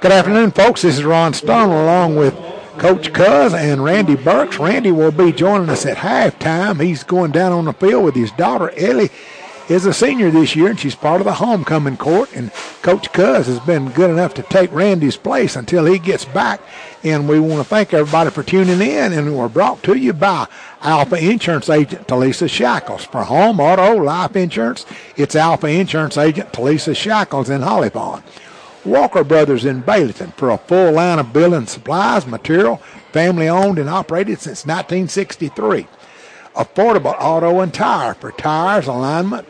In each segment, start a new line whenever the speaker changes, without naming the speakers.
Good afternoon, folks. This is Ron Stone along with Coach Cuz and Randy Burks. Randy will be joining us at halftime. He's going down on the field with his daughter, Ellie is a senior this year, and she's part of the homecoming court. And Coach Cuz has been good enough to take Randy's place until he gets back. And we want to thank everybody for tuning in. And we're brought to you by Alpha Insurance Agent Talisa Shackles. For home, auto, life insurance, it's Alpha Insurance Agent Talisa Shackles in Holly Pond. Walker Brothers in Baileyton for a full line of building supplies, material, family owned and operated since 1963. Affordable Auto and Tire for tires, alignment,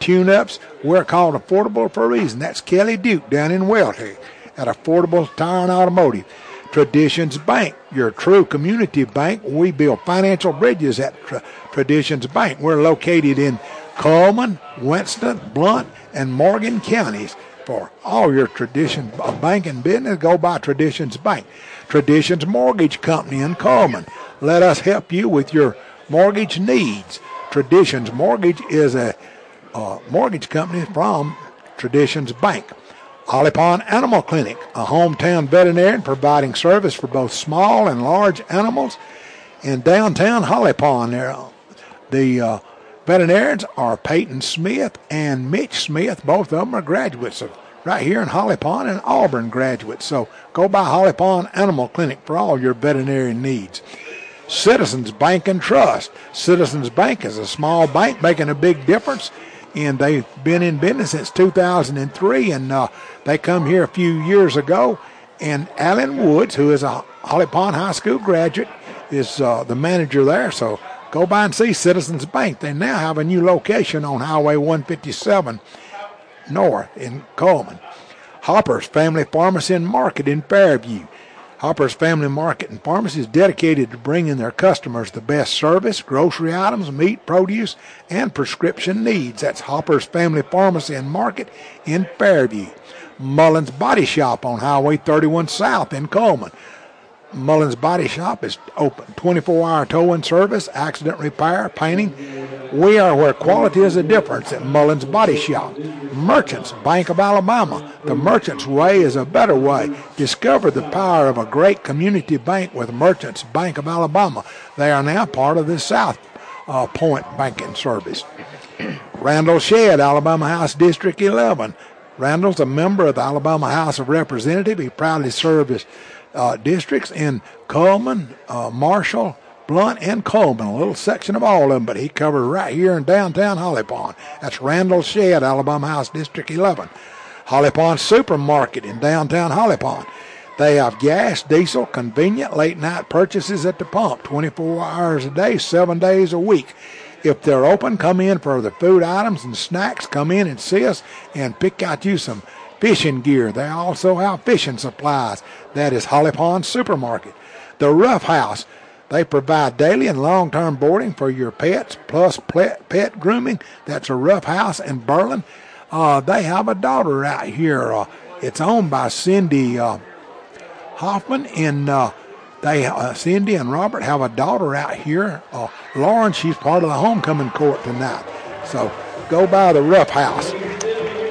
tune-ups. We're called affordable for a reason. That's Kelly Duke down in Welti at Affordable Tire and Automotive. Traditions Bank, your true community bank. We build financial bridges at Tra- Traditions Bank. We're located in Cullman, Winston, Blount, and Morgan counties. For all your tradition banking business, go by Traditions Bank. Traditions Mortgage Company in Cullman. Let us help you with your mortgage needs. Traditions Mortgage is a mortgage company from Traditions Bank. Holly Pond Animal Clinic, a hometown veterinarian providing service for both small and large animals in downtown Holly Pond. There, the uh, veterinarians are Peyton Smith and Mitch Smith. Both of them are graduates of right here in Holly Pond and Auburn graduates. So go by Holly Pond Animal Clinic for all your veterinary needs. Citizens Bank and Trust. Citizens Bank is a small bank making a big difference and they've been in business since 2003. And uh, they come here a few years ago. And Alan Woods, who is a Holly Pond High School graduate, is uh, the manager there. So go by and see Citizens Bank. They now have a new location on Highway 157 North in Cullman. Hopper's Family Pharmacy and Market in Fairview. Hopper's Family Market and Pharmacy is dedicated to bringing their customers the best service, grocery items, meat, produce, and prescription needs. That's Hopper's Family Pharmacy and Market in Fairview. Mullins Body Shop on Highway 31 South in Cullman. Mullins Body Shop is open 24 hour towing service, accident repair, painting. We are where quality is a difference at Mullins Body Shop. Merchants, Bank of Alabama. The Merchants Way is a better way. Discover the power of a great community bank with Merchants, Bank of Alabama. They are now part of the South uh, Point banking service. Randall Shedd, Alabama House District 11. Randall's a member of the Alabama House of Representatives. He proudly served as uh, districts in Cullman, uh, Marshall, Blount, and Cullman. A little section of all of them, but he covered right here in downtown Holly Pond. That's Randall Shedd, Alabama House District 11. Holly Pond Supermarket in downtown Holly Pond. They have gas, diesel, convenient late night purchases at the pump 24 hours a day, seven days a week. If they're open, come in for the food items and snacks. Come in and see us and pick out you some fishing gear. They also have fishing supplies. That is Holly Pond Supermarket. The Rough House. They provide daily and long term boarding for your pets, plus pet grooming. That's a Rough House in Berlin. Uh, they have a daughter out here. Uh, it's owned by Cindy uh, Hoffman, and uh, they uh, Cindy and Robert have a daughter out here. Uh, Lauren, she's part of the homecoming court tonight. So go by the Rough House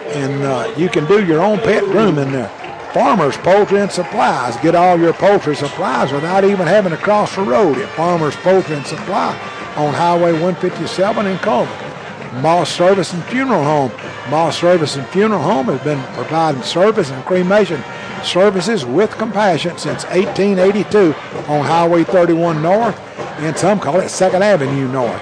and uh, you can do your own pet grooming there. Farmers Poultry and Supplies. Get all your poultry supplies without even having to cross the road at Farmers Poultry and Supply on Highway 157 in Cullman. Moss Service and Funeral Home. Moss Service and Funeral Home has been providing service and cremation services with compassion since 1882 on Highway 31 North, and some call it 2nd Avenue North.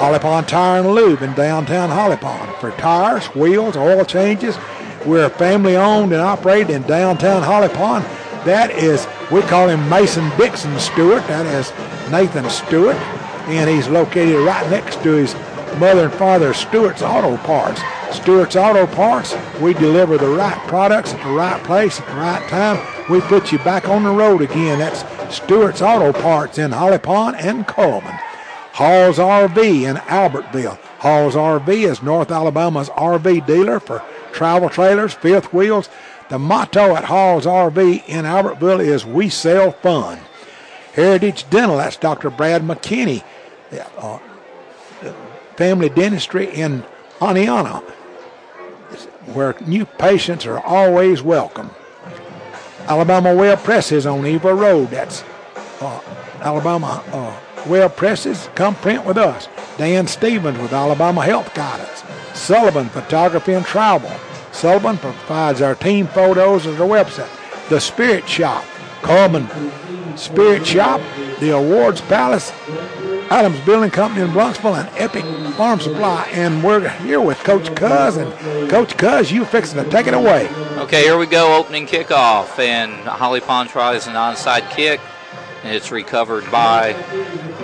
Holly Pond Tire and Lube in downtown Holly Pond. For tires, wheels, oil changes, we're family owned and operated in downtown Holly Pond. That is, we call him Mason Dixon Stewart. That is Nathan Stewart. And he's located right next to his mother and father, Stewart's Auto Parts. Stewart's Auto Parts, we deliver the right products at the right place at the right time. We put you back on the road again. That's Stewart's Auto Parts in Holly Pond and Cullman. Hall's RV in Albertville. Hall's RV is North Alabama's RV dealer for travel trailers, fifth wheels. The motto at Hall's RV in Albertville is We Sell Fun. Heritage Dental, that's Dr. Brad McKinney, uh, family dentistry in Oneonta, where new patients are always welcome. Alabama Well Presses on Eva Road. That's uh, Alabama uh, Well Presses. Come print with us. Dan Stevens with Alabama Health Guidance. Sullivan Photography and Travel. Sullivan provides our team photos at our website. The Spirit Shop. Cullman Spirit Shop. The Awards Palace. Adams Building Company in Bronxville and Epic Farm Supply. And we're here with Coach Cuz. And Coach Cuz, you fixing to take it away.
Okay, here we go. Opening kickoff. And Holly Pond tries an onside kick. And it's recovered by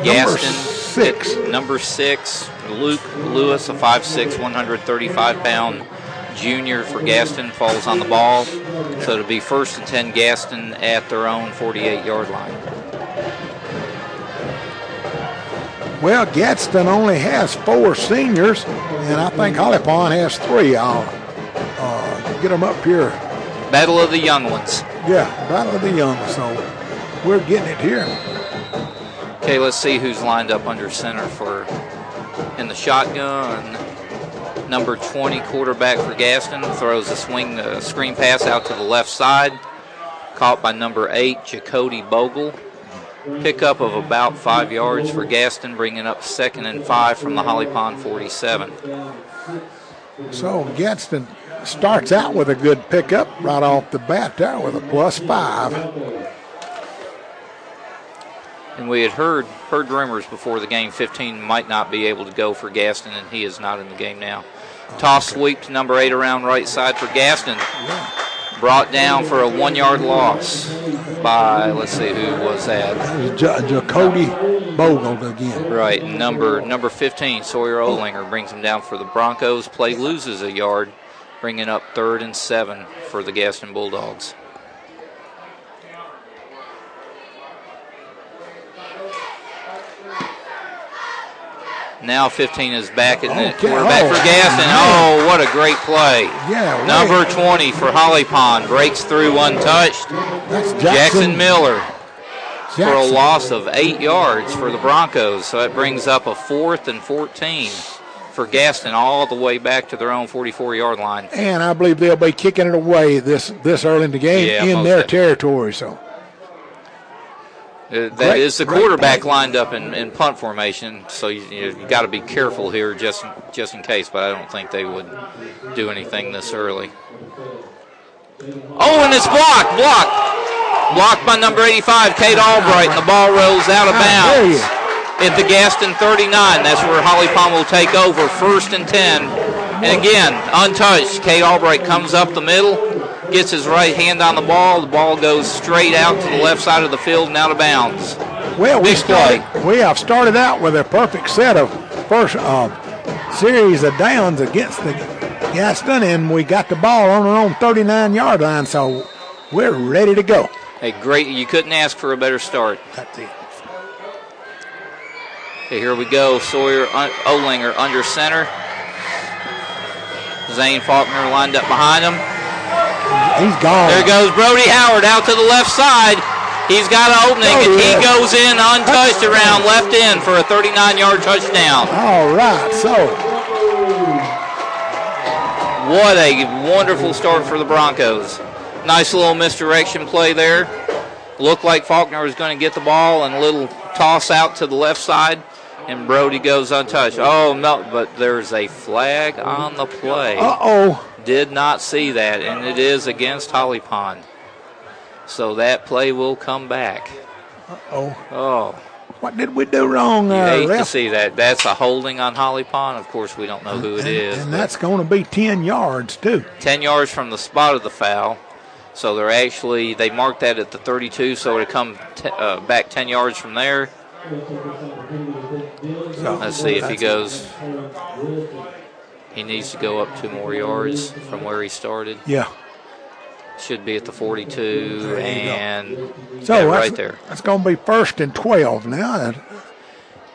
Gaston.
Six.
Number six, Luke Lewis, a 5'6", 135 pound junior for Gaston, falls on the ball. So it'll be first and 10 Gaston at their own 48 yard line.
Well, Gaston only has four seniors, and I think Holly Pond has three. I'll uh, get them up here.
Battle of the young ones.
Yeah, Battle of the young. So we're getting it here.
Okay, let's see who's lined up under center for in the shotgun. Number 20 quarterback for Gaston throws a swing uh, screen pass out to the left side. Caught by number eight, Jacody Bogle. Pickup of about five yards for Gaston, bringing up second and five from the Holly Pond 47.
So Gaston starts out with a good pickup right off the bat there with a plus five.
And we had heard heard rumors before the game 15 might not be able to go for Gaston, and he is not in the game now. Toss sweep to number eight around right side for Gaston. Brought down for a one yard loss by, let's see, who was that?
J- Jacody Bogle again.
Right, number number 15, Sawyer Olinger brings him down for the Broncos. Play loses a yard, bringing up third and seven for the Gaston Bulldogs. Now 15 is back in the
Okay.
quarterback
Oh,
for Gaston.
man.
Oh, what a great play.
Yeah, right.
Number 20 for Holly Pond breaks through untouched.
That's
Jackson,
Jackson,
Miller for a loss of eight yards for the Broncos. So that brings up a fourth and 14 for Gaston all the way back to their own 44 yard line.
And I believe they'll be kicking it away this this early in the game
Yeah,
in their
definitely.
territory. So
Uh, That
Great-
is the quarterback lined up in, in punt formation, so you, you, got to be careful here just just in case. But I don't think they would do anything this early. Oh, and it's blocked, blocked, blocked by number 85, Cade Albright, and the ball rolls out of bounds
you.
the Gaston 39. That's where Holly Pond will take over, first and 10. And again, untouched. Cade Albright comes up the middle, gets his right hand on the ball. The ball goes straight out to the left side of the field and out of bounds.
Well, we
Big
started, we have started out with a perfect set of first uh, series of downs against the Gaston, and we got the ball on our own 39 yard line, so we're ready to go.
Hey, great, you couldn't ask for a better start.
That's it.
Okay, here we go. Sawyer un- Olinger under center. Zane Faulkner lined up behind him.
He's gone.
There goes Brody Howard out to the left side. He's got an opening, and he goes in untouched around left end for a 39 yard touchdown.
All right, so
What a wonderful start for the Broncos. Nice little misdirection play there. Looked like Faulkner was going to get the ball and a little toss out to the left side, and Brody goes untouched. Oh, no, but there's a flag on the play.
uh oh.
Did not see that, and it is against Holly Pond. So that play will come back.
Oh,
Oh,
what did we do wrong
you
there,
hate to see that. That's a holding on Holly Pond. Of course, we don't know who it
and,
is.
and that's going to be 10 yards too.
10 yards from the spot of the foul. So they're actually, they marked that at the 32, so it'll come t- uh, back 10 yards from there.
So
Let's see if he goes. He needs to go up two more yards from where he started.
Yeah.
Should be at the 42,
There you go.
and
So
yeah, right there.
That's going to be first and 12 now.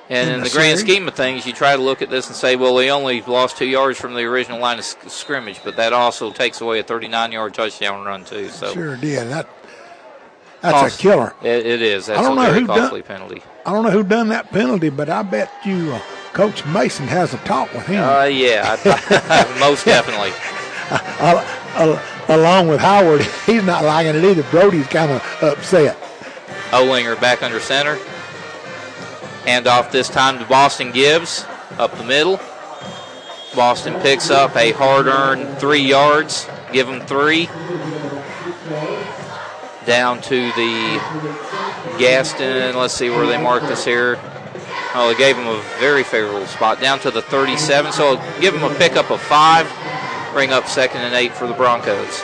And
in
in
the
the grand scheme of things, you try to look at this and say, well, they only lost two yards from the original line of sc- scrimmage, but that also takes away a 39 yard touchdown run, too. So
Sure did. That That's
Cost-
a killer.
It, it is. That's
I don't
a
know
very
who done-
penalty.
I don't know who done that penalty, but I bet you uh, Coach Mason has a talk with him.
Uh, yeah, I, most definitely.
along with Howard, he's not liking it either. Brody's kind of upset.
Olinger back under center. Hand off this time to Boston Gibbs up the middle. Boston picks up a hard earned three yards. Give them three. Down to the Gaston. Let's see where they marked this here. Oh, they gave them a very favorable spot. Down to the 37. So give them a pickup of five. Bring up second and eight for the Broncos.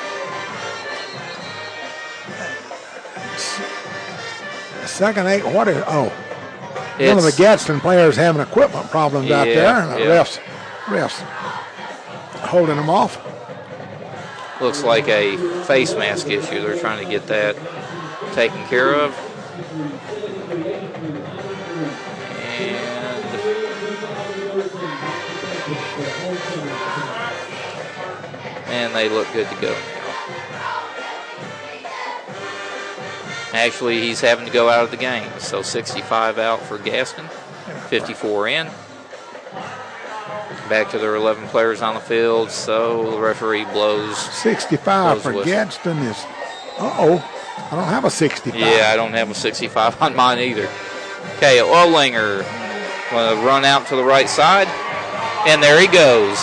Second eight. What is? Oh,
It's,
one of the Gaston players having equipment problems out there, and the
yeah.
refs, refs holding them off.
Looks like a face mask issue. They're trying to get that taken care of. And, and they look good to go. Actually, he's having to go out of the game. So 65 out for Gaston, 54 in. Back to their 11 players on the field. So the referee blows
65 for
Those was-
Gaston is. Uh oh, I don't have a 65.
Yeah, I don't have a 65 on mine either. Okay, Olinger will run out to the right side, and there he goes.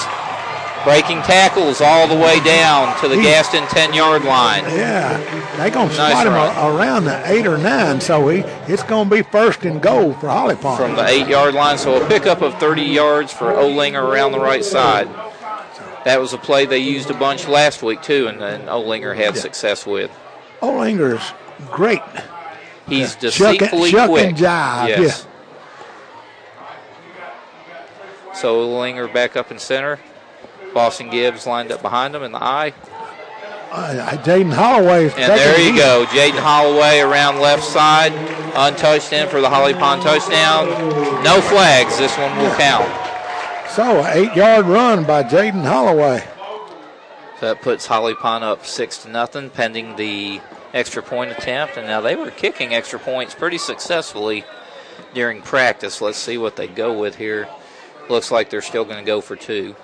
Breaking tackles all the way down to the
He-
Gaston 10 yard line.
Yeah, they're gonna
Nice
spot him a- around the eight or nine, so he it's gonna be first and goal for Holly Pond.
From the 8 yard line, so a pickup of 30 yards for Olinger around the right side. That was a play they used a bunch last week, too, and then Olinger had success with.
Olinger's great.
He's
Yeah. And-
deceitfully
shuck and
quick.
jive,
Yes. So Linger back up in center. Boston Gibbs lined up behind him in the eye.
Uh, Jaden Holloway.
And there you go. Jaden Holloway around left side. Untouched in for the Holly Pond touchdown. No flags. This one will count.
So an eight-yard run by Jaden Holloway.
So that puts Holly Pond up six to nothing, pending the extra point attempt. And now they were kicking extra points pretty successfully during practice. Let's see what they go with here. Looks like they're still going to go for two.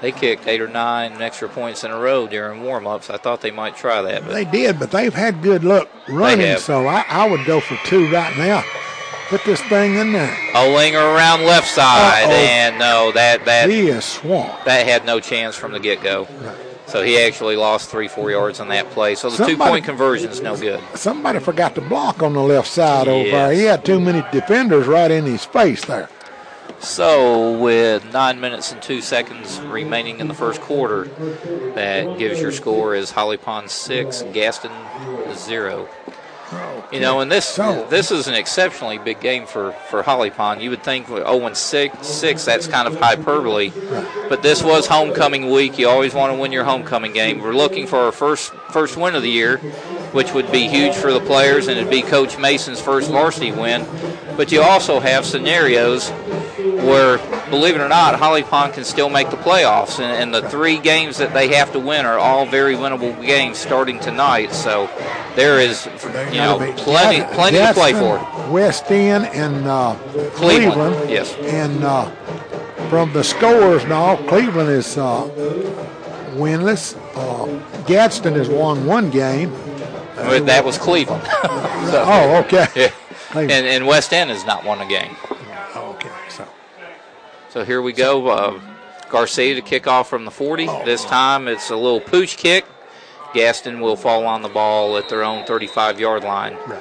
They kicked eight or nine extra points in a row during warm-ups. I thought they might try that, but
They did, but they've had good luck running, so I, I would go for two right now. Put this thing in there.
Olinger around left side,
Uh-oh.
and no, that that
He is swamped.
that had no chance from the get-go. So he actually lost three, four yards on that play. So the
Somebody-
two-point conversion's no good.
Somebody forgot to block on the left side over there. He had too many defenders right in his face there.
So, with nine minutes and two seconds remaining in the first quarter, that gives your score as Holly Pond six, Gaston zero. You know, and this this is an exceptionally big game for, for Holly Pond. You would think with 0 and 6, 6, that's kind of hyperbole. But this was homecoming week. You always want to win your homecoming game. We're looking for our first first win of the year, which would be huge for the players, and it'd be Coach Mason's first varsity win. But you also have scenarios where, believe it or not, Holly Pond can still make the playoffs. And, and the three games that they have to win are all very winnable games starting tonight. So there is, you know, plenty, plenty to play for.
West End and uh,
Cleveland,
Cleveland.
yes.
And uh, from the scores now, Cleveland is uh, winless. Uh, Gaston has won one game.
But that was Cleveland. So-
Oh, okay.
yeah. And, and West End has not won a game.
okay, so
So here we go. Uh, Garcia to kick off from the 40. This time it's a little pooch kick. Gaston will fall on the ball at their own 35 yard line.
Right.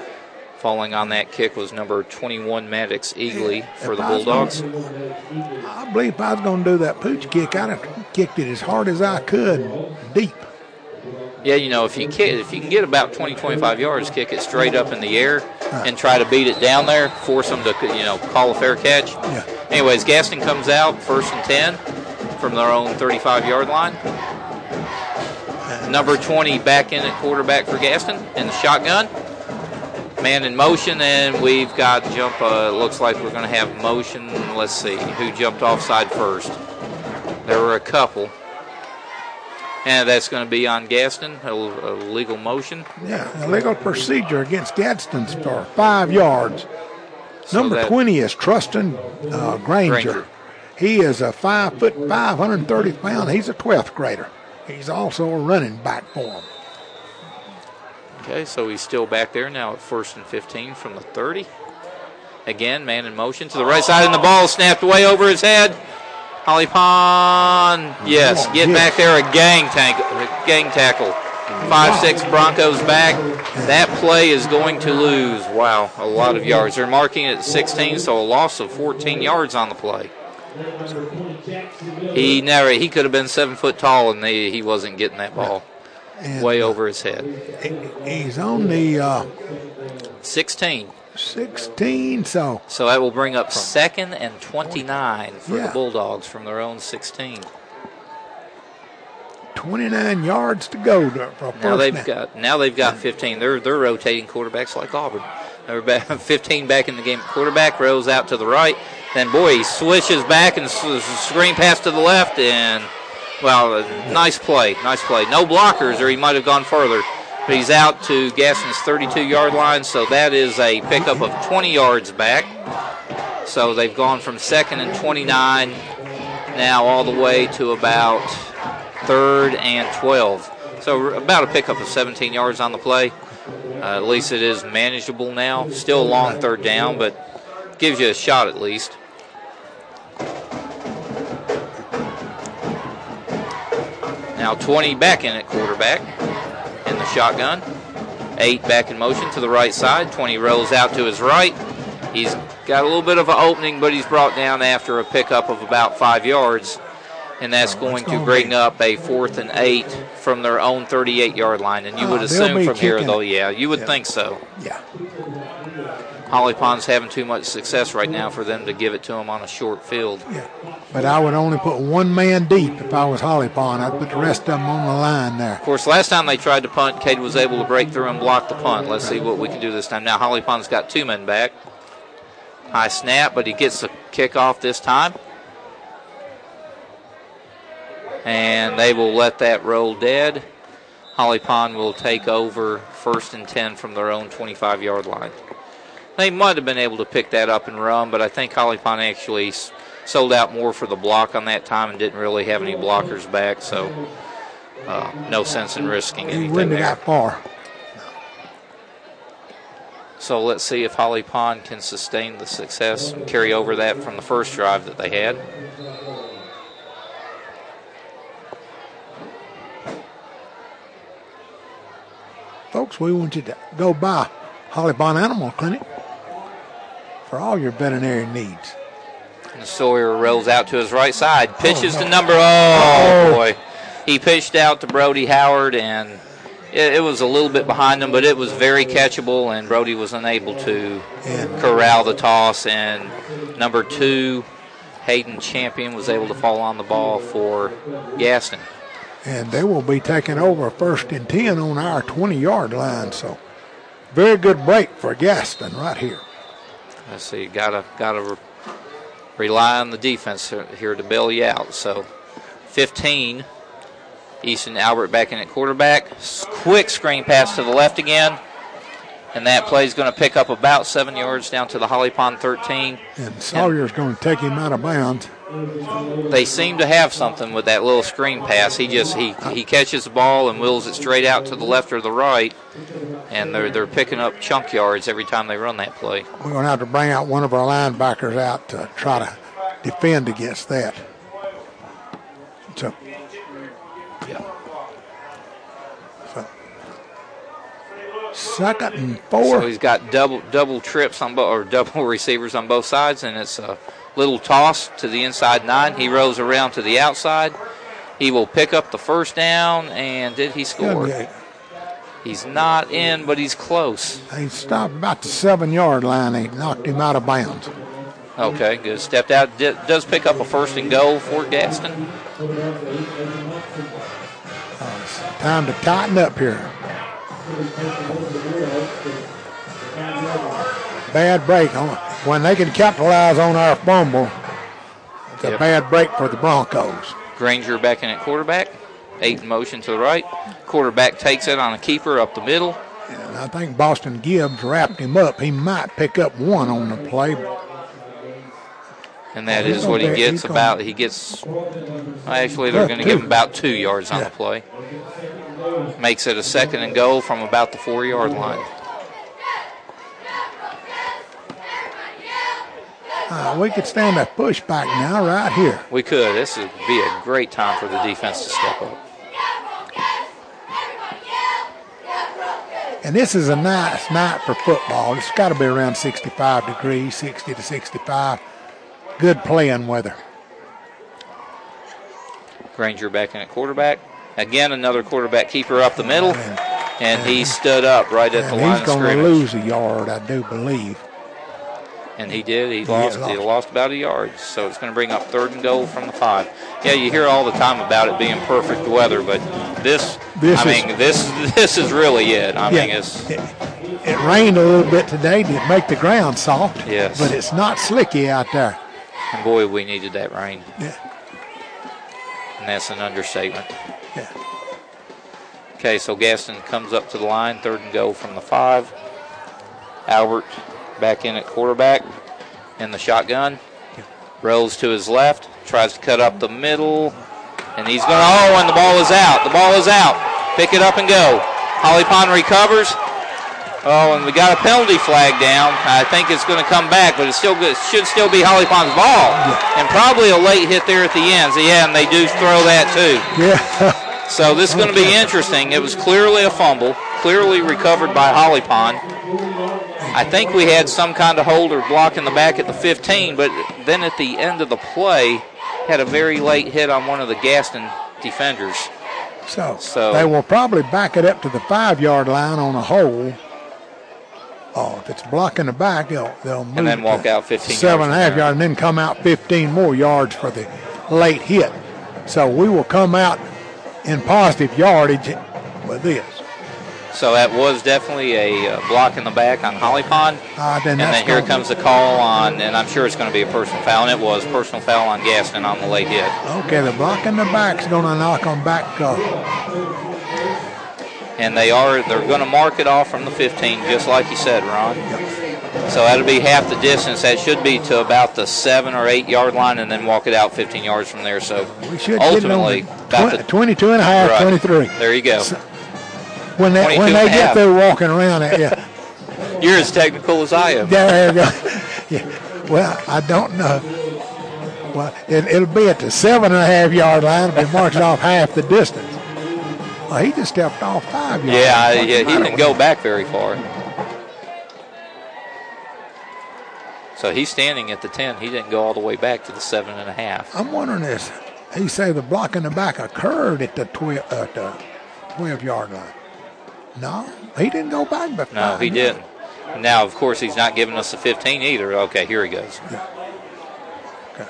Falling on that kick was number 21 Maddox Eagley for the
I
Bulldogs.
gonna- I believe if I was going to do that pooch kick, I'd have kicked it as hard as I could, deep.
Yeah, you know, if you kick, if you can get about 20, 25 yards, kick it straight up in the air and try to beat it down there, force them to, you know, call a fair catch.
Yeah.
Anyways, Gaston comes out first and 10 from their own 35 yard line. Number 20 back in at quarterback for Gaston in the shotgun. Man in motion, and we've got jump. Uh, looks like we're going to have motion. Let's see who jumped offside first. There were a couple. And that's going to be on Gaston, a, a legal motion.
Yeah, illegal procedure against Gaston's for five yards.
So
Number
that-
20 is Trustin uh, Granger.
Granger.
He is a five foot, 530 pound. He's a 12th grader. He's also a running back for him.
Okay, so he's still back there now at first and 15 from the 30. Again, man in motion to the right side, and the ball snapped way over his head. Holly Pond, yes,
Oh,
get back there, a gang tank, a gang tackle. Five six Broncos back. That play is going to lose. Wow, a lot of yards. They're marking it at 16, so a loss of 14 yards on the play. He never. He could have been seven foot tall, and they, he wasn't getting that ball
And,
way
uh,
over his head.
He's on the uh,
16.
16, so
So that will bring up second and 29 for
Yeah.
the Bulldogs from their own 16.
29 yards to go to, for a first
Now they've
down.
got now they've got 15. They're they're rotating quarterbacks like Auburn. They're back, 15 back in the game. Quarterback rolls out to the right. Then boy, he swishes back and screen pass to the left and well, nice play, nice play. No blockers, or he might have gone further. He's out to Gaston's 32-yard line, so that is a pickup of 20 yards back. So they've gone from second and 29 now all the way to about third and 12. So about a pickup of 17 yards on the play. Uh, at least it is manageable now. Still a long third down, but gives you a shot at least. Now 20 back in at quarterback in the shotgun. Eight back in motion to the right side. 20 rolls out to his right. He's got a little bit of an opening, but he's brought down after a pickup of about five yards. And that's
Oh,
going to bring
be-
up a fourth and eight from their own 38 yard line. And you
Oh,
would assume from here, though,
it.
yeah, you would
Yeah.
think so.
Yeah.
Holly Pond's having too much success right now for them to give it to them on a short field.
Yeah. But I would only put one man deep if I was Holly Pond. I'd put the rest of them on the line there.
Of course, last time they tried to punt, Cade was able to break through and block the punt. Let's see what we can do this time. Now, Holly Pond's got two men back. High snap, but he gets the kickoff this time. And they will let that roll dead. Holly Pond will take over first and 10 from their own 25 yard line. They might have been able to pick that up and run, but I think Holly Pond actually sold out more for the block on that time and didn't really have any blockers back, so uh, no sense in risking
He
anything
wouldn't have
there.
got far.
So let's see if Holly Pond can sustain the success and carry over that from the first drive that they had.
Folks, we want you to go by Holly Pond Animal Clinic for all your veterinary needs.
And Sawyer rolls out to his right side, oh, pitches
no.
to number. Oh,
Uh-oh.
boy, he pitched out to Brody Howard, and it, it was a little bit behind him, but it was very catchable, and Brody was unable to corral the toss. And number two, Hayden Champion, was able to fall on the ball for Gaston.
and they will be taking over first and 10 on our 20 yard line. So, very good break for Gaston right here.
Let's see, gotta gotta re- rely on the defense here to bail you out. So, 15, Easton Albert back in at quarterback. Quick screen pass to the left again, and that play is going to pick up about seven yards down to the Holly Pond 13.
And Sawyer's going to take him out of bounds.
They seem to have something with that little screen pass. He just he he catches the ball and wheels it straight out to the left or the right, and they're they're picking up chunk yards every time they run that play.
We're going to have to bring out one of our linebackers out to try to defend against that. So, so second and four.
So he's got double double trips on both or double receivers on both sides, and it's a little toss to the inside nine. He rolls around to the outside. He will pick up the first down, and did he score? He's not in, but he's close.
He stopped about the seven yard line. He knocked him out of bounds.
Okay, good. Stepped out. D- does pick up a first and goal for Gaston.
Time to tighten up here. Bad break. on When they can capitalize on our fumble, it's a
Yep.
bad break for the Broncos.
Granger back in at quarterback. Eight in motion to the right. Quarterback takes it on a keeper up the middle.
And I think Boston Gibbs wrapped him up. He might pick up one on the play.
And that is what he gets about. He gets. Actually, they're going to give him about two yards on
Yeah.
the play. Makes it a second and goal from about the four yard line.
Uh, we could stand a pushback now right here.
We could. This would be a great time for the defense to step up.
And this is a nice night for football. It's got to be around 65 degrees, 60 to 65. Good playing weather.
Granger back in at quarterback. Again, another quarterback keeper up the middle, and he stood up right at the
And
line
he's going to lose a yard, I do believe.
And he did. He lost. He
lost.
about a yard. So it's going to bring up third and goal from the five. Yeah, you hear all the time about it being perfect weather, but this,
This
I
is-
mean, this this is really it. I mean, it's
it, it rained a little bit today to make the ground soft.
Yes.
But it's not slicky out there.
and boy, we needed that rain,
Yeah.
and that's an understatement.
Yeah.
Okay, so Gaston comes up to the line, third and goal from the five. Albert back in at quarterback in the shotgun. Rolls to his left, tries to cut up the middle, and he's going to, oh, and the ball is out. The ball is out. Pick it up and go. Holly Pond recovers. Oh, and we got a penalty flag down. I think it's going to come back, but it's still good. It should still be Holly Pond's ball. And probably a late hit there at the end. So, yeah, and they do throw that too.
Yeah.
So this is going to be interesting. It was clearly a fumble, clearly recovered by Holly Pond. I think we had some kind of holder block in the back at the 15, but then at the end of the play, had a very late hit on one of the Gaston defenders.
so,
So-
they will probably back it up to the five yard line on a hole. Oh, if it's blocking the back, they'll, they'll move
and
then
walk out 15
seven and a
yards
half
from
yard, and then come out 15 more yards for the late hit. So we will come out in positive yardage with this.
So that was definitely a uh, block in the back on Holly Pond.
Uh, then
And then here comes the call on, and I'm sure it's going to be a personal foul, and it was personal foul on Gaston on the late hit.
Okay, the block in the back is going to knock on back. Uh,
and they are they're going to mark it off from the 15 just like you said ron so that'll be half the distance that should be to about the seven or eight yard line and then walk it out 15 yards from there so
we should get it
ultimately
the
about the
22 and a half,
right.
23.
there you go
When they, when they get there walking around it, yeah.
you're as technical as i am
There you go. Yeah. Well, I don't know. Well, it, it'll be at the seven and a half yard line. It'll be marked off half the distance. Well, he just stepped off five yards.
yeah I- yeah he didn't go back very far so he's standing at the 10 he didn't go all the way back to the seven and a half
I'm wondering this. He say the block in the back occurred at the at uh, the twelve yard line. No, he didn't go back but
no he didn't now of course he's not giving us the 15 either okay here he goes
Okay.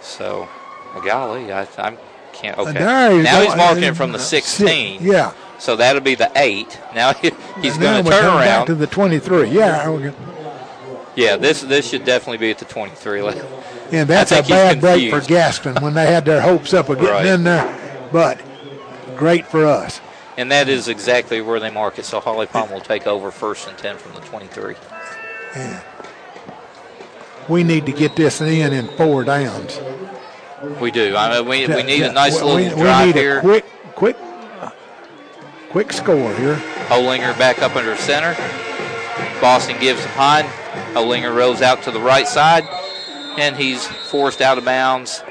So, well, golly, I, I can't. Okay.
there
now he's marking it from the uh,
six-
16.
Yeah.
So that'll be the eight. Now he, he's going to turn around.
to the 23. Yeah, can-
yeah, this this should definitely be at the 23. Like,
and that's a bad break for. Gaston when they had their hopes up of getting
Right.
in there, but great for us.
And that is exactly where they mark it. So Holly Pond will take over first and 10 from the 23.
Yeah. We need to get this in in four downs.
We do. I mean, we, we need
Yeah,
a nice
we-
little
we,
drive
we need
here.
a quick, quick, quick score here.
Olinger back up under center. Boston gives the pine. Olinger rolls out to the right side, and he's forced out of bounds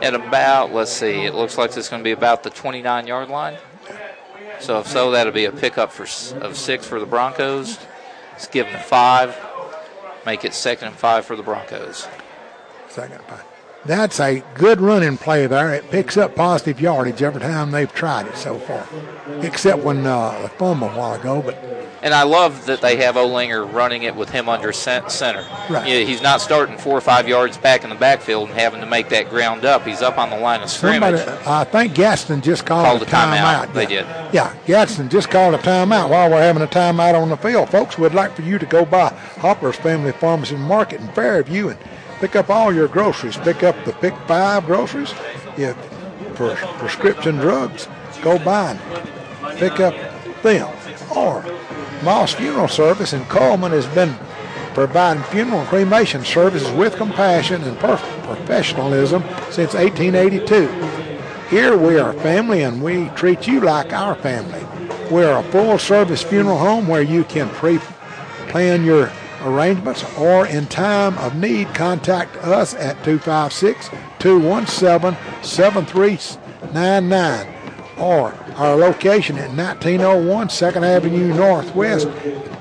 at about, let's see, it looks like it's going to be about the 29 yard line. So if so, that'll be a pickup for of six for the Broncos. Let's give them five. Make it second and five for the Broncos.
Second and five. That's a good running play there. It picks up positive yardage every time they've tried it so far, except when uh, the fumble a while ago. But
And I love that they have Olinger running it with him under center.
Right.
Yeah, he's not starting four or five yards back in the backfield and having to make that ground up. He's up on the line of scrimmage. somebody.
I think Gaston just called,
Called
a
timeout.
timeout.
They
yeah.
did.
Yeah, Gaston just called a timeout while we're having a timeout on the field. Folks, we'd like for you to go by Hopper's Family Pharmacy Market in Fairview and pick up all your groceries. Pick up the Pick Five groceries. If for prescription drugs, go buy them. pick up them. Or Moss Funeral Service in Cullman has been providing funeral and cremation services with compassion and professionalism since 1882. Here we are family and we treat you like our family. We're a full service funeral home where you can pre plan your arrangements or in time of need contact us at 256 217 7399 or our location at 1901 2nd Avenue Northwest,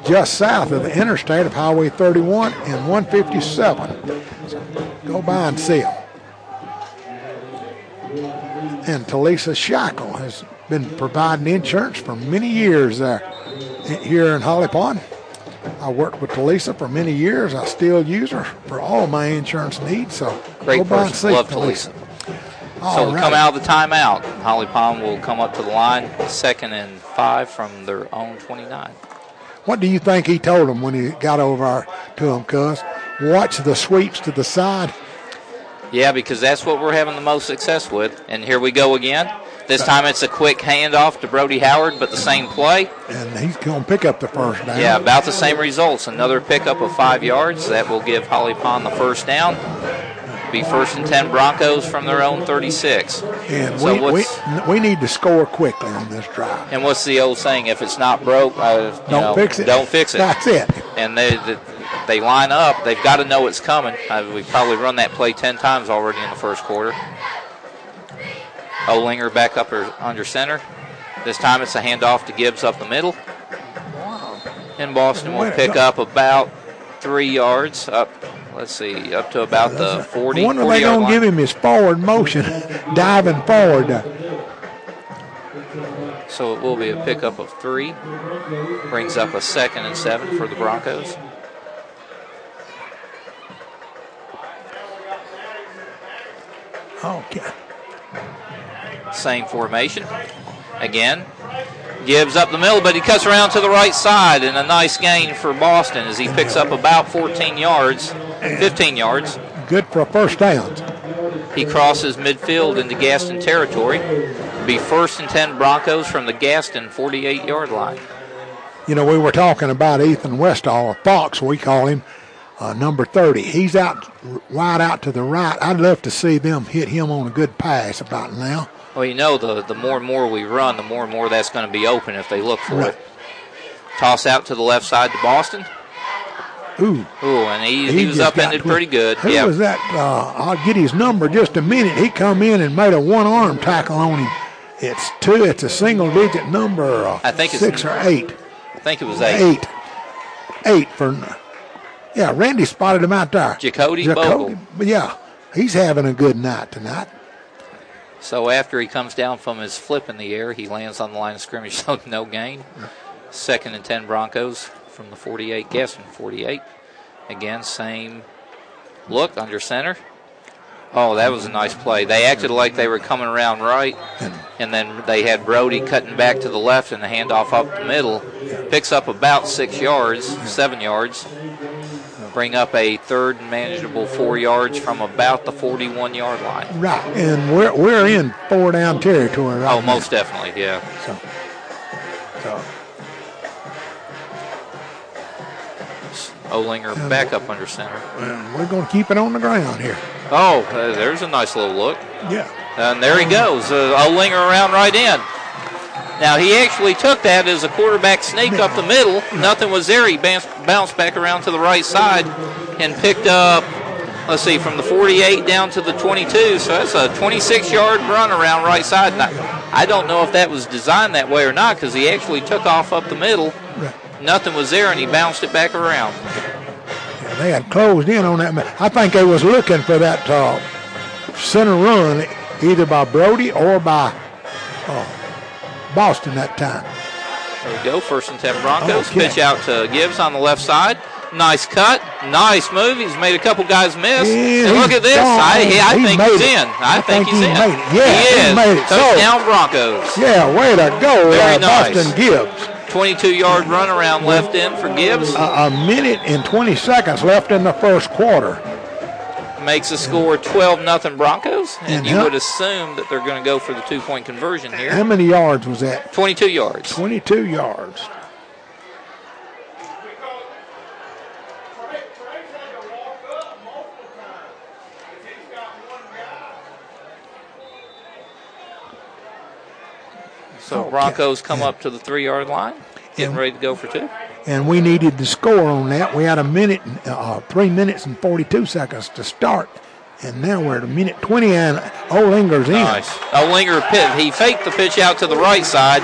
just south of the interstate of Highway 31 and 157. So go by and see them. And Talisa Shackle has been providing insurance for many years there here in Holly Pond. I worked with Talisa for many years. I still use her for all my insurance needs. So
Great person. Love
Talisa. All
so we'll
right.
come out of the timeout. Holly Pond will come up to the line, second and five from their own 29.
What do you think he told them when he got over to him, cuz? Watch the sweeps to the side.
Yeah, because that's what we're having the most success with. And here we go again. This time it's a quick handoff to Brody Howard, but the same play.
And he's going to pick up the first down.
Yeah, about the same results. Another pickup of five yards. That will give Holly Pond the first down. Be first and 10 Broncos from their own 36.
And
So
we, we, we need to score quickly on this drive.
And what's the old saying? If it's not broke, uh, you
Don't
know,
fix it.
Don't fix it.
That's it.
and they they, they line up. They've got to know it's coming. Uh, we've probably run that play ten times already in the first quarter. Olinger back up or under center. This time it's a handoff to Gibbs up the middle. And Boston will pick up about three yards up. Let's see, up to about the 40,
I wonder
40
if they're
yard
going to
line.
give him his forward motion, diving forward.
So it will be a pickup of three. Brings up a second and seven for the Broncos.
Okay.
Same formation. Again, Gibbs up the middle, but he cuts around to the right side, and a nice gain for Boston as he picks up about 14 yards, 15 yards.
Good for a first down.
He crosses midfield into Gaston territory. Be first and 10 Broncos from the Gaston 48 yard line.
You know, we were talking about Ethan Westall, or Fox, we call him, uh, number 30. He's out wide out to the right. I'd love to see them hit him on a good pass about now.
Well, you know, the, the more and more we run, the more and more that's going to be open if they look for
Right.
it. Toss out to the left side to Boston.
Ooh.
Ooh, and he, he, was upended pretty good.
Who
yeah.
was that? Uh, I'll get his number just a minute. He come in and made a one-arm tackle on him. It's two. It's a single-digit number. Uh,
I think it's-
six or eight.
I think it was eight.
Eight. Eight for. Yeah, Randy spotted him out there.
Jacody Bogle.
Yeah, he's having a good night tonight.
So after he comes down from his flip in the air, he lands on the line of scrimmage, so no gain. Second and 10 Broncos from the 48, Gaston 48. Again, same look under center. Oh, that was a nice play. They acted like they were coming around right, and then they had Brody cutting back to the left and the handoff up the middle. Picks up about six yards, seven yards. Bring up a third and manageable four yards from about the 41 yard line.
Right, and we're we're in four down territory right
Oh, most definitely, yeah.
So, so
Olinger back up under center.
well, we're going to keep it on the ground here.
Oh, uh, there's a nice little look.
Yeah.
And there he goes. Uh, Olinger around right in. Now, he actually took that as a quarterback sneak up the middle. Nothing was there. He bounced, bounced back around to the right side and picked up, let's see, from the 48 down to the 22. So that's a 26 yard run around right side. Now, I don't know if that was designed that way or not because he actually took off up the middle. Nothing was there and he bounced it back around.
Yeah, they had closed in on that. man. I think they was looking for that uh, center run, either by Brody or by uh, Boston that time.
There we go. First and 10 Broncos.
Okay.
Pitch out to Gibbs on the left side. Nice cut. Nice move. He's made a couple guys miss.
Yeah,
and look at this.
gone.
I, he- I
He
think he's
it.
in. I,
I
think,
think
he's
he
in.
made it. Yeah,
he
he
is.
made it. So-
Touchdown Broncos.
Yeah, way to go,
Very
uh,
nice.
Boston Gibbs.
22 yard run around left end for Gibbs.
A, a minute and 20 seconds left in the first quarter
makes a score 12 nothing Broncos. And,
and
you
how,
would assume that they're going to go for the two point conversion here.
How many yards was that?
22 yards.
22 yards.
So
oh,
Broncos come up to the three yard line, getting ready to go for two
and we needed to score on that. We had a minute, uh, three minutes and 42 seconds to start, and now we're at a minute 20, and Olinger's in.
Nice. Olinger pit. He faked the pitch out to the right side,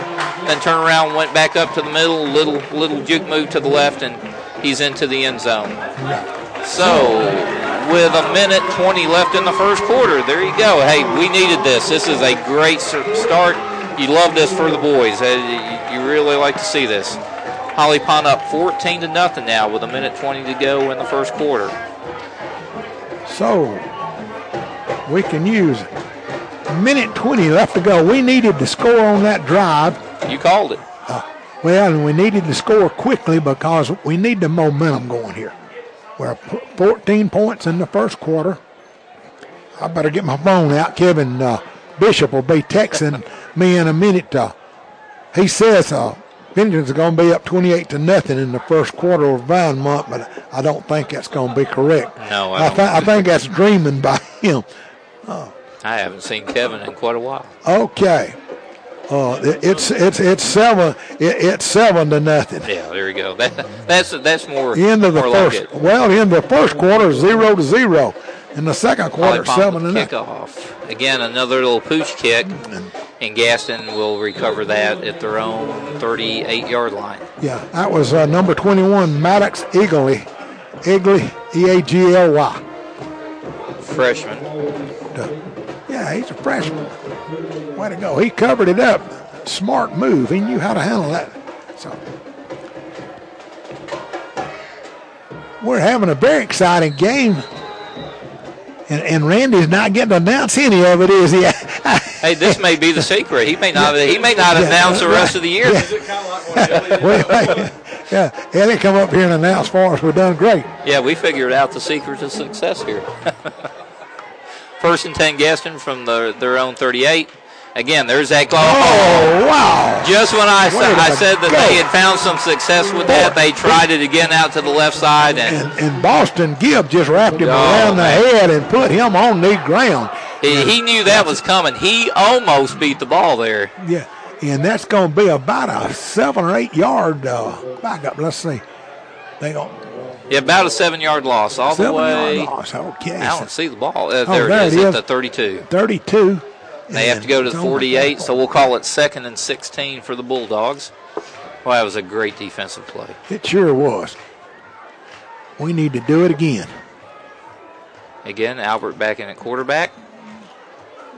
then turned around, went back up to the middle, little little juke move to the left, and he's into the end zone. So, with a minute 20 left in the first quarter, there you go. Hey, we needed this. This is a great start. You love this for the boys. You really like to see this. Holly Pond up 14 to nothing now with a minute 20 to go in the first quarter.
So we can use a minute 20 left to go. We needed to score on that drive.
You called it.
Well, and we needed to score quickly because we need the momentum going here. We're 14 points in the first quarter. I better get my phone out. Kevin uh, Bishop will be texting me in a minute. Uh, he says uh, Vengeance is going to be up 28 to nothing in the first quarter of Vinemont, but I don't think that's going to be correct.
No, I
I,
don't.
I think that's dreaming by him.
I haven't seen Kevin in quite a while.
Okay. Uh, it- it's it's it's seven it, it's seven to nothing.
Yeah, there you go. That, that's that's more,
End of the first.
like
well, in the first quarter, zero to zero. In the second quarter, seven nothing.
kickoff. Again, another little pooch kick, and Gaston will recover that at their own 38-yard line.
Yeah, that was uh, number twenty-one, Maddox Eagly, Eagly, E A G L Y.
Freshman.
Yeah, he's a freshman. Way to go! He covered it up. Smart move. He knew how to handle that. So we're having a very exciting game. And, and Randy's not getting to announce any of it, is he?
Hey, this may be the secret. He may not. He may not
Yeah,
announce the rest of the year.
Wait. yeah, Ellie come up here and announce for us. We're done great.
Yeah, we figured out the secret to success here. First and 10 Gaston from the, their own 38. Again, there's that goal.
Oh, wow.
Just when I, sa- I said that
go.
they had found some success with that, they tried it again out to the left side, and
And, and Boston Gibb just wrapped him
Oh,
around the head and put him on the ground.
he, he knew that was coming. He almost beat the ball there.
Yeah, and that's going to be about a seven or eight yard uh, back up. Let's see. They go
Yeah, about a seven-yard loss all the
seven
way.
yard loss. Okay,
I don't see the ball. Uh,
Oh,
there,
there
it is
it
at the 32.
32.
They have to go to the 48, so we'll call it second and 16 for the Bulldogs. Well, that was a great defensive play.
It sure was. We need to do it again.
Again, Albert back in at quarterback.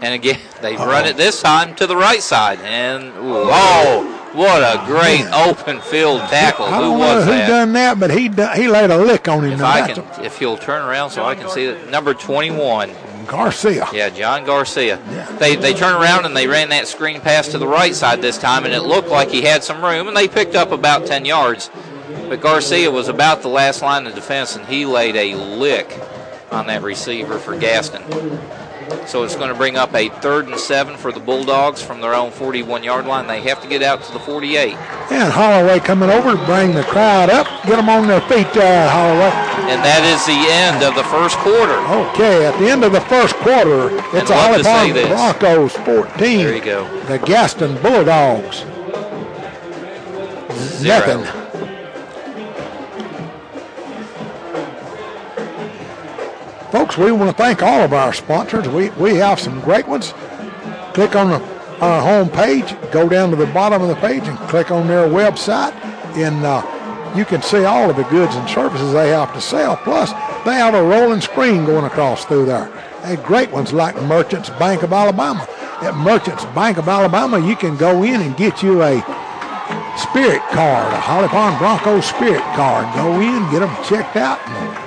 And again, they run it this time to the right side. And, ooh, oh, what a great
Man.
open field tackle.
I
Who
don't know
was
who
that?
done that, but he done, he laid a lick on him.
If I can, if you'll turn around so I can see it. Number 21.
Garcia.
Yeah, John Garcia.
Yeah.
They they turned around and they ran that screen pass to the right side this time, and it looked like he had some room, and they picked up about 10 yards. But Garcia was about the last line of defense, and he laid a lick on that receiver for Gaston. So it's going to bring up a third and seven for the Bulldogs from their own 41 yard line. They have to get out to the 48.
And Holloway coming over to bring the crowd up. Get them on their feet, uh, Holloway.
And that is the end of the first quarter.
Okay, at the end of the first quarter, it's
And
a
love
Holly
to say
Broncos 14.
There you go.
The Gaston Bulldogs.
Zero.
Nothing. Folks, we want to thank all of our sponsors. We, we have some great ones. Click on the, our home page, go down to the bottom of the page, and click on their website, and uh, you can see all of the goods and services they have to sell. Plus, they have a rolling screen going across through there. They great ones like Merchants Bank of Alabama. At Merchants Bank of Alabama, you can go in and get you a spirit card, a Holly Pond Broncos spirit card. Go in, get them checked out, and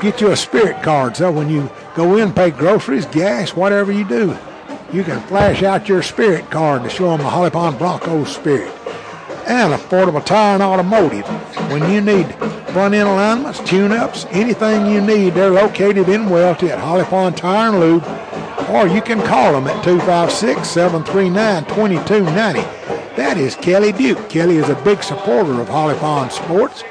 get you a spirit card. So when you go in, pay groceries, gas, whatever you do, you can flash out your spirit card to show them the Holly Pond Broncos spirit. And affordable tire and automotive. When you need front end alignments, tune ups, anything you need, they're located in Welti at Holly Pond Tire and Lube. Or you can call them at 256 739 2290. That is Kelly Duke. Kelly is a big supporter of Holly Pond Sports.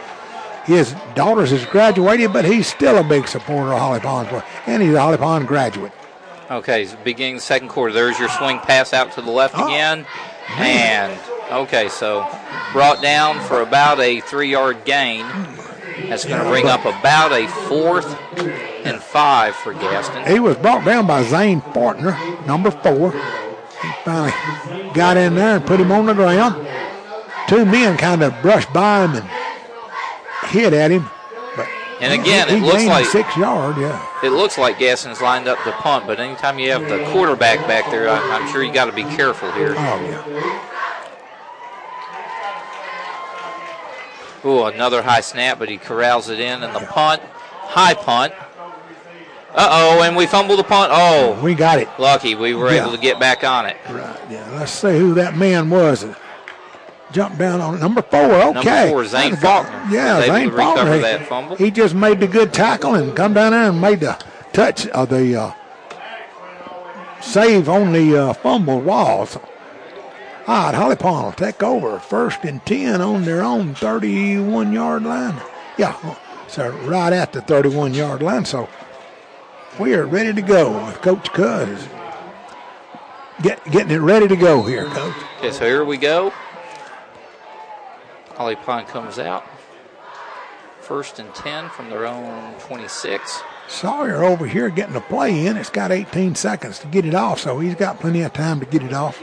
His daughters has graduated, but he's still a big supporter of Holly Pond And he's a Holly Pond graduate.
Okay, beginning the second quarter, there's your swing pass out to the left
Oh.
again. And, okay, so brought down for about a three yard gain. That's going to bring up about a fourth and five for Gaston.
He was brought down by Zane Faulkner, number four. He finally got in there and put him on the ground. Two men kind of brushed by him and hit at him. But
and again,
he,
he it looks like
six yard. Yeah.
It looks like Gaston's lined up to punt, but anytime you have the quarterback back there, I, I'm sure you got to be careful here.
Oh yeah.
Ooh, another high snap, but he corrals it in, and the punt, high punt. Uh oh, and we fumbled the punt. Oh,
we got it.
Lucky we were yeah. able to get back on it.
Right. Yeah. Let's see who that man was. Jump down on number four. Okay.
Number four, Zane Faulkner.
Yeah, Zane Faulkner. He, that fumble. he just made the good tackle and come down there and made the touch of the uh, save on the uh, fumble walls. All right, Holly Pond will take over. First and 10 on their own 31 yard line. Yeah, so right at the 31 yard line. So we are ready to go with Coach Cuz. Get, getting it ready to go here, Coach.
Okay, so here we go. Holly Pond comes out. First and 10 from their own 26.
Sawyer over here getting the play in. It's got 18 seconds to get it off, so he's got plenty of time to get it off.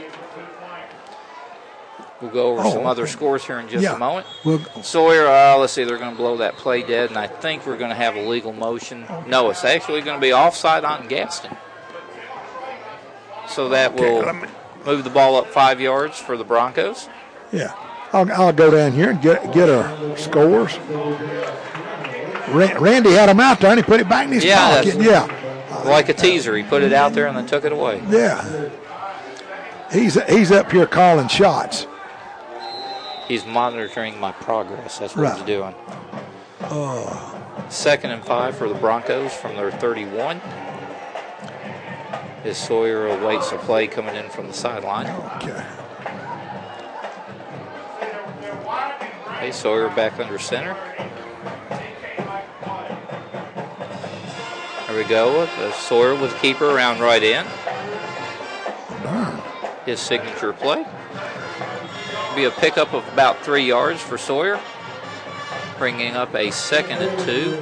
We'll go over oh, some other scores here in just yeah. a moment. We'll Sawyer, uh, let's see, they're going to blow that play dead, and I think we're going to have a legal motion. Okay. No, it's actually going to be offside on Gaston. So that will okay, move the ball up five yards for the Broncos.
Yeah. I'll, I'll go down here and get get our scores. Randy had them out there and he put it back in his
yeah,
pocket. Yeah.
Like a teaser. He put it out there and then took it away.
Yeah. He's, he's up here calling shots
he's monitoring my progress. That's what right. he's doing.
Uh,
Second and five for the Broncos from their 31. As Sawyer awaits a play coming in from the sideline.
Okay.
Hey, Sawyer back under center. There we go. Sawyer with keeper around right in. His signature play be a pickup of about three yards for Sawyer, bringing up a second and two.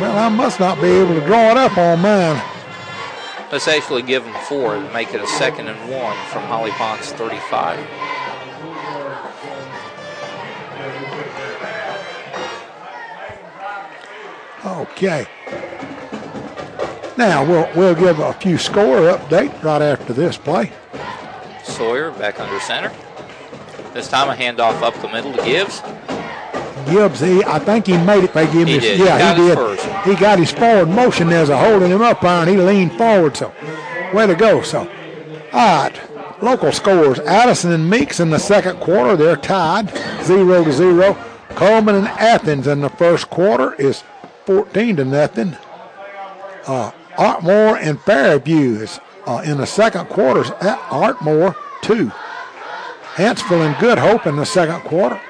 Well, I must not be able to draw it up on mine.
Let's actually give him four and make it a second and one from Holly Pond's 35.
Okay. Now we'll we'll give a few score update right after this play.
Sawyer back under center. This time a handoff up the middle to Gibbs.
Gibbs, he, I think he made it by giving
he
his,
did.
yeah,
he,
he
did. First.
He got his forward motion as a holding him up iron. He leaned forward, so way to go. So, all right, local scores: Addison and Meeks in the second quarter, they're tied, zero to zero. Cullman and Athens in the first quarter is 14 to nothing. Uh, Ardmore and Fairview is uh, in the second quarter. Ardmore, two. Hanceville and Good Hope in the second quarter.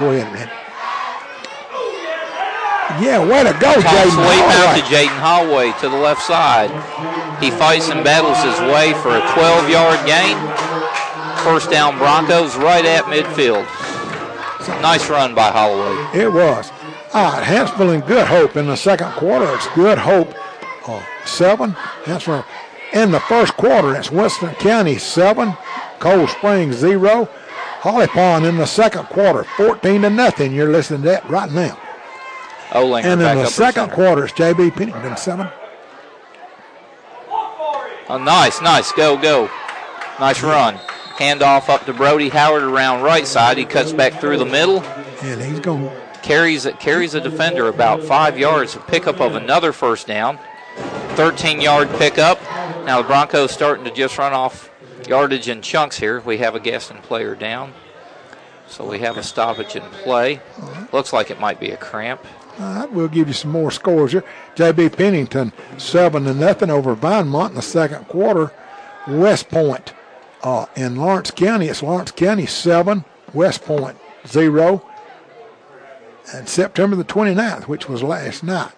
Go ahead, man. Yeah, way to go, Jaden
Sweep out to Jaden Holloway to the left side. He fights and battles his way for a 12-yard gain. First down Broncos right at midfield. Nice run by Holloway.
It was. All right, Hanceville and Good Hope in the second quarter. It's Good Hope uh, seven. Hanceville in the first quarter. It's Winston County 7, Cold Springs 0. Holly Pond in the second quarter, 14 to nothing. You're listening to that right now.
Olinger
and in the second quarter, it's JB Pennington 7.
Oh, nice, nice. Go, go. Nice run. Handoff up to Brody Howard around right side. He cuts back through the middle.
And he's going
carries carries a defender about five yards. A pickup of another first down. 13 yard pickup. Now the Broncos starting to just run off yardage in chunks here. We have a Gaston player down. So we have a stoppage in play. Looks like it might be a cramp.
All right, we'll give you some more scores here. JB Pennington, 7 to nothing over Vinemont in the second quarter. West Point uh, in Lawrence County, it's Lawrence County 7, West Point 0. And September the 29th, which was last night.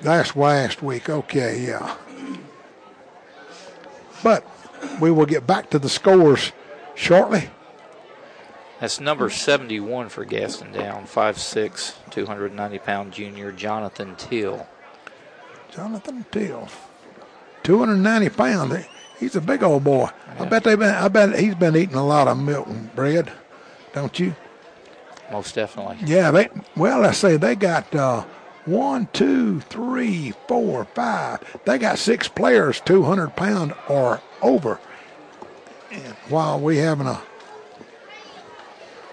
That's last week. Okay, yeah. But we will get back to the scores shortly.
That's number 71 for Gaston down, 5'6", 290 pound junior Jonathan Till.
Jonathan Till, 290 pounds. He's a big old boy. Yeah. I bet they've been. I bet he's been eating a lot of milk and bread, don't you?
Most definitely.
Yeah. They well, let's say they got uh, one, two, three, four, five. They got six players 200 pound or over. And while we having a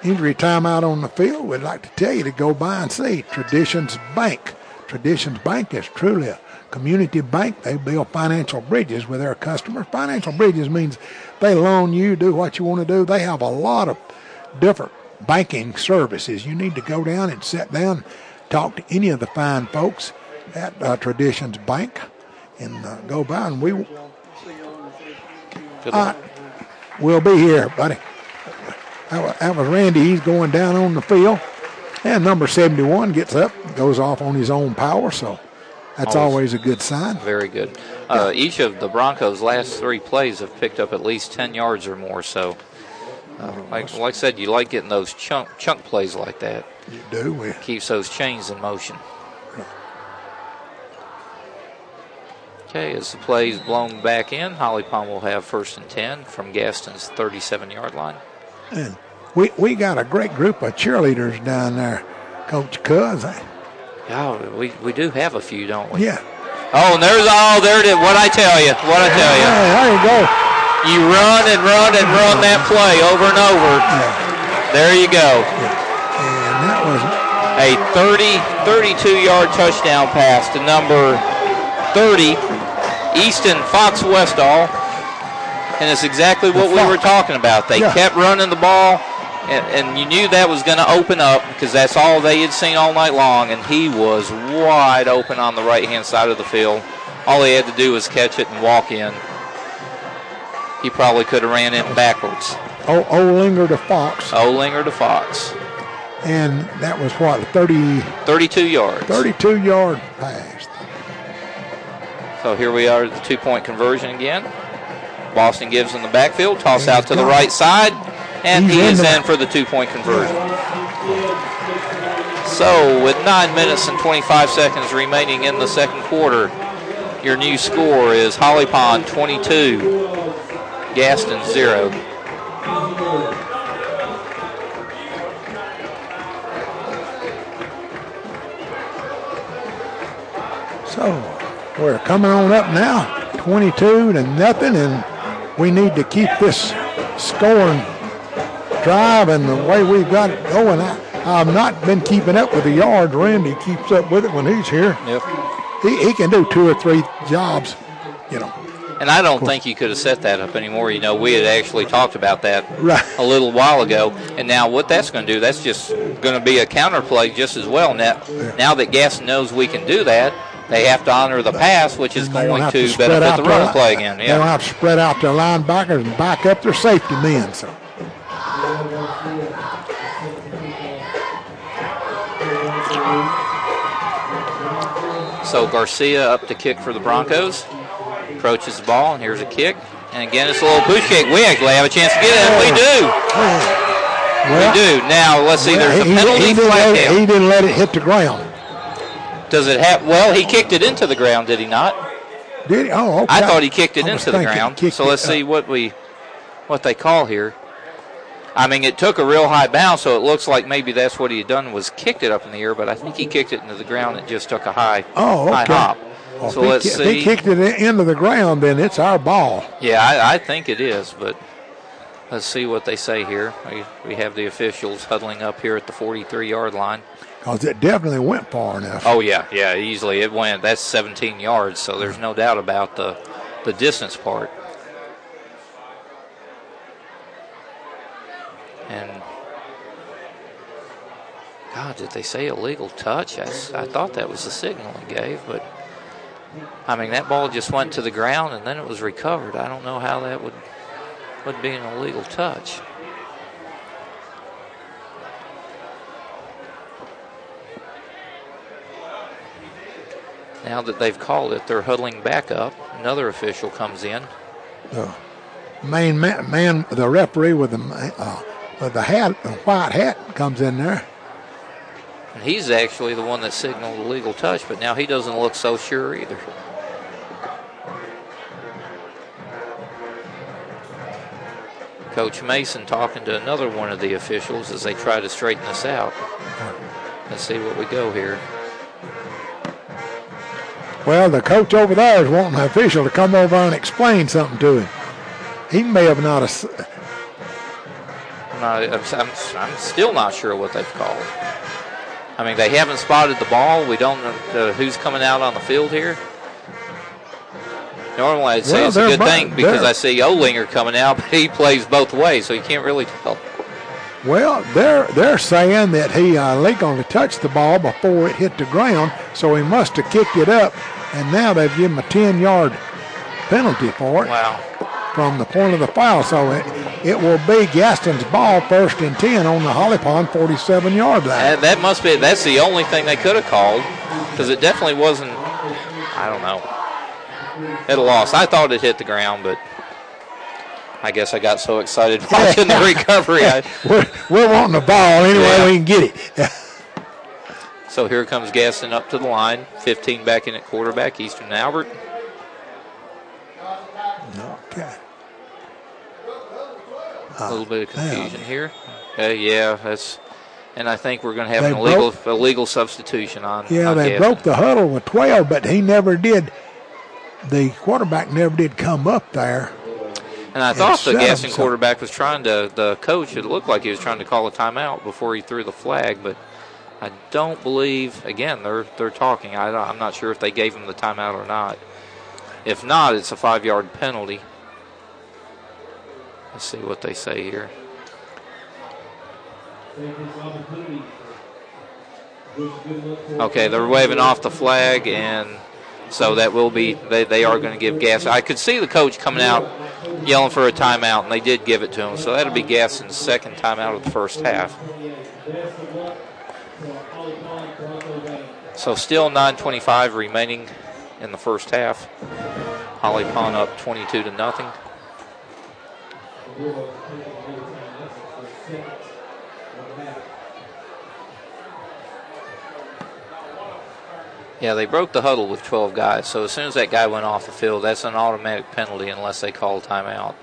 injury timeout on the field, we'd like to tell you to go by and see Traditions Bank. Traditions Bank is truly a community bank. They build financial bridges with their customers. Financial bridges means they loan you, do what you want to do. They have a lot of different banking services. You need to go down and sit down, talk to any of the fine folks at uh, Traditions Bank, and uh, go by and we. Uh, we'll be here, buddy. That was Randy. He's going down on the field. And number 71 gets up, goes off on his own power, so that's always, always a good sign.
Very good. Uh, each of the Broncos' last three plays have picked up at least 10 yards or more, so uh, like, like I said, you like getting those chunk chunk plays like that.
You do. We,
Keeps those chains in motion. Okay, as the play is blown back in, Holly Pond will have first and 10 from Gaston's 37 yard line.
And we, we got a great group of cheerleaders down there, Coach Cuz.
Yeah, we, we do have a few, don't we?
Yeah.
Oh, and there's all there. To, what I tell you, what I tell you.
Yeah, there you go.
You run and run and run that play over and over. Yeah. There you go.
Yeah. That was
a 30, 32 yard touchdown pass to number 30, Easton Fox Westall and it's exactly what we were talking about. They yeah. kept running the ball, and, and you knew that was going to open up because that's all they had seen all night long, and he was wide open on the right hand side of the field. All he had to do was catch it and walk in. He probably could have ran in backwards.
Oh, Olinger to Fox.
Olinger to Fox.
And that was what, 30?
32 yards.
32 yard pass.
So here we are at the two point conversion again. Boston Gibbs in the backfield, toss out to the right side, and He's he is in, in for the two point conversion. So, with 9 minutes and 25 seconds remaining in the second quarter, your new score is Holly Pond 22, Gaston 0.
So, we're coming on up now, 22 to nothing, and we need to keep this scoring drive and the way we've got it going. I, have not been keeping up with the yards. Randy keeps up with it when he's here.
Yep.
He, he can do two or three jobs, you know.
And I don't think you could have set that up anymore. You know, we had actually talked about that
right.
a little while ago. And now what that's going to do, that's just going to be a counterplay just as well. Now, yeah. now that Gaston knows we can do that, they have to honor the pass, which is going to, to benefit the run play again. Yeah.
They don't have to spread out their linebackers and back up their safety men. So.
So Garcia up to kick for the Broncos. Approaches the ball, and here's a kick. And again, it's a little push kick. We actually have a chance to get it. We do. Oh, well, we do. Now, let's see. There's a penalty he, he flag
down. He didn't let it hit the ground.
Does it have? Well, he kicked it into the ground, did he not?
Did he? Oh, okay.
I thought he kicked it into the ground. So let's see what we, what they call here. I mean, it took a real high bounce, so it looks like maybe that's what he had done was kicked it up in the air. But I think he kicked it into the ground. It just took a high,
oh, okay.
high hop. Oh, well, so let's
he,
see.
If he kicked it into the ground, then it's our ball.
Yeah, I, I think it is. But let's see what they say here. We, we have the officials huddling up here at the 43-yard line.
Because it definitely went far enough.
Oh yeah, yeah, easily it went. That's 17 yards, so there's no doubt about the the distance part. And God, did they say illegal touch? I, I thought that was the signal he gave, but I mean that ball just went to the ground and then it was recovered. I don't know how that would would be an illegal touch. Now that they've called it, they're huddling back up. Another official comes in.
the main man, man the referee with the uh, with the hat, the white hat, comes in there.
And he's actually the one that signaled the legal touch, but now he doesn't look so sure either. Coach Mason talking to another one of the officials as they try to straighten this out. Let's see what we go here.
Well, the coach over there is wanting the official to come over and explain something to him. He may have not. A,
I'm, not, I'm, I'm still not sure what they've called. I mean, they haven't spotted the ball. We don't know uh, who's coming out on the field here. Normally, I'd say well, it's a good thing because I see Olinger coming out, but he plays both ways, so you can't really tell.
Well, they're they're saying that he uh, legally touched the ball before it hit the ground, so he must have kicked it up, and now they've given him a 10-yard penalty for it.
Wow.
From the point of the foul, so it, it will be Gaston's ball first and 10 on the Holly Pond 47 yard line.
That, that must be, that's the only thing they could have called because it definitely wasn't, I don't know. It lost. I thought it hit the ground, but I guess I got so excited watching the recovery. I,
we're, we're wanting the ball anyway yeah. we can get it.
so here comes Gaston up to the line. 15 back in at quarterback, Easton Albert.
Okay.
A little bit of confusion here. Uh, yeah, that's, and I think we're going to have an illegal broke, illegal substitution on.
Yeah,
on
they
Gaston.
broke the huddle with 12, but he never did. The quarterback never did come up there.
And I thought the Gaston quarterback was trying to, the coach, it looked like he was trying to call a timeout before he threw the flag, but I don't believe, again, they're, they're talking. I, I'm not sure if they gave him the timeout or not. If not, it's a five yard penalty. Let's see what they say here. Okay, they're waving off the flag, and so that will be they, they are going to give gas. I could see the coach coming out yelling for a timeout, and they did give it to him. So that'll be Gaston's second timeout of the first half. So still 9:25 remaining in the first half. Holly Pond up 22 to nothing. Yeah, they broke the huddle with 12 guys. So as soon as that guy went off the field, that's an automatic penalty unless they call timeout.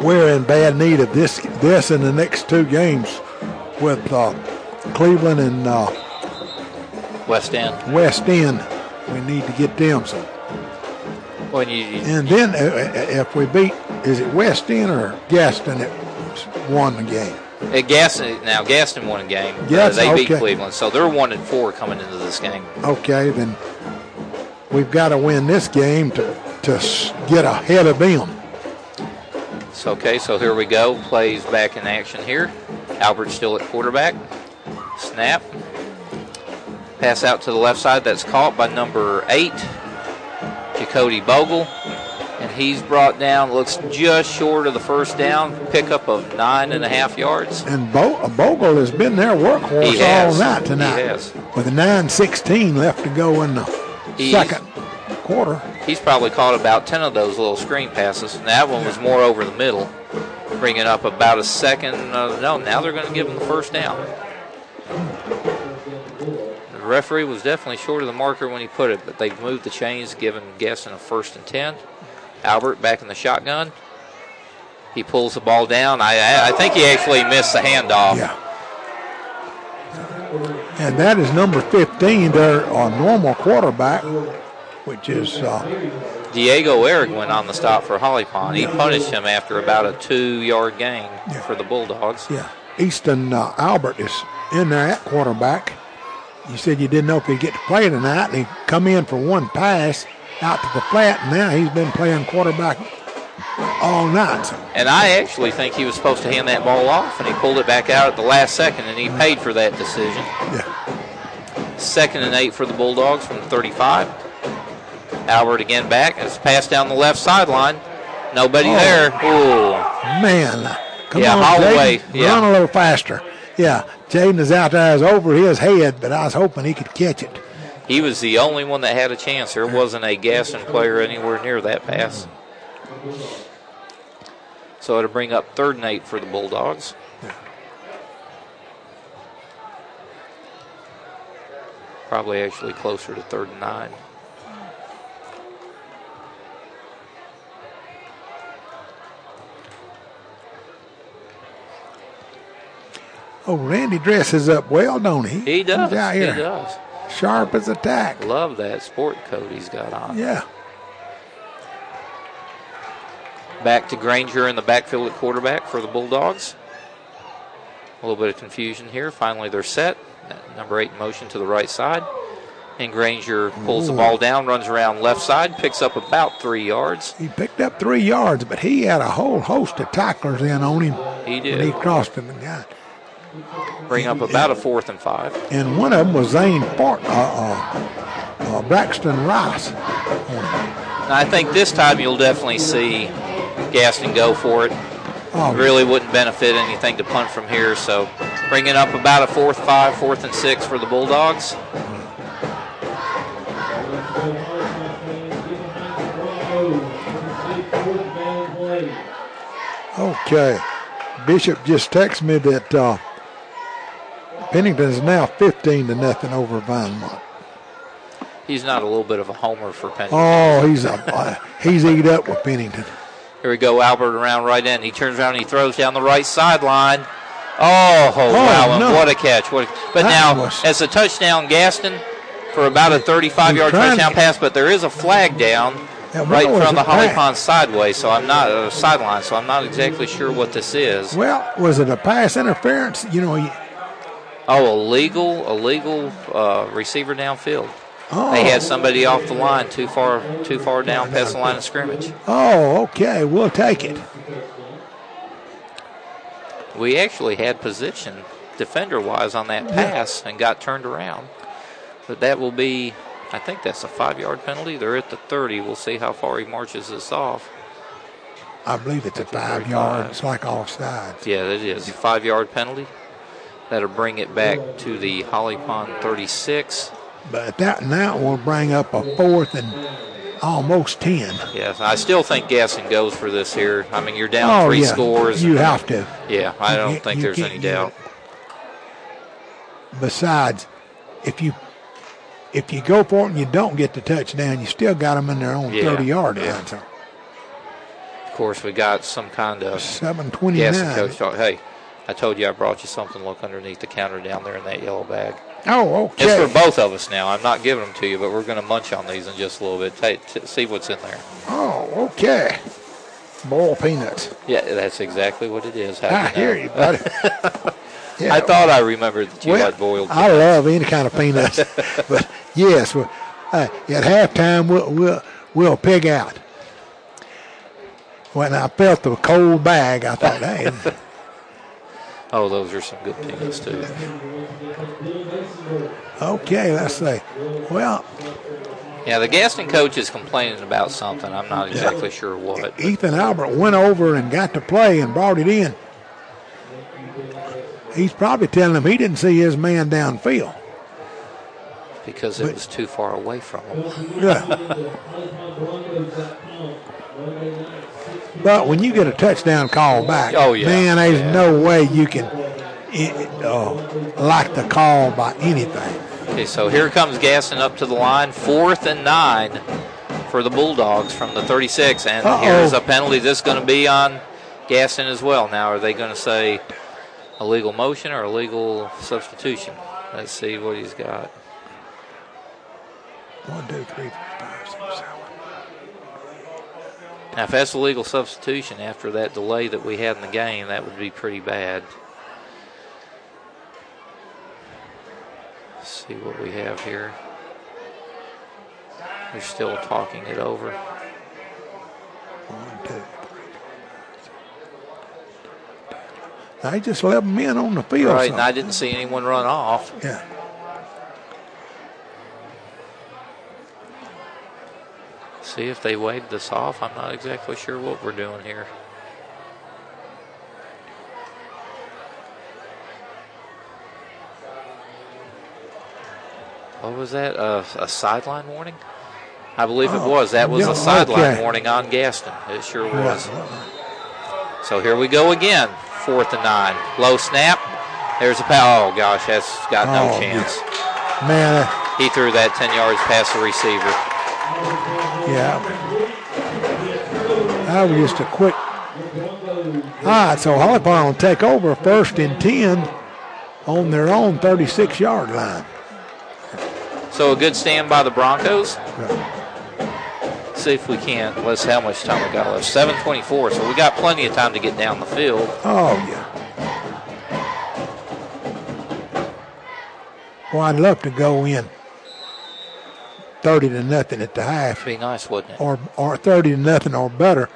We're in bad need of this this in the next two games with uh, Cleveland and uh,
West End.
West End. We need to get them some.
When you, you
and then uh, uh, if we beat, is it West End or Gaston that won the game?
Uh, Gaston now Gaston won a game.
Yes,
they
okay.
beat Cleveland, so they're one and four coming into this game.
Okay, then we've got to win this game to to get ahead of them.
Okay, so here we go. Plays back in action here. Albert still at quarterback. Snap. Pass out to the left side. That's caught by number eight, Jacody Bogle. And he's brought down, looks just short of the first down, pickup of nine and a half yards.
And Bo- uh, Bogle has been their workhorse all night tonight.
He has.
With a 9.16 left to go in the he's, second quarter.
He's probably caught about 10 of those little screen passes. And that one was more over the middle, bringing up about a second. Uh, no, now they're going to give him the first down. The referee was definitely short of the marker when he put it, but they've moved the chains, giving Gaston a first and 10. Albert back in the shotgun. He pulls the ball down. I, I think he actually missed the handoff.
Yeah. And that is number 15, their uh, normal quarterback which is uh,
Diego Eric went on the stop for Holly Pond. He punished him after about a two-yard gain
yeah.
for the Bulldogs.
Yeah, Easton uh, Albert is in there at quarterback. You said you didn't know if he'd get to play tonight, and he come in for one pass out to the flat, and now he's been playing quarterback all night.
And I actually think he was supposed to hand that ball off, and he pulled it back out at the last second, and he paid for that decision.
Yeah.
Second and eight for the Bulldogs from 35. Albert again back. It's passed down the left sideline. Nobody
Oh.
there. Ooh.
Man, come
Yeah,
on,
Holloway,
Jaden,
yeah.
run a little faster. Yeah, Jaden is out there, is over his head, but I was hoping he could catch it.
He was the only one that had a chance. There wasn't a Gaston player anywhere near that pass. So it'll bring up third and eight for the Bulldogs. Probably actually closer to third and nine.
Oh, Randy dresses up well, don't he?
He does.
He's out
He does.
sharp as a tack.
Love that sport coat he's got on.
Yeah.
Back to Granger in the backfield at quarterback for the Bulldogs. A little bit of confusion here. Finally, they're set. Number eight motion to the right side. And Granger pulls the ball down, runs around left side, picks up about three yards.
He picked up three yards, but he had a whole host of tacklers in on him
He did.
when he crossed him and got.
Bring up about a fourth and five.
And one of them was Zane Fort, uh, uh, uh, Braxton Rice.
And I think this time you'll definitely see Gaston go for it.
Oh,
Really wouldn't benefit anything to punt from here. So bringing up about a fourth, five, fourth and six for the Bulldogs.
Okay. Bishop just texted me that uh, Pennington is now 15 to nothing over Vinemont.
He's not a little bit of a homer for Pennington.
Oh, he's a uh, he's eat up with Pennington.
Here we go, Albert around right in. He turns around and he throws down the right sideline. Oh, wow,
no.
what a catch. What a, but
That
now,
was-
as a touchdown, Gaston for about a 35 yard
trying to-
touchdown pass, but there is a flag down right in
what
front of
was
the Holly? Pond sideways, so I'm not, uh, sideline, so I'm not exactly sure what this is.
Well, was it a pass interference? You know, he,
Oh, a legal, a legal uh, receiver downfield.
oh,
They had somebody off the line too far, too far down past the line of scrimmage.
oh, okay, we'll take it.
We actually had position defender wise on that pass and got turned around. But that will be, I think that's a five yard penalty. They're at the 30. We'll see how far he marches this off.
I believe it's a five
35.
yard. It's like offside.
Yeah, it is. Five yard penalty. That'll bring it back to the Holly Pond 36.
But that now will bring up a fourth and almost ten.
Yes, I still think Gaston goes for this here. I mean, you're down
oh
three
yeah,
scores.
You have to.
yeah, I don't think
you
there's any doubt.
Besides, if you if you go for it and you don't get the touchdown, you still got them in their own
Yeah,
thirty yard
yeah.
line. So
Of course, we got some kind of
seven twenty
Gaston
nine.
coach talk. Hey, I told you I brought you something. Look underneath the counter down there in that yellow bag.
Oh, okay.
It's for both of us now. I'm not giving them to you, but we're going to munch on these in just a little bit. Take, t- see what's in there.
Oh, okay. Boiled peanuts.
Yeah, that's exactly what it is. How'd
I
you
hear
know?
you, buddy. Yeah.
I thought I remembered that you
well,
like boiled.
I love any kind of peanuts, but yes, well, uh, at halftime we'll, we'll we'll pig out. When I felt the cold bag, I thought, hey,
oh, those are some good peanuts too.
okay, let's see. Well,
Yeah, the Gaston coach is complaining about something. I'm not exactly sure what.
Ethan Albert went over and got to play and brought it in. He's probably telling him he didn't see his man downfield.
because it was too far away from him.
Yeah. but when you get a touchdown call back,
Oh, yeah.
man, there's
Yeah.
no way you can it, uh, like the call by anything.
Okay, so here comes Gaston up to the line, fourth and nine for the Bulldogs from the 36, and
Uh-oh.
here's a penalty. This is going to be on Gaston as well. Now, are they going to say a legal motion or a legal substitution? Let's see what he's got.
One, two, three, four, five, six, seven.
Now, if that's a legal substitution after that delay that we had in the game, that would be pretty bad. Let's see what we have here. They're still talking it over.
One, two, three, four, five, six. They just left them in on the field.
Right,
some.
and I didn't see anyone run off.
Yeah.
See if they waved this off. I'm not exactly sure what we're doing here. What was that? Uh, a sideline warning? I believe it
Oh,
was. That was
yeah,
a sideline
okay.
warning on Gaston. It sure was.
Yeah.
So here we go again. Fourth and nine. Low snap. There's a power. Oh, gosh, that's got no
Oh,
chance.
Man,
He threw that 10 yards past the receiver.
Yeah. That was just a quick. All ah, right, so Holly Pond will take over first and 10 on their own 36 yard line.
So a good stand by the Broncos. See if we can't. Let's see how much time we got left. 7:24. So we got plenty of time to get down the field.
Oh, yeah. Well, I'd love to go in 30 to nothing at the half.
Be nice, wouldn't it?
or or 30 to nothing or better,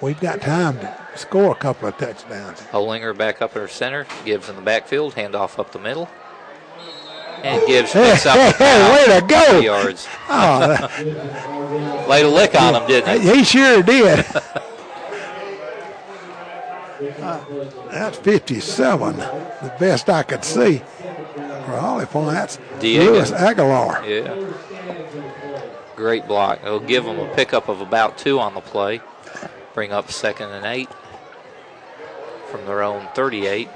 we've got time to score a couple of touchdowns.
Olinger back up at her center. Gibbs in the backfield. Handoff up the middle. And up
Hey,
about
hey, way to go!
yards.
Oh,
Laid a lick on him, didn't he?
he sure did. Uh, That's 57, the best I could see. For Holly Pond, that's
Diego.
Lewis Aguilar.
Yeah. Great block. It'll give them a pickup of about two on the play. Bring up second and eight from their own 38.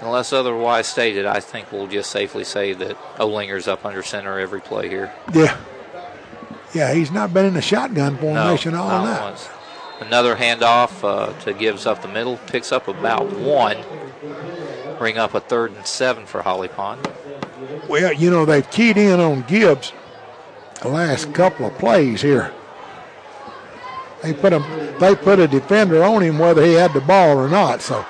Unless otherwise stated, I think we'll just safely say that Olinger's up under center every play here.
Yeah. Yeah, he's not been in the shotgun
No,
formation all
not
night.
once. Another handoff uh, to Gibbs up the middle. Picks up about one. Bring up a third and seven for Holly Pond.
Well, you know, they've keyed in on Gibbs the last couple of plays here. They put him, they put a defender on him whether he had the ball or not. So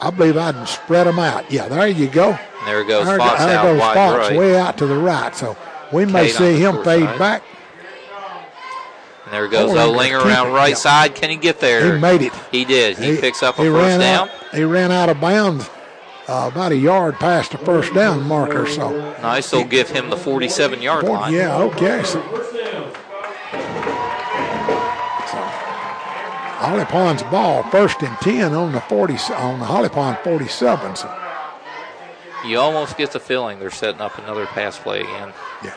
I believe I'd spread them out. Yeah, there you go.
There goes
there,
Fox
there
out
goes
wide
Fox
right.
way out to the right. So we may
Kate
see him fade
side.
back.
And there goes
Olinger
Olinger around right
yeah.
side. Can he get there?
He made it.
He did. He, picks up a
he
first down.
Out, he ran out of bounds uh, about a yard past the first down marker. So
Nice. They'll give him the 47 yard line.
yeah, okay. So, Holly Pond's ball, first and ten on the forty on the Holly Pond forty-seven. So
You almost get the feeling they're setting up another pass play again.
yeah,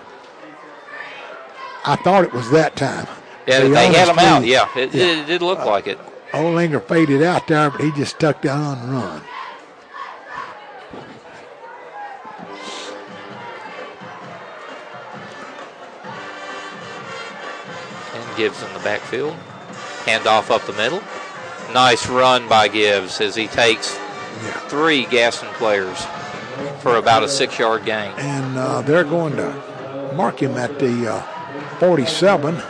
I thought it was that time.
Yeah,
To be
they had him out.
with you.
Yeah, it, it, it did look like it.
Olinger faded out there, but he just tucked down and run.
Gibbs in the backfield. Handoff up the middle. Nice run by Gibbs as he takes
Yeah.
three Gaston players for about a six yard gain.
And uh, they're going to mark him at the uh, 47.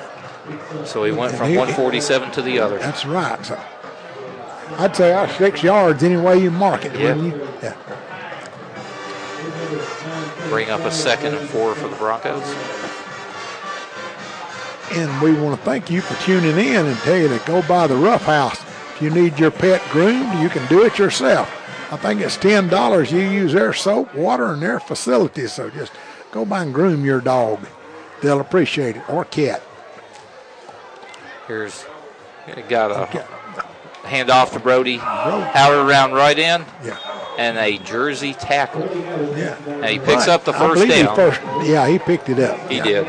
So he went
And
from
he-
147 to the other.
That's right. So I'd say six yards any way you mark it, wouldn't you? Yeah.
Bring up a second and four for the Broncos.
And we want to thank you for tuning in and tell you to go by the Rough House. If you need your pet groomed, you can do it yourself. I think it's ten dollars. You use their soap, water, and their facilities. So just go by and groom your dog. They'll appreciate it or cat.
Here's got a
Okay.
handoff to Brody. Howard around right in
Yeah.
and a jersey tackle.
Yeah.
And he picks
Right.
up the first down.
first- yeah, he picked it up.
He
Yeah.
did.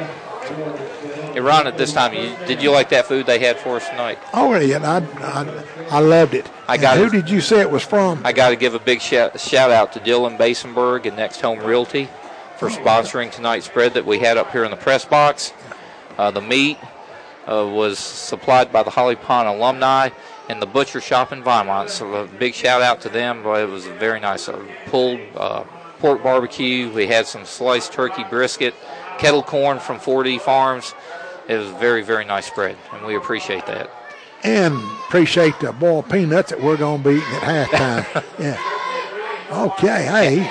Hey, Ron, at this time, you, did you like that food they had for us tonight?
Oh, yeah, and I, I, I loved it.
I got
Who did you say it was from?
I got to give a big shout, shout out to Dylan Basenberg and Next Home Realty for sponsoring tonight's spread that we had up here in the press box. Uh, the meat uh, was supplied by the Holly Pond alumni and the butcher shop in Vinemont. So a big shout out to them. Boy, it was very nice. Uh, pulled uh, pork barbecue. We had some sliced turkey brisket, kettle corn from 4D Farms. It was a very, very nice spread, and we appreciate that.
and appreciate the boiled peanuts that we're going to be eating at halftime. yeah. Okay. Hey.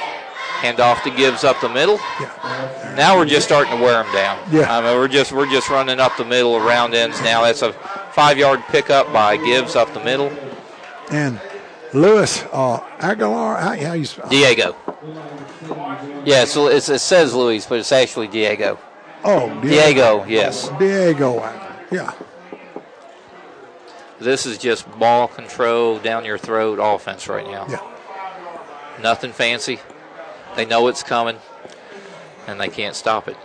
Handoff to Gibbs up the middle.
Yeah.
Now we're just starting to wear them down.
Yeah.
I mean, we're just we're just running up the middle around ends now. That's a five-yard pickup by Gibbs up the middle.
And Lewis uh, Aguilar. uh, Yeah, he's
Diego. Yeah, so it says Luis, but it's actually Diego.
Oh,
Diego, Diego yes.
Diego, yeah.
This is just ball control down your throat offense right now.
Yeah.
Nothing fancy. They know it's coming, and they can't stop it.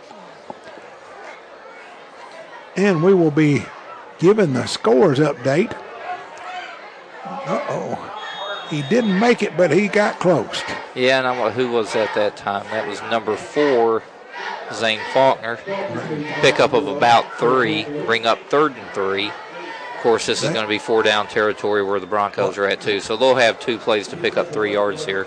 And we will be giving the scores update. Uh oh. He didn't make it, but he got close.
Yeah, and I'm, who was at that time? That was number four, Zane Faulkner. Pickup of about three, bring up third and three. Of course, this is going to be four down territory where the Broncos are at too, so they'll have two plays to pick up three yards here.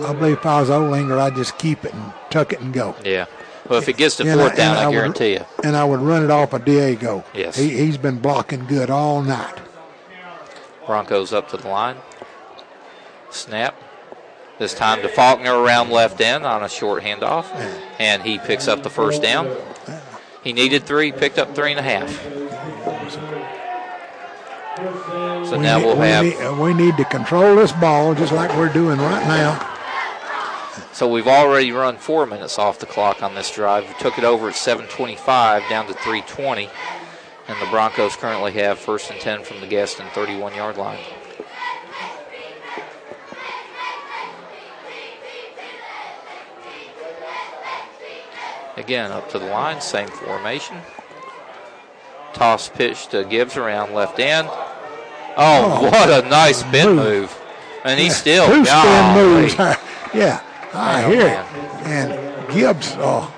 I believe if I was Olinger, I'd just keep it and tuck it and go.
Yeah. Well, if it gets to fourth I, down, I, I guarantee
would,
you.
And I would run it off of Diego.
Yes.
He, he's been blocking good all night.
Broncos up to the line. Snap. This time to Faulkner around left end on a short handoff. And he picks up the first down. He needed three, picked up three and a half. So
we
now
need,
we'll
we
have.
Need, uh, we need to control this ball just like we're doing right now.
So we've already run four minutes off the clock on this drive. We took it over at 7:25 down to 3:20, and the Broncos currently have first and 10 from the Gaston 31-yard line. Again, up to the line, same formation. Toss pitch to Gibbs around left end. Oh, oh what a nice spin move. move. And he's still.
Two spin moves. yeah. I hear it. And Gibbs, oh,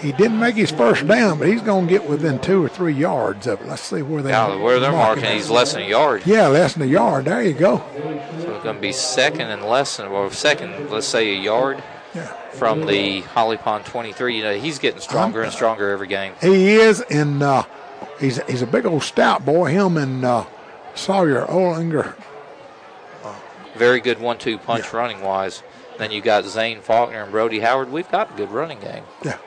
he didn't make his first down, but he's going to get within two or three yards of it. Let's see where they
yeah, where they're marking. marking he's less than a yard.
Yeah, less than a yard. There you go.
So it's going to be second and less than, well, second, let's say a yard.
Yeah.
From the Holly Pond 23, you know he's getting stronger I'm, and stronger every game.
He is, and uh, he's he's a big old stout boy. Him and uh, Sawyer Olinger.
Very good one-two punch yeah. running wise. Then you got Zane Faulkner and Brody Howard. We've got a good running game.
Yeah.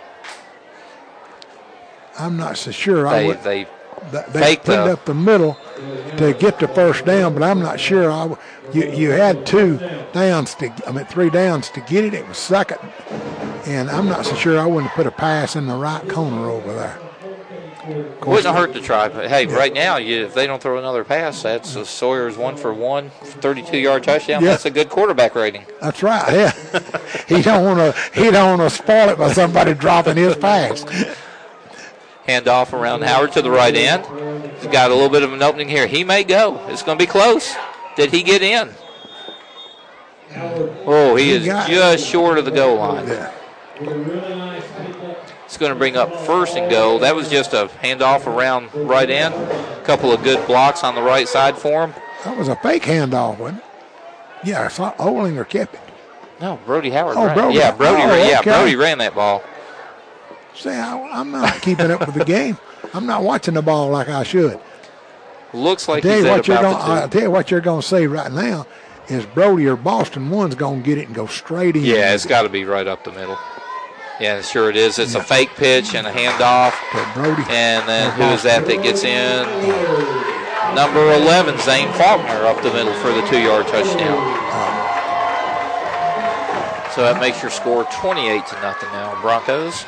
I'm not so sure.
They,
I would,
they,
they put it up the middle to get the first down, but I'm not sure. I, you, you had two downs to, I mean, three downs to get it. It was second, and I'm not so sure I wouldn't put a pass in the right corner over there.
Wouldn't hurt to try, but hey, yeah. right now, you, if they don't throw another pass, that's uh, Sawyer's one for one, 32 yard touchdown. Yeah. That's a good quarterback rating.
That's right. Yeah, he don't want to. He don't want to spoil it by somebody dropping his pass.
Handoff around Howard to the right end. He's got a little bit of an opening here. He may go. It's going to be close. Did he get in? Oh, he, he is just it. short of the goal line.
Yeah.
It's going to bring up first and goal. That was just a handoff around right end. A couple of good blocks on the right side for him.
That was a fake handoff, wasn't it? Yeah, I thought Olinger kept it.
No, Brody Howard.
Oh,
ran.
Brody.
Yeah, Brody.
Oh,
okay.
Yeah,
Brody ran that ball.
See, I, am not keeping up with the game. I'm not watching the ball like I should.
Looks like
I'll tell
you
what you're
going.
I'll tell you what you're going to say right now is Brody or Boston one's going to get it and go straight in.
Yeah, it's got to be right up the middle. Yeah, sure it is. It's yeah. a fake pitch and a handoff.
Brody.
And then who is that that gets in? Number 11, Zane Faulkner, up the middle for the two-yard touchdown. Uh-huh. So that makes your score 28 to nothing now, Broncos.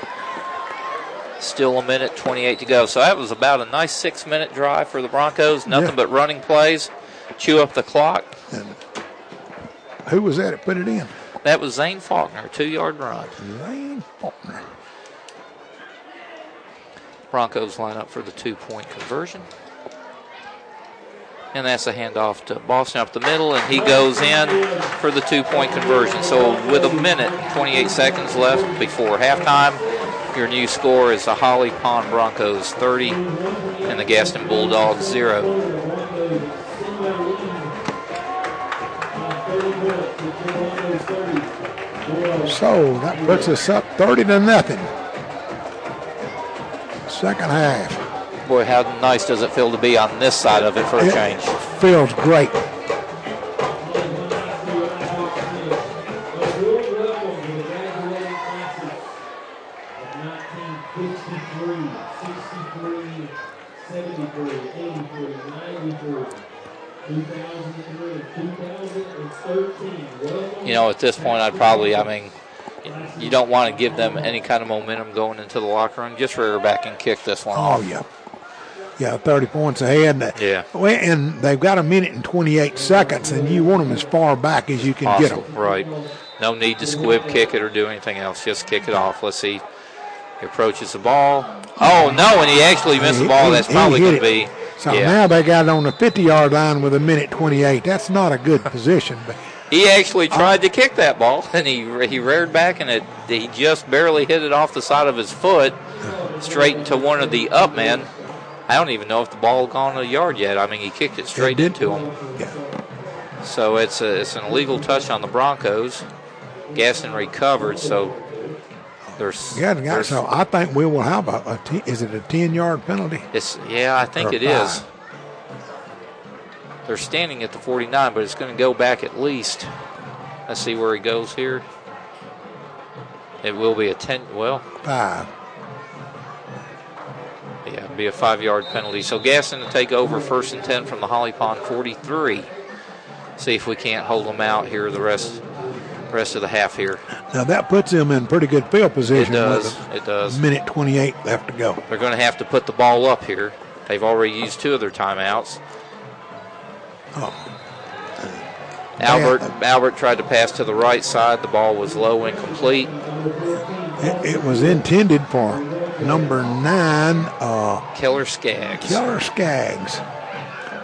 Still a minute 28 to go. So that was about a nice six-minute drive for the Broncos. Nothing yeah. but running plays. Chew up the clock.
And who was that that put it in?
That was Zane Faulkner, two yard run.
Zane Faulkner.
Broncos line up for the two point conversion. And that's a handoff to Boston up the middle, and he goes in for the two point conversion. So, with a minute 28 seconds left before halftime, your new score is the Holly Pond Broncos 30 and the Gaston Bulldogs 0.
So that puts us up 30 to nothing. Second half.
Boy, how nice does it feel to be on this side of it for a
it
change?
Feels great.
You know, at this point, I'd probably, I mean, you don't want to give them any kind of momentum going into the locker room. Just rear back and kick this one.
Oh, yeah. Yeah, 30 points ahead.
Yeah.
And they've got a minute and 28 seconds, and you want them as far back as you can get them.
Right. No need to squib kick it or do anything else. Just kick it off. Let's see. He approaches the ball. Oh, no, and he actually missed the ball. That's probably going to be.
So
yeah.
now they got it on the 50 yard line with a minute 28. That's not a good position. But
he actually tried to kick that ball, and he he reared back, and it he just barely hit it off the side of his foot, straight into one of the up men. I don't even know if the ball gone a yard yet. I mean, he kicked it straight
it
into him.
Yeah.
So it's a, it's an illegal touch on the Broncos. Gaston recovered, so there's,
Yeah,
there's
so I think we will have a, a t- is it a 10 yard penalty?
It's yeah, I think it is.
Five.
They're standing at the 49, but it's going to go back at least. Let's see where he goes here. It will be a 10. Well,
Five.
yeah, it'll be a five-yard penalty. So Gaston to take over first and 10 from the Holly Pond 43. See if we can't hold them out here the rest rest of the half here.
Now that puts them in pretty good field position.
It
does.
It does.
minute 28 left to go.
They're going to have to put the ball up here. They've already used two of their timeouts.
Oh.
Albert Albert tried to pass to the right side. The ball was low, incomplete.
It, it was intended for number nine, uh,
Keller Skaggs.
Keller Skaggs.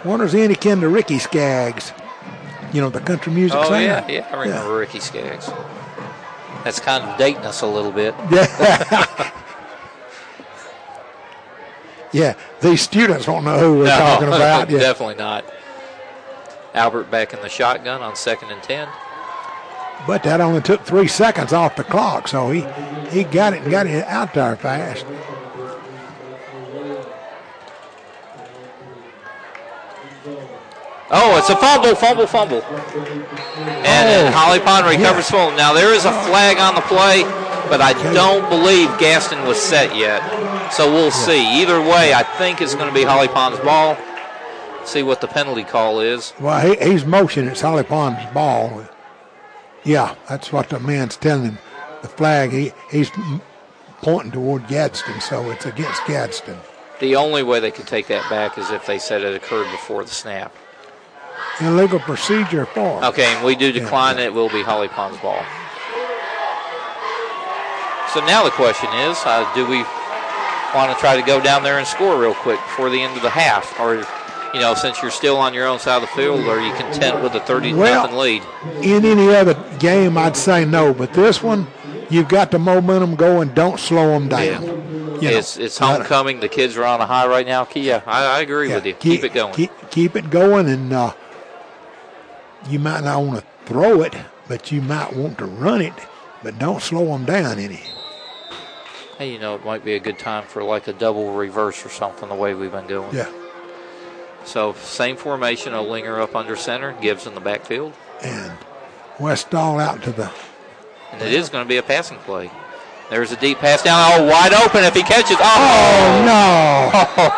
Wonders any kin to Ricky Skaggs. You know, the country music
Oh
singer.
yeah, yeah, I remember Ricky Skaggs. That's kind of dating us a little bit.
Yeah. yeah, these students won't know who we're
No,
talking about. Yeah.
definitely not. Albert back in the shotgun on second and ten.
But that only took three seconds off the clock, so he, he got it and got it out there fast.
Oh, it's a fumble, fumble, fumble. And
Oh.
Holly Pond recovers
Yeah.
fumble. Now there is a oh. flag on the play, but I don't believe Gaston was set yet. So we'll see. Either way, I think it's going to be Holly Pond's ball. See what the penalty call is.
Well, he, he's motioning. It's Holly Pond's ball. Yeah, that's what the man's telling him. The flag, he, he's pointing toward Gaston, so it's against Gaston.
The only way they could take that back is if they said it occurred before the snap.
Illegal procedure for.
Okay, and we do decline it. It will be Holly Pond's ball. So now the question is, uh, do we want to try to go down there and score real quick before the end of the half, or you know, since you're still on your own side of the field, are you content with a 30
Well-
nothing lead?
In any other game, I'd say no, but this one, you've got the momentum going. Don't slow them down. You know,
it's it's homecoming. The kids are on a high right now. Yeah, I, I agree
yeah,
with you. Keep, it going.
Keep, keep it going, and uh, you might not want to throw it, but you might want to run it, but don't slow them down any.
hey, you know, it might be a good time for like a double reverse or something. The way we've been going.
Yeah.
So same formation. A Olinger up under center. Gibbs in the backfield.
And Westall out to the
And it is going to be a passing play. There's a deep pass down. Oh, wide open if he catches. Oh,
Oh no!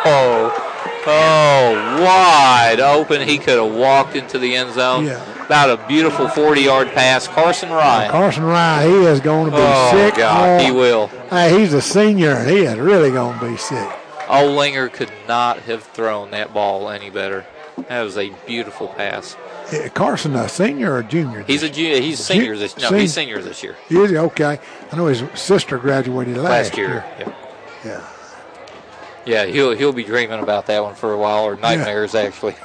oh, oh, wide open. He could have walked into the end zone.
Yeah.
About a beautiful 40 yard pass. Carson Ryan.
Carson Ryan, he is going to be sick.
Oh,
sick.
God, he will.
Hey, he's a senior, and he is really going to be sick.
Olinger could not have thrown that ball any better. That was a beautiful pass.
Eh, Carson, a senior or junior?
He's a junior. he's a senior this no
Sen-
he's senior this year.
Is he? Okay. I know his sister graduated last,
Last year. Yeah.
Yeah.
Yeah, he'll he'll be dreaming about that one for a while, or nightmares actually.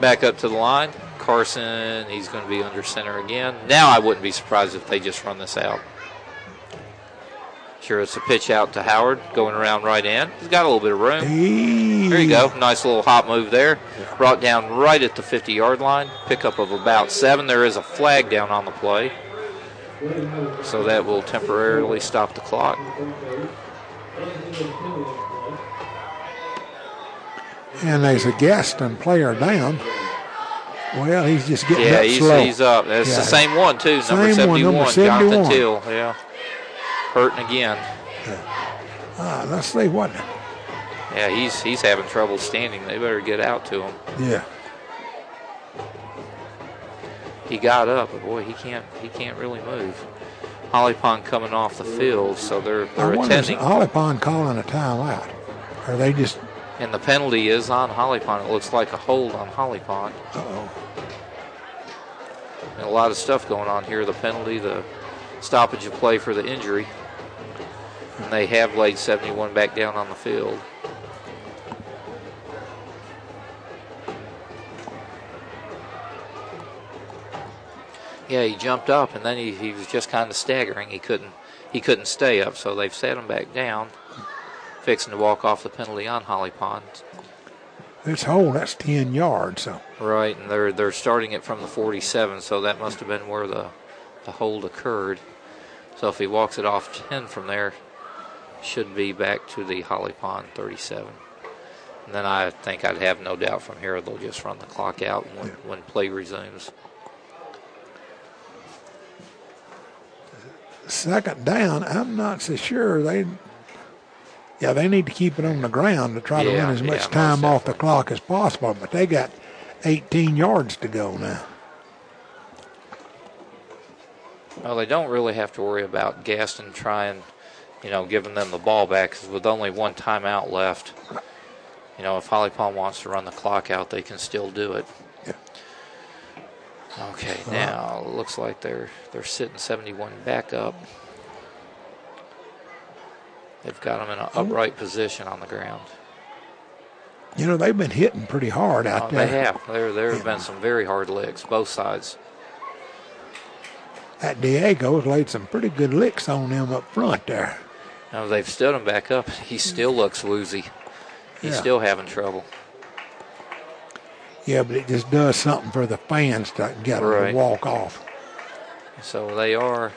Back up to the line, Carson. He's going to be under center again. Now I wouldn't be surprised if they just run this out. Sure, it's a pitch out to Howard, going around right in. He's got a little bit of room.
He,
There you go, nice little hop move there. Brought down right at the 50-yard line. Pickup of about seven. There is a flag down on the play, so that will temporarily stop the clock.
And there's a Gaston player down. Well, he's just getting
Yeah,
up
he's,
slow.
he's up. That's
Yeah.
the same one too. Number
Same one,
seventy-one,
number
Jonathan
71.
Till. Yeah, hurting again.
Ah, let's see what
Yeah, he's he's having trouble standing. They better get out to him.
Yeah.
He got up, but boy, he can't he can't really move. Holly Pond coming off the field, so they're they're
I
attending.
Holly Pond calling a timeout? Are they just,
And the penalty is on Holly Pond. It looks like a hold on Holly Pond.
uh-oh.
And a lot of stuff going on here. The penalty, the stoppage of play for the injury. And they have laid 71 back down on the field. Yeah, he jumped up and then he, he was just kind of staggering. He couldn't he couldn't stay up, so they've set him back down, fixing to walk off the penalty on Holly Pond.
This hole, that's 10 yards, so.
Right, and they're they're starting it from the 47, so that must have been where the the hold occurred. So if he walks it off 10 from there, should be back to the Holly Pond 37. And then I think I'd have no doubt from here they'll just run the clock out when, when play resumes.
Second down, I'm not so sure. They, yeah, they need to keep it on the ground to try to
Yeah,
run as much
most
time off the clock as possible, but they got 18 yards to go now.
Well, they don't really have to worry about Gaston trying, you know, giving them the ball back 'cause with only one timeout left, you know, if Holly Pond wants to run the clock out, they can still do it.
Yeah.
Okay, uh-huh. now it looks like they're they're sitting 71 back up. They've got them in an hmm. upright position on the ground.
You know, they've been hitting pretty hard out
Oh,
there.
they have. There there have
Yeah.
been some very hard licks, both sides.
That Diego's laid some pretty good licks on them up front there.
Now they've stood him back up. He still looks woozy. He's
Yeah.
still having trouble.
Yeah, but it just does something for the fans to get
Right.
to walk off.
So they are.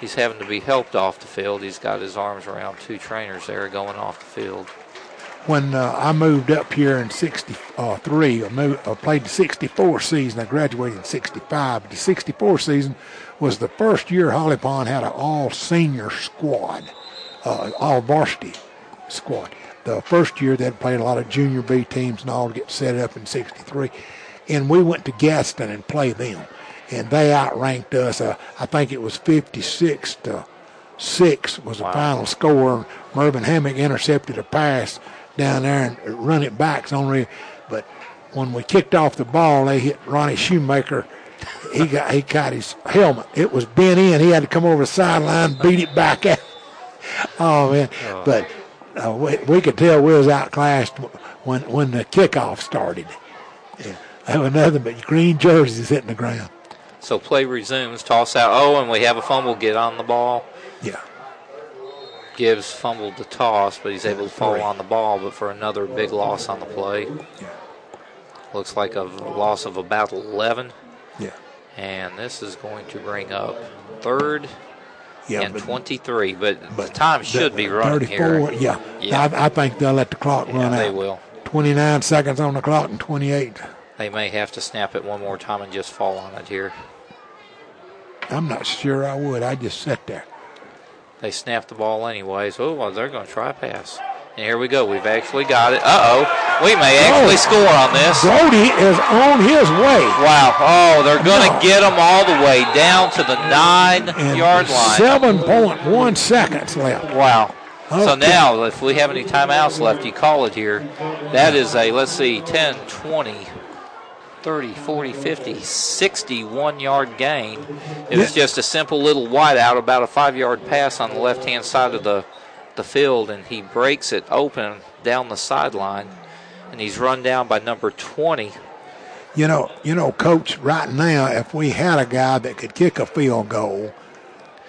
He's having to be helped off the field. He's got his arms around two trainers there going off the field.
When uh, I moved up here in '63, I, moved, I played the '64 season. I graduated in '65. The '64 season was the first year Holly Pond had an all-senior squad, uh, all varsity squad. The first year they'd played a lot of junior B teams and all to get set up in '63, and we went to Gaston and played them, and they outranked us. Uh, I think it was 56 to six was the
Wow.
final score. Mervyn Hammock intercepted a pass down there and run it back. It's only, but when we kicked off the ball, they hit Ronnie Shoemaker. He got he got his helmet. It was bent in. He had to come over the sideline, beat it back out. Oh man! But uh, we, we could tell we was outclassed when when the kickoff started. Yeah. There was nothing but green jerseys hitting the ground.
So play resumes. Toss out. Oh, and we have a fumble. Get on the ball.
Yeah.
Gibbs fumbled the toss, but he's able to fall on the ball. But for another big loss on the play.
Yeah.
Looks like a loss of about 11.
Yeah.
And this is going to bring up third
Yeah.
and
but-
23. But, the
But
time should be running
34,
here.
Yeah,
Yeah.
I, I think they'll let the clock
Yeah,
run
they
out.
will.
29 seconds on the clock and 28.
They may have to snap it one more time and just fall on it here.
I'm not sure I would. I just sit there.
They snap the ball anyways. Oh, well, they're going to try a pass. And here we go. We've actually got it. Uh oh. We may actually
Oh.
score on this.
Brody is on his way.
Wow. Oh, they're going to
No.
get him all the way down to the nine
And
yard line.
7.1 seconds left.
Wow. So now, if we have any timeouts left, you call it here. That is a, let's see, 10, 20, 30, 40, 50, 61 yard gain. It was just a simple little wide out, about a five yard pass on the left hand side of the, the field, and he breaks it open down the sideline. And he's run down by number 20.
You know, you know, coach. Right now, if we had a guy that could kick a field goal,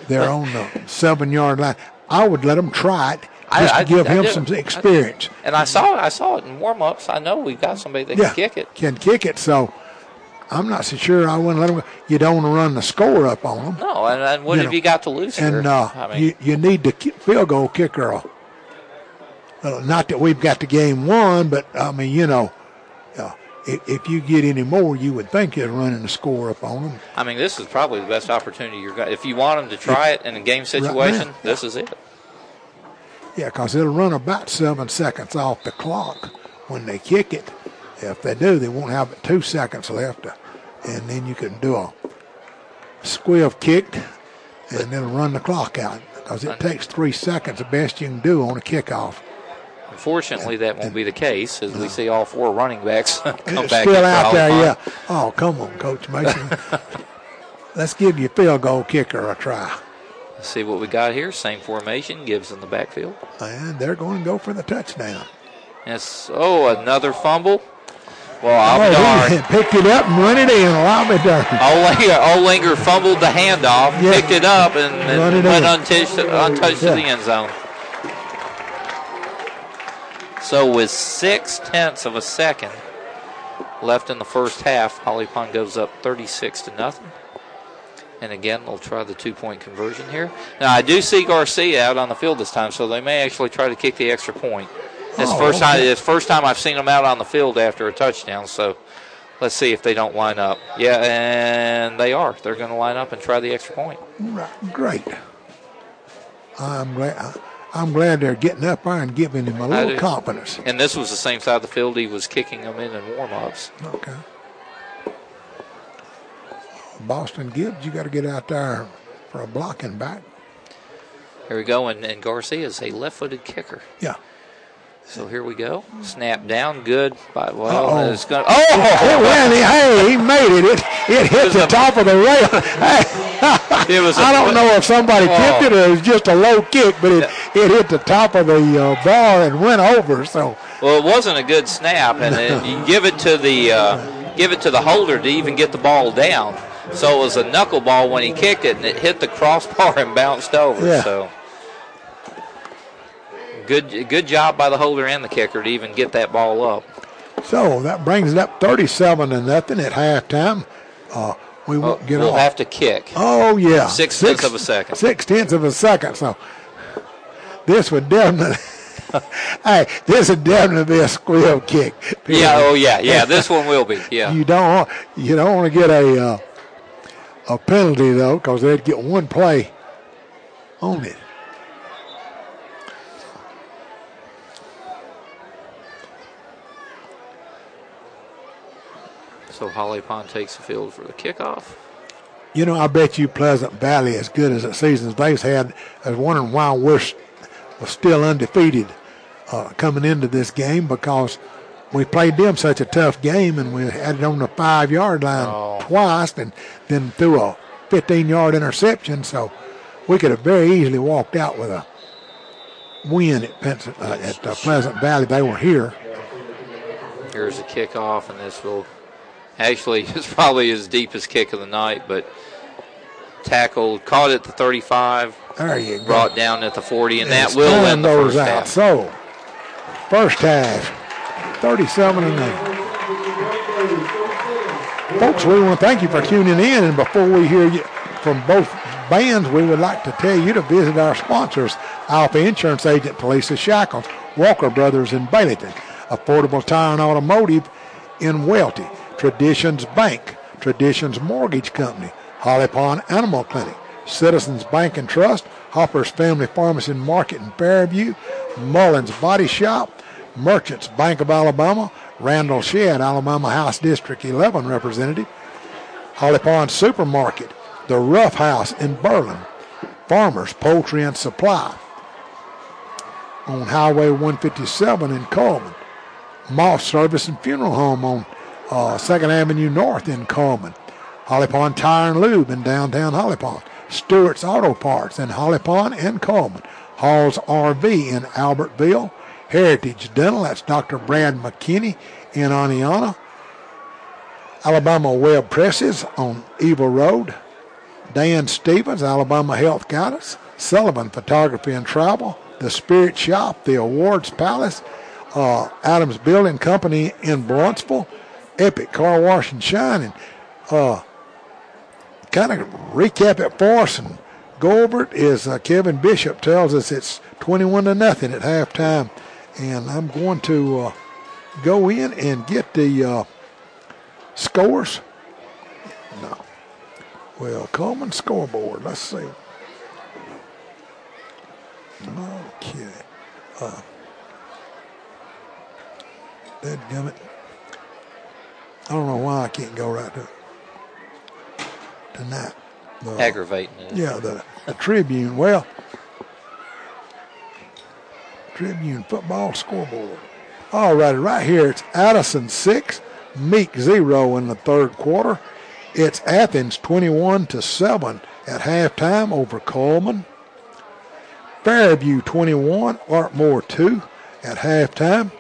they're on the seven-yard line. I would let him try it just
I-
to give
I
him some
I
experience.
And I saw I saw it in warm ups. I know we've got somebody that
yeah,
can kick it.
Can kick it. So I'm not so sure I wouldn't let him. go. You don't want to run the score up on them.
No, and, and what
You
have
know,
you got to lose here?
And uh,
I mean,
you, you need the field goal kicker. Uh, not that we've got the game won, but I mean, you know, uh, if, if you get any more, you would think you're running the score up on them.
I mean, this is probably the best opportunity you're going. If you want them to try it in a game situation,
now,
this is it.
Yeah, because it'll run about seven seconds off the clock when they kick it. If they do, they won't have two seconds left. And then you can do a squib kick and it'll run the clock out because it takes three seconds, the best you can do on a kickoff.
Unfortunately, that won't be the case as we see all four running backs come
It's
back.
still out there, yeah. Oh, come on, Coach Mason. Let's give your field goal kicker a try.
Let's see what we got here. Same formation. Gibbs in the backfield.
And they're going to go for the touchdown.
Yes. Oh, another fumble. Well, I'll
oh,
be darned.
picked it up and run it in. Allow me darn.
Olinger, Olinger fumbled the handoff,
Yeah.
picked it up, and, and
it
went
in.
untouched, untouched to the end zone. So with six tenths of a second left in the first half, Holly Pond goes up 36 to nothing. And again, they'll try the two-point conversion here. Now I do see Garcia out on the field this time, so they may actually try to kick the extra point. It's the
Oh,
first time.
okay.
It's the first time I've seen them out on the field after a touchdown. So let's see if they don't line up. Yeah, and they are. They're going to line up and try the extra point.
Right, Great. I'm glad. I'm glad they're getting up there and giving him a little confidence.
And this was the same side of the field he was kicking them in in warm-ups.
Okay. Boston Gibbs, you got to get out there for a blocking back.
Here we go, and, and Garcia is a left-footed kicker.
Yeah.
So here we go. Snap down, good. By, well,
Uh-oh.
it's going.
It
Oh,
went, hey, he made it. It, it hit
was
the
a-
top of the rail.
It was a-
I don't know if somebody
Oh.
tipped it or it was just a low kick, but it, it hit the top of the uh, bar and went over. So
well, it wasn't a good snap, and you give it to the uh, give it to the holder to even get the ball down. So it was a knuckleball when he kicked it, and it hit the crossbar and bounced over.
Yeah.
So good good job by the holder and the kicker to even get that ball up.
so that brings it up 37 to nothing at halftime. Uh, we won't get
we'll
off.
have to kick.
Oh yeah,
Six tenths of a second.
Six tenths of a second. So this would definitely, hey, this would definitely be a squeal kick.
Yeah. Oh yeah. Yeah. This one will be. Yeah.
You don't want, you don't want to get a uh, a penalty though, because they'd get one play on it.
So Holly Pond takes the field for the kickoff.
You know, I bet you Pleasant Valley, as good as the seasons they've had, is wondering why we're still undefeated uh, coming into this game because we played them such a tough game and we had it on the five yard line
Oh.
twice and then threw a 15 yard interception. So we could have very easily walked out with a win at, Pens- uh, at uh, Pleasant Valley. They were here.
Here's the kickoff, and this will actually it's probably his deepest kick of the night, but tackled, caught at the 35,
There you go.
brought down at the 40, and that
It's
will
time
end the first
out.
half.
So, first half, 37 and 8. Folks, we want to thank you for tuning in. And before we hear you from both bands, we would like to tell you to visit our sponsors Alpha Insurance Agent Felisa Shackles, Walker Brothers in Baileyton, Affordable Tire and Automotive in Welti, Traditions Bank, Traditions Mortgage Company, Holly Pond Animal Clinic, Citizens Bank and Trust, Hopper's Family Pharmacy and Market in Fairview, Mullins Body Shop, Merchants Bank of Alabama, Randall Shedd, Alabama House District 11 representative, Holly Pond Supermarket, the Rough House in Berlin, Farmers Poultry and Supply on Highway 157 in Cullman, Moss Service and Funeral Home on uh, 2nd Avenue North in Cullman, Holly Pond Tire and Lube in downtown Holly Pond, Stewart's Auto Parts in Holly Pond and Cullman, Hall's RV in Albertville, Heritage Dental, that's Dr. Brad McKinney in Oneonta, Alabama Web Presses on Evil Road, Dan Stevens, Alabama Health Guidance, Sullivan Photography and Travel, The Spirit Shop, The Awards Palace, uh, Adams Building Company in Blountsville, Epic Car Wash and Shine, and uh, kind of recap it for us and go over it is uh, Kevin Bishop tells us it's 21 to nothing at halftime, and I'm going to uh, go in and get the uh, scores. No. Well, Cullman scoreboard. Let's see. Okay. Uh, Dead gummit. I don't know why I can't go right to tonight.
The, Aggravating. It.
Yeah, the, the Tribune. Well, Tribune football scoreboard. All righty, right here it's Addison six, Meek zero in the third quarter. It's Athens 21 to 7 at halftime over Cullman. Fairview 21, Ardmore 2 at halftime.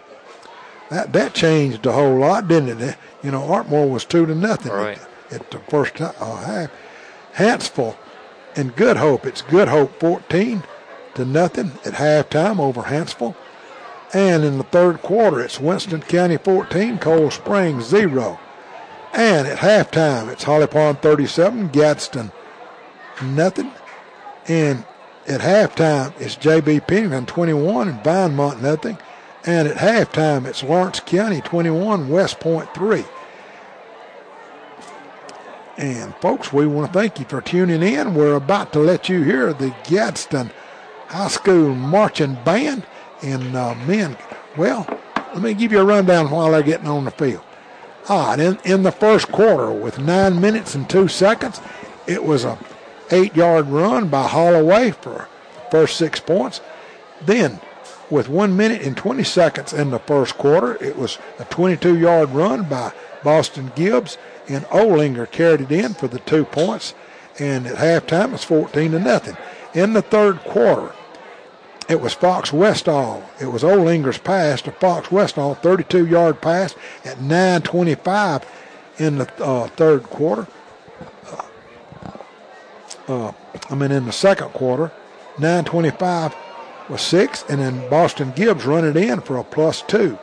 That that changed a whole lot, didn't it? You know, Ardmore was 2 to nothing
right.
at, at, the first uh, half. Hanceville and Good Hope. It's Good Hope 14 to nothing at halftime over Hanceville. And in the third quarter, it's Winston County 14, Cold Springs 0. And at halftime, it's Holly Pond 37, Gaston nothing. And at halftime, it's J.B. Pennington 21 and Vinemont nothing. And at halftime, it's Lawrence County 21, West Point 3. And folks, we want to thank you for tuning in. We're about to let you hear the Gaston High School Marching Band. And uh, men, well, let me give you a rundown while they're getting on the field. All right, in, in the first quarter, with nine minutes and two seconds, it was a eight-yard run by Holloway for first six points. Then, with one minute and 20 seconds in the first quarter, it was a 22-yard run by Boston Gibbs, and Olinger carried it in for the two points. And at halftime, it's 14 to nothing. In the third quarter, it was Fox Westall. It was Olinger's pass to Fox Westall, 32 yard pass at 9.25 in the uh, third quarter. Uh, uh, I mean, in the second quarter, 9.25 was six, and then Boston Gibbs run it in for a plus two.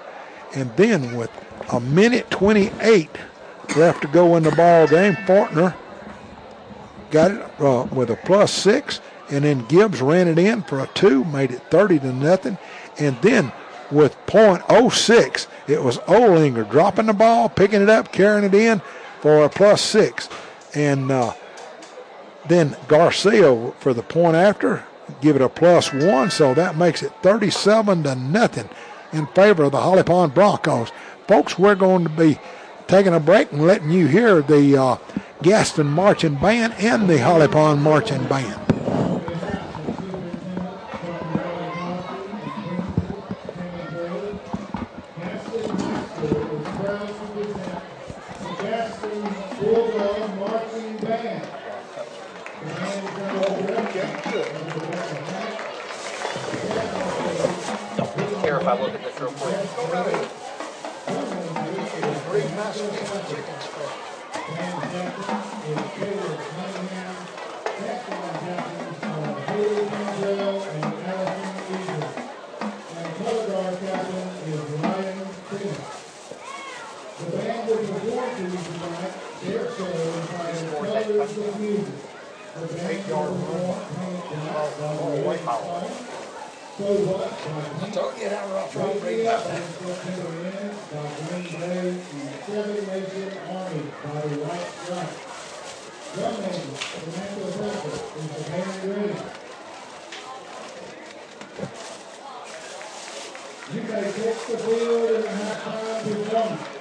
And then with a minute 28 left to go in the ball game, Fortner got it uh, with a plus six and then Gibbs ran it in for a two, made it 30 to nothing. And then with .06, it was Olinger dropping the ball, picking it up, carrying it in for a plus six. And uh, then Garcia for the point after, give it a plus one, so that makes it 37 to nothing in favor of the Holly Pond Broncos. Folks, we're going to be taking a break and letting you hear the uh, Gaston Marching Band and the Holly Pond Marching Band.
Power. I told you how rough road read that. You may take the field and have time to jump.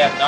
Have an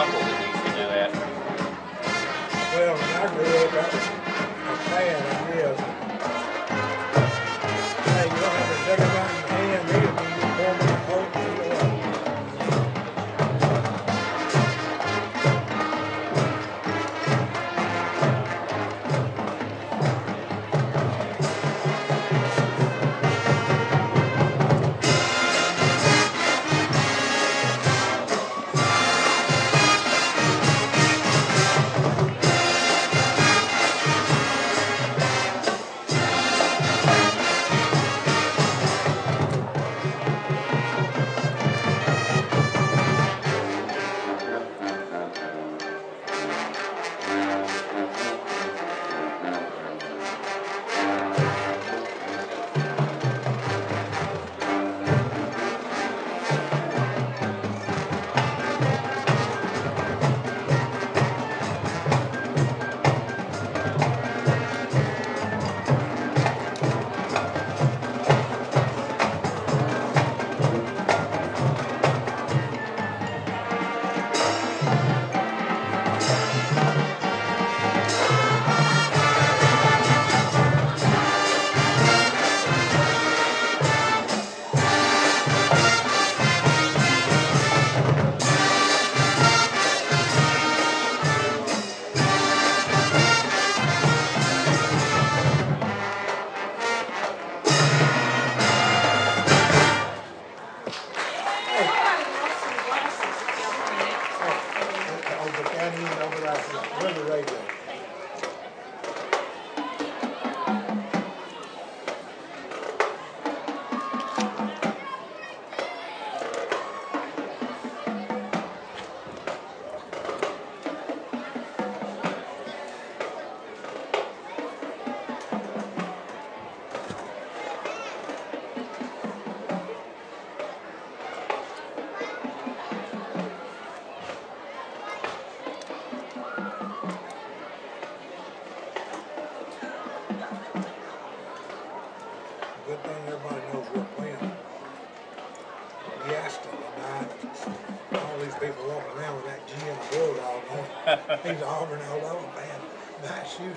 Bulldog on. He's Auburn all over, man. Nice shooter.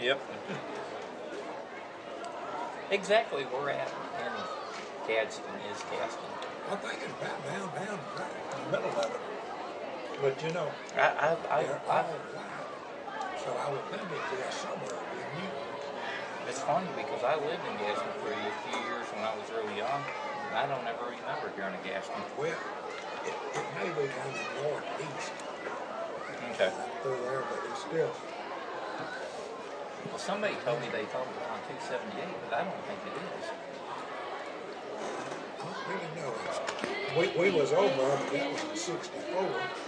Yep. Exactly where at in Gadsden is Gaston.
I think it's about down, down, right in the middle of it. But you know,
I, I, I,
they're
I,
all wide. So I would think it's there somewhere with you.
it's funny because I lived in Gadsden for a few years when I was really young. And I don't ever remember hearing of Gaston.
Well, it, it may be kind of northeast
Okay.
Through there, but it's still.
Well, somebody told me they thought it was on 278, but I don't think it is.
I don't really know. We, we was over, but that was in 64.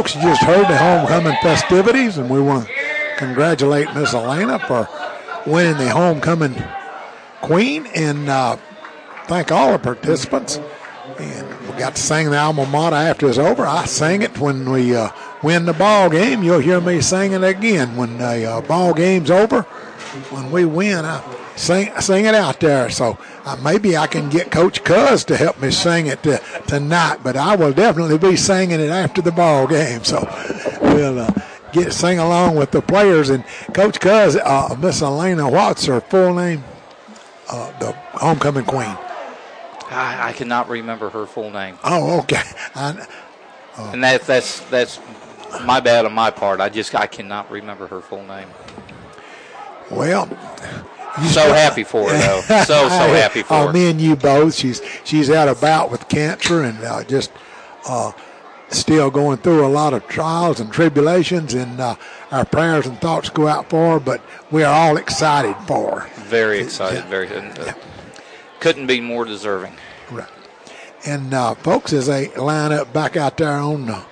Folks, you just heard the homecoming festivities, and we want to congratulate Miss Elena for winning the homecoming queen and uh, thank all the participants. And we got to sing the alma mater after it's over. I sang it when we uh, win the ball game. You'll hear me sing it again when the uh, ball game's over. When we win, I sing sing it out there. So uh, maybe I can get Coach Cuz to help me sing it tonight, but I will definitely be singing it after the ball game. So we'll uh, get sing along with the players. And Coach Cuz, uh, Miss Elena, what's her full name? Uh, the homecoming queen.
I, I cannot remember her full name,
Oh, okay. I,
and that that's that's my bad on my part. I just I cannot remember her full name.
well,
So happy for her though. So so happy for
oh,
her.
me and you both. She's she's out about with cancer and uh, just uh, still going through a lot of trials and tribulations. And uh, our prayers and thoughts go out for her. But we are all excited for her.
Very excited.
Yeah.
Very and, uh, couldn't be more deserving.
Right. And uh, folks, as they line up back out there on the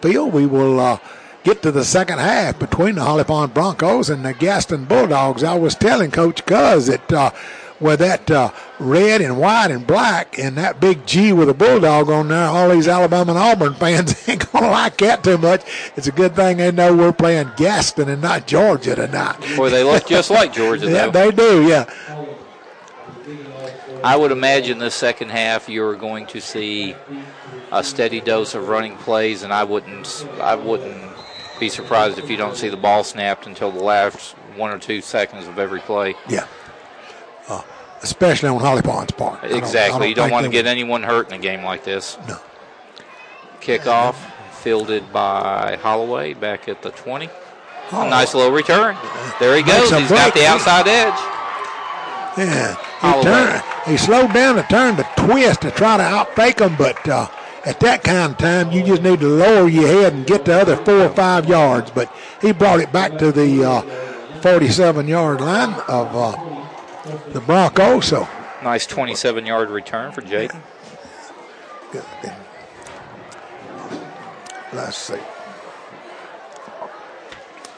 field, we will uh, get to the second half between the Holly Pond Broncos and the Gaston Bulldogs. I was telling Coach Cuz that uh, with that uh, red and white and black and that big G with a bulldog on there, all these Alabama and Auburn fans ain't gonna like that too much. It's a good thing they know we're playing Gaston and not Georgia tonight.
Boy, they look just like Georgia
Yeah,
though.
they do. Yeah.
I would imagine this second half you're going to see a steady dose of running plays, and I wouldn't I wouldn't be surprised if you don't see the ball snapped until the last one or two seconds of every play.
Yeah. Uh, especially on Holly Pond's part. I don't- I
Exactly. You don't want to get
would-
anyone hurt in a game like this.
No.
Kickoff fielded by Holloway back at the 20.
Oh,
A nice little return. There he goes. He's got the outside edge.
Yeah. He, turned, he slowed down to turn to twist to try to outfake him, but uh, at that kind of time, you just need to lower your head and get the other four or five yards. But he brought it back to the uh, 47 yard line of uh, the Broncos. So
Nice 27 yard return for
good. Let's see.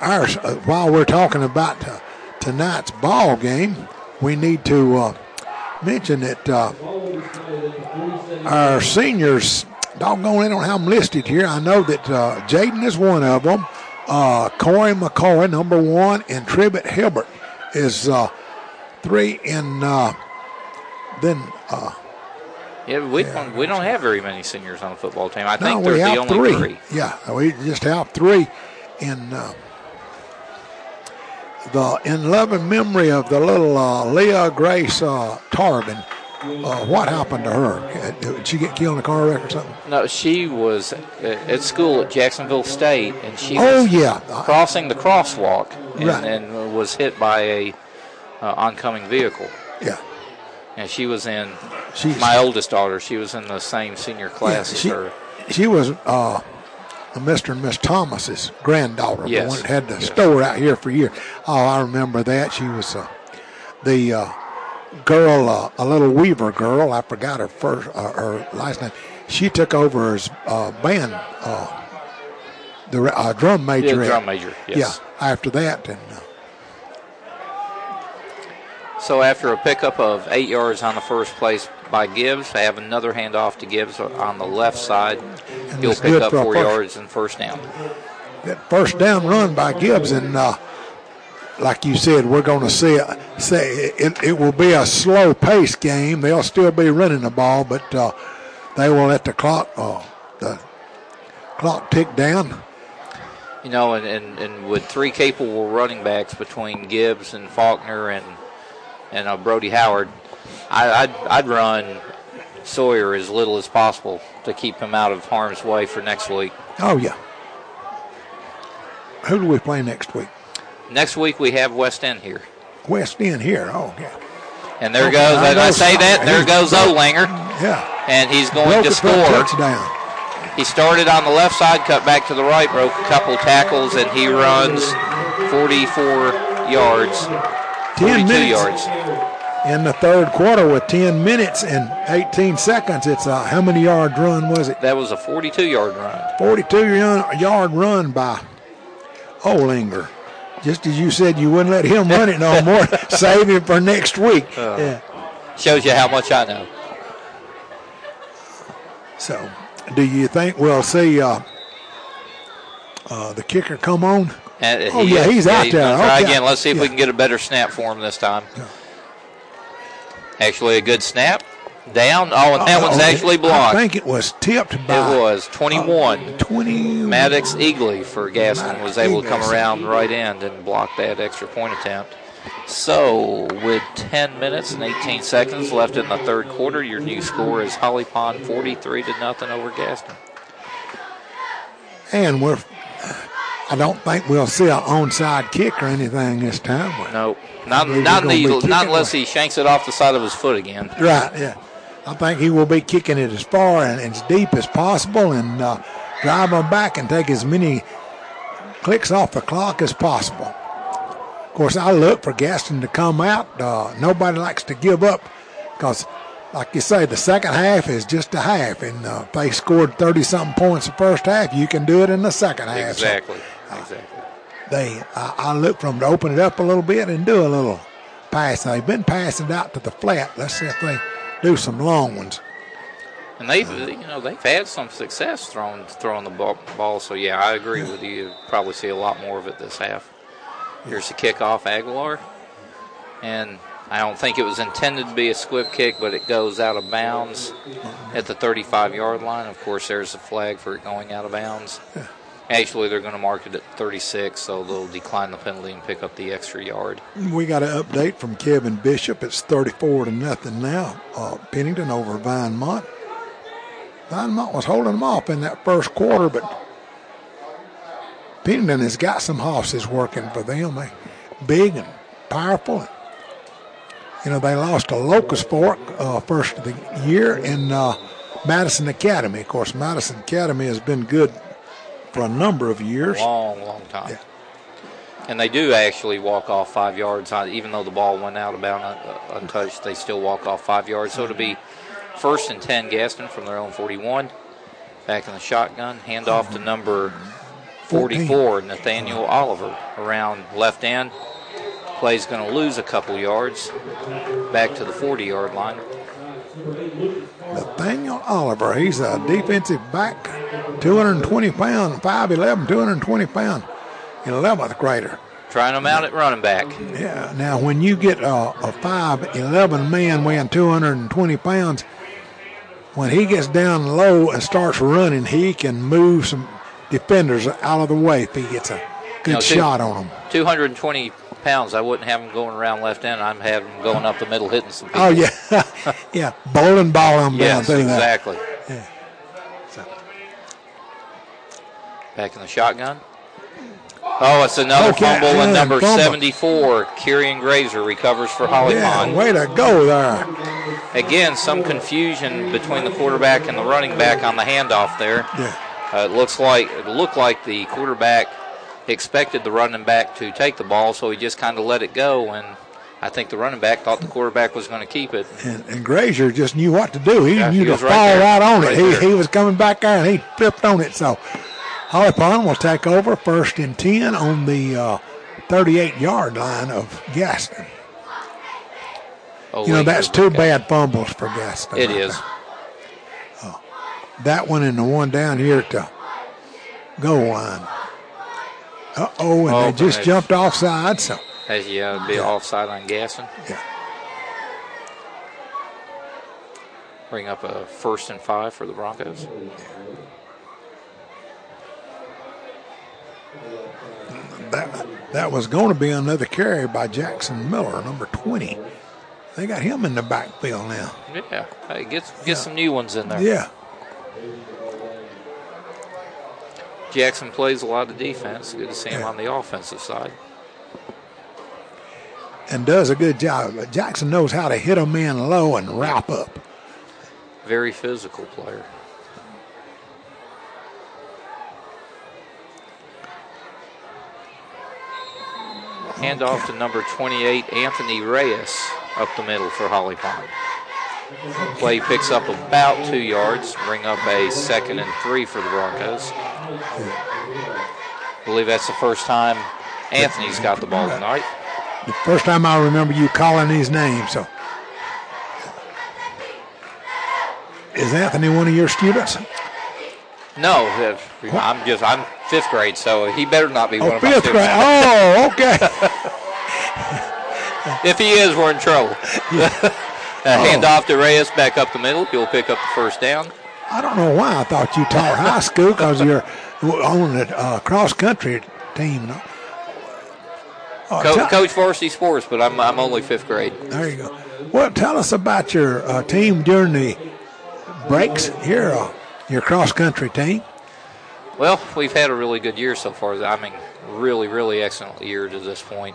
Ours, uh, while we're talking about uh, tonight's ball game, we need to uh, mention that uh, our seniors, doggone, they don't I'm listed here. I know that uh, Jaden is one of them. Uh, Corey McCoy, number one, and Tribbett Hilbert is uh, three. And uh, then uh,
Yeah, we don't we don't have very many seniors on the football team. I
No,
think
we
they're the
have
only
three.
three.
Yeah, we just have three. In uh, the in loving memory of the little uh, Leah Grace uh, Tarvin, uh, what happened to her? Uh, Did she get killed in a car wreck or something?
No, she was at school at Jacksonville State, and she
Oh
was
yeah,
crossing the crosswalk and,
Right.
and was hit by a uh, oncoming vehicle.
yeah.
And she was in
She's,
my oldest daughter. She was in the same senior class as
she,
her.
she was uh, Mr. and Miss Thomas's granddaughter, the
Yes.
one that had the
Yes.
store out here for years. Oh, I remember that. She was uh, the uh, girl, uh, a little Weaver girl. I forgot her first, uh, her last name. She took over as uh, band, uh, the uh, drum major. at-
drum major. Yes.
Yeah, after that, and uh,
So after a pickup of eight yards on the first place by Gibbs, I have another handoff to Gibbs on the left side. He'll pick up four
first.
yards and first down.
that first down run by Gibbs, and uh, like you said, we're going to see say it, it will be a slow pace game. They'll still be running the ball, but uh, they will let the clock uh, the clock tick down.
You know, and, and, and with three capable running backs between Gibbs and Faulkner and and uh, Brody Howard, I, I'd, I'd run Sawyer as little as possible to keep him out of harm's way for next week.
Oh yeah. Who do we play next week?
Next week we have West End here.
West End here. Oh yeah,
And there
Okay,
goes,
I
as I say that, there goes Olinger,
yeah.
and he's going to
it for a
score.
touchdown.
He started on the left side, cut back to the right, broke a couple tackles, and he runs 44 yards, 42
Ten minutes
yards.
in the third quarter with ten minutes and eighteen seconds. It's a how many yard run was it?
That was a 42 yard run.
42 yard yard run by Olinger. Just as you said, you wouldn't let him run it no more. Save him for next week. yeah.
Shows you how much I know.
So, do you think we'll see uh, uh, the kicker come on?
And
Oh, yeah, he's out
gonna
there.
Try
Okay.
again. Let's see if we can get a better snap for him this time. Actually, a good snap. Down. Oh, and that oh, one's
Uh-oh.
actually blocked.
I think it was tipped by
It was uh, 21.
20.
Maddox Eagly for Gaston
Maddox
was able to come around right end and block that extra point attempt. So, with 10 minutes and 18 seconds left in the third quarter, your new score is Holly Pond 43 to nothing over Gaston.
And we're. I don't think we'll see an onside kick or anything this time.
No, not not,
gonna
the, not unless he shanks it off the side of his foot again.
Right, yeah. I think he will be kicking it as far and as deep as possible and uh, drive them back and take as many clicks off the clock as possible. Of course, I look for Gaston to come out. Uh, nobody likes to give up because, like you say, the second half is just a half. And uh, if they scored 30 something points the first half, you can do it in the second half. So
Exactly. Exactly.
they I, I look for them to open it up a little bit and do a little pass. They've been passing out to the flat. Let's see if they do some long ones.
And they've you know they've had some success throwing throwing the ball, ball. So yeah, I agree with you. Probably see a lot more of it this half. Here's the kickoff, Aguilar, and I don't think it was intended to be a squib kick, but it goes out of bounds at the 35 yard line. Of course, there's a flag for it going out of bounds. Actually, they're going to mark it at 36, so they'll decline the penalty and pick up the extra yard.
We got an update from Kevin Bishop. It's 34 to nothing now. Uh, Pennington over Vinemont. Vinemont was holding them off in that first quarter, but Pennington has got some horses working for them. Big and powerful. You know, they lost to Locust Fork uh, first of the year in uh, Madison Academy. Of course, Madison Academy has been good for a number of years.
Long, long time.
Yeah.
And they do actually walk off five yards, even though the ball went out of bounds uh, untouched. They still walk off five yards. So it'll be first and ten, Gaston from their own 41. Back in the shotgun, handoff to number 44, Nathaniel Oliver, around left end. Play's going to lose a couple yards. Back to the 40-yard line.
Nathaniel Oliver, he's a defensive back, 220 pound, 5'11, 220 pound, 11th grader.
Trying them out at running back.
Yeah, now when you get a, a 5'11 man weighing 220 pounds, when he gets down low and starts running, he can move some defenders out of the way if he gets a good
Now, two-
shot on them.
220 pounds. I wouldn't have them going around left end. I'm having them going up the middle, hitting some people.
Oh, yeah. yeah, bowling ball them down
Yes,
through that.
exactly.
Yeah. So,
Back in the shotgun. Oh, it's another
Okay,
fumble, and number
fumble.
74, Kyrian Grazer, recovers for Holly
yeah,
Pond.
way to go there.
Again, some confusion between the quarterback and the running back on the handoff there.
Yeah.
Uh, it looks like it looked like the quarterback expected the running back to take the ball, so he just kind of let it go. And I think the running back thought the quarterback was going to keep it.
And, and Grazier just knew what to do. He
Yeah,
knew
he
to
was
fall
right there.
right on
Right
it.
there.
He, he was coming back there and he flipped on it. So Holly Pond will take over first and 10 on the uh, 38 yard line of Gaston. You know, that's two
out.
bad fumbles for Gaston.
It
right
is.
there. That one and the one down here at the goal line. Uh oh, and
Oh,
they just jumped offside, so
As yeah, it'd be offside on Gaston.
yeah.
Bring up a first and five for the Broncos.
That that was going to be another carry by Jackson Miller, number 20. They got him in the backfield now.
Yeah, hey, get get some new ones in there.
Yeah.
Jackson plays a lot of defense. Good to see him on the offensive side.
and does a good job. Jackson knows how to hit a man low and wrap up.
Very physical player. Hand off to number 28, Anthony Reyes, up the middle for Holly Pond. Play picks up about two yards, bring up a second and three for the Broncos. Believe that's the first time Anthony's got the ball tonight.
The first time I remember you calling these names. So, is Anthony one of your students?
No, I'm just I'm fifth grade, so he better not be one
Oh,
of my
fifth
students.
grade. Oh, okay.
If he is, we're in trouble. uh, hand off to Reyes, back up the middle. He'll pick up the first down.
I don't know why I thought you taught high school because you're on the uh, cross country team. Oh,
Co-
tell-
coach varsity sports, but I'm, I'm only fifth grade.
There you go. Well, tell us about your uh, team during the breaks here, uh, your cross country team.
Well, we've had a really good year so far. I mean, really, really excellent year to this point.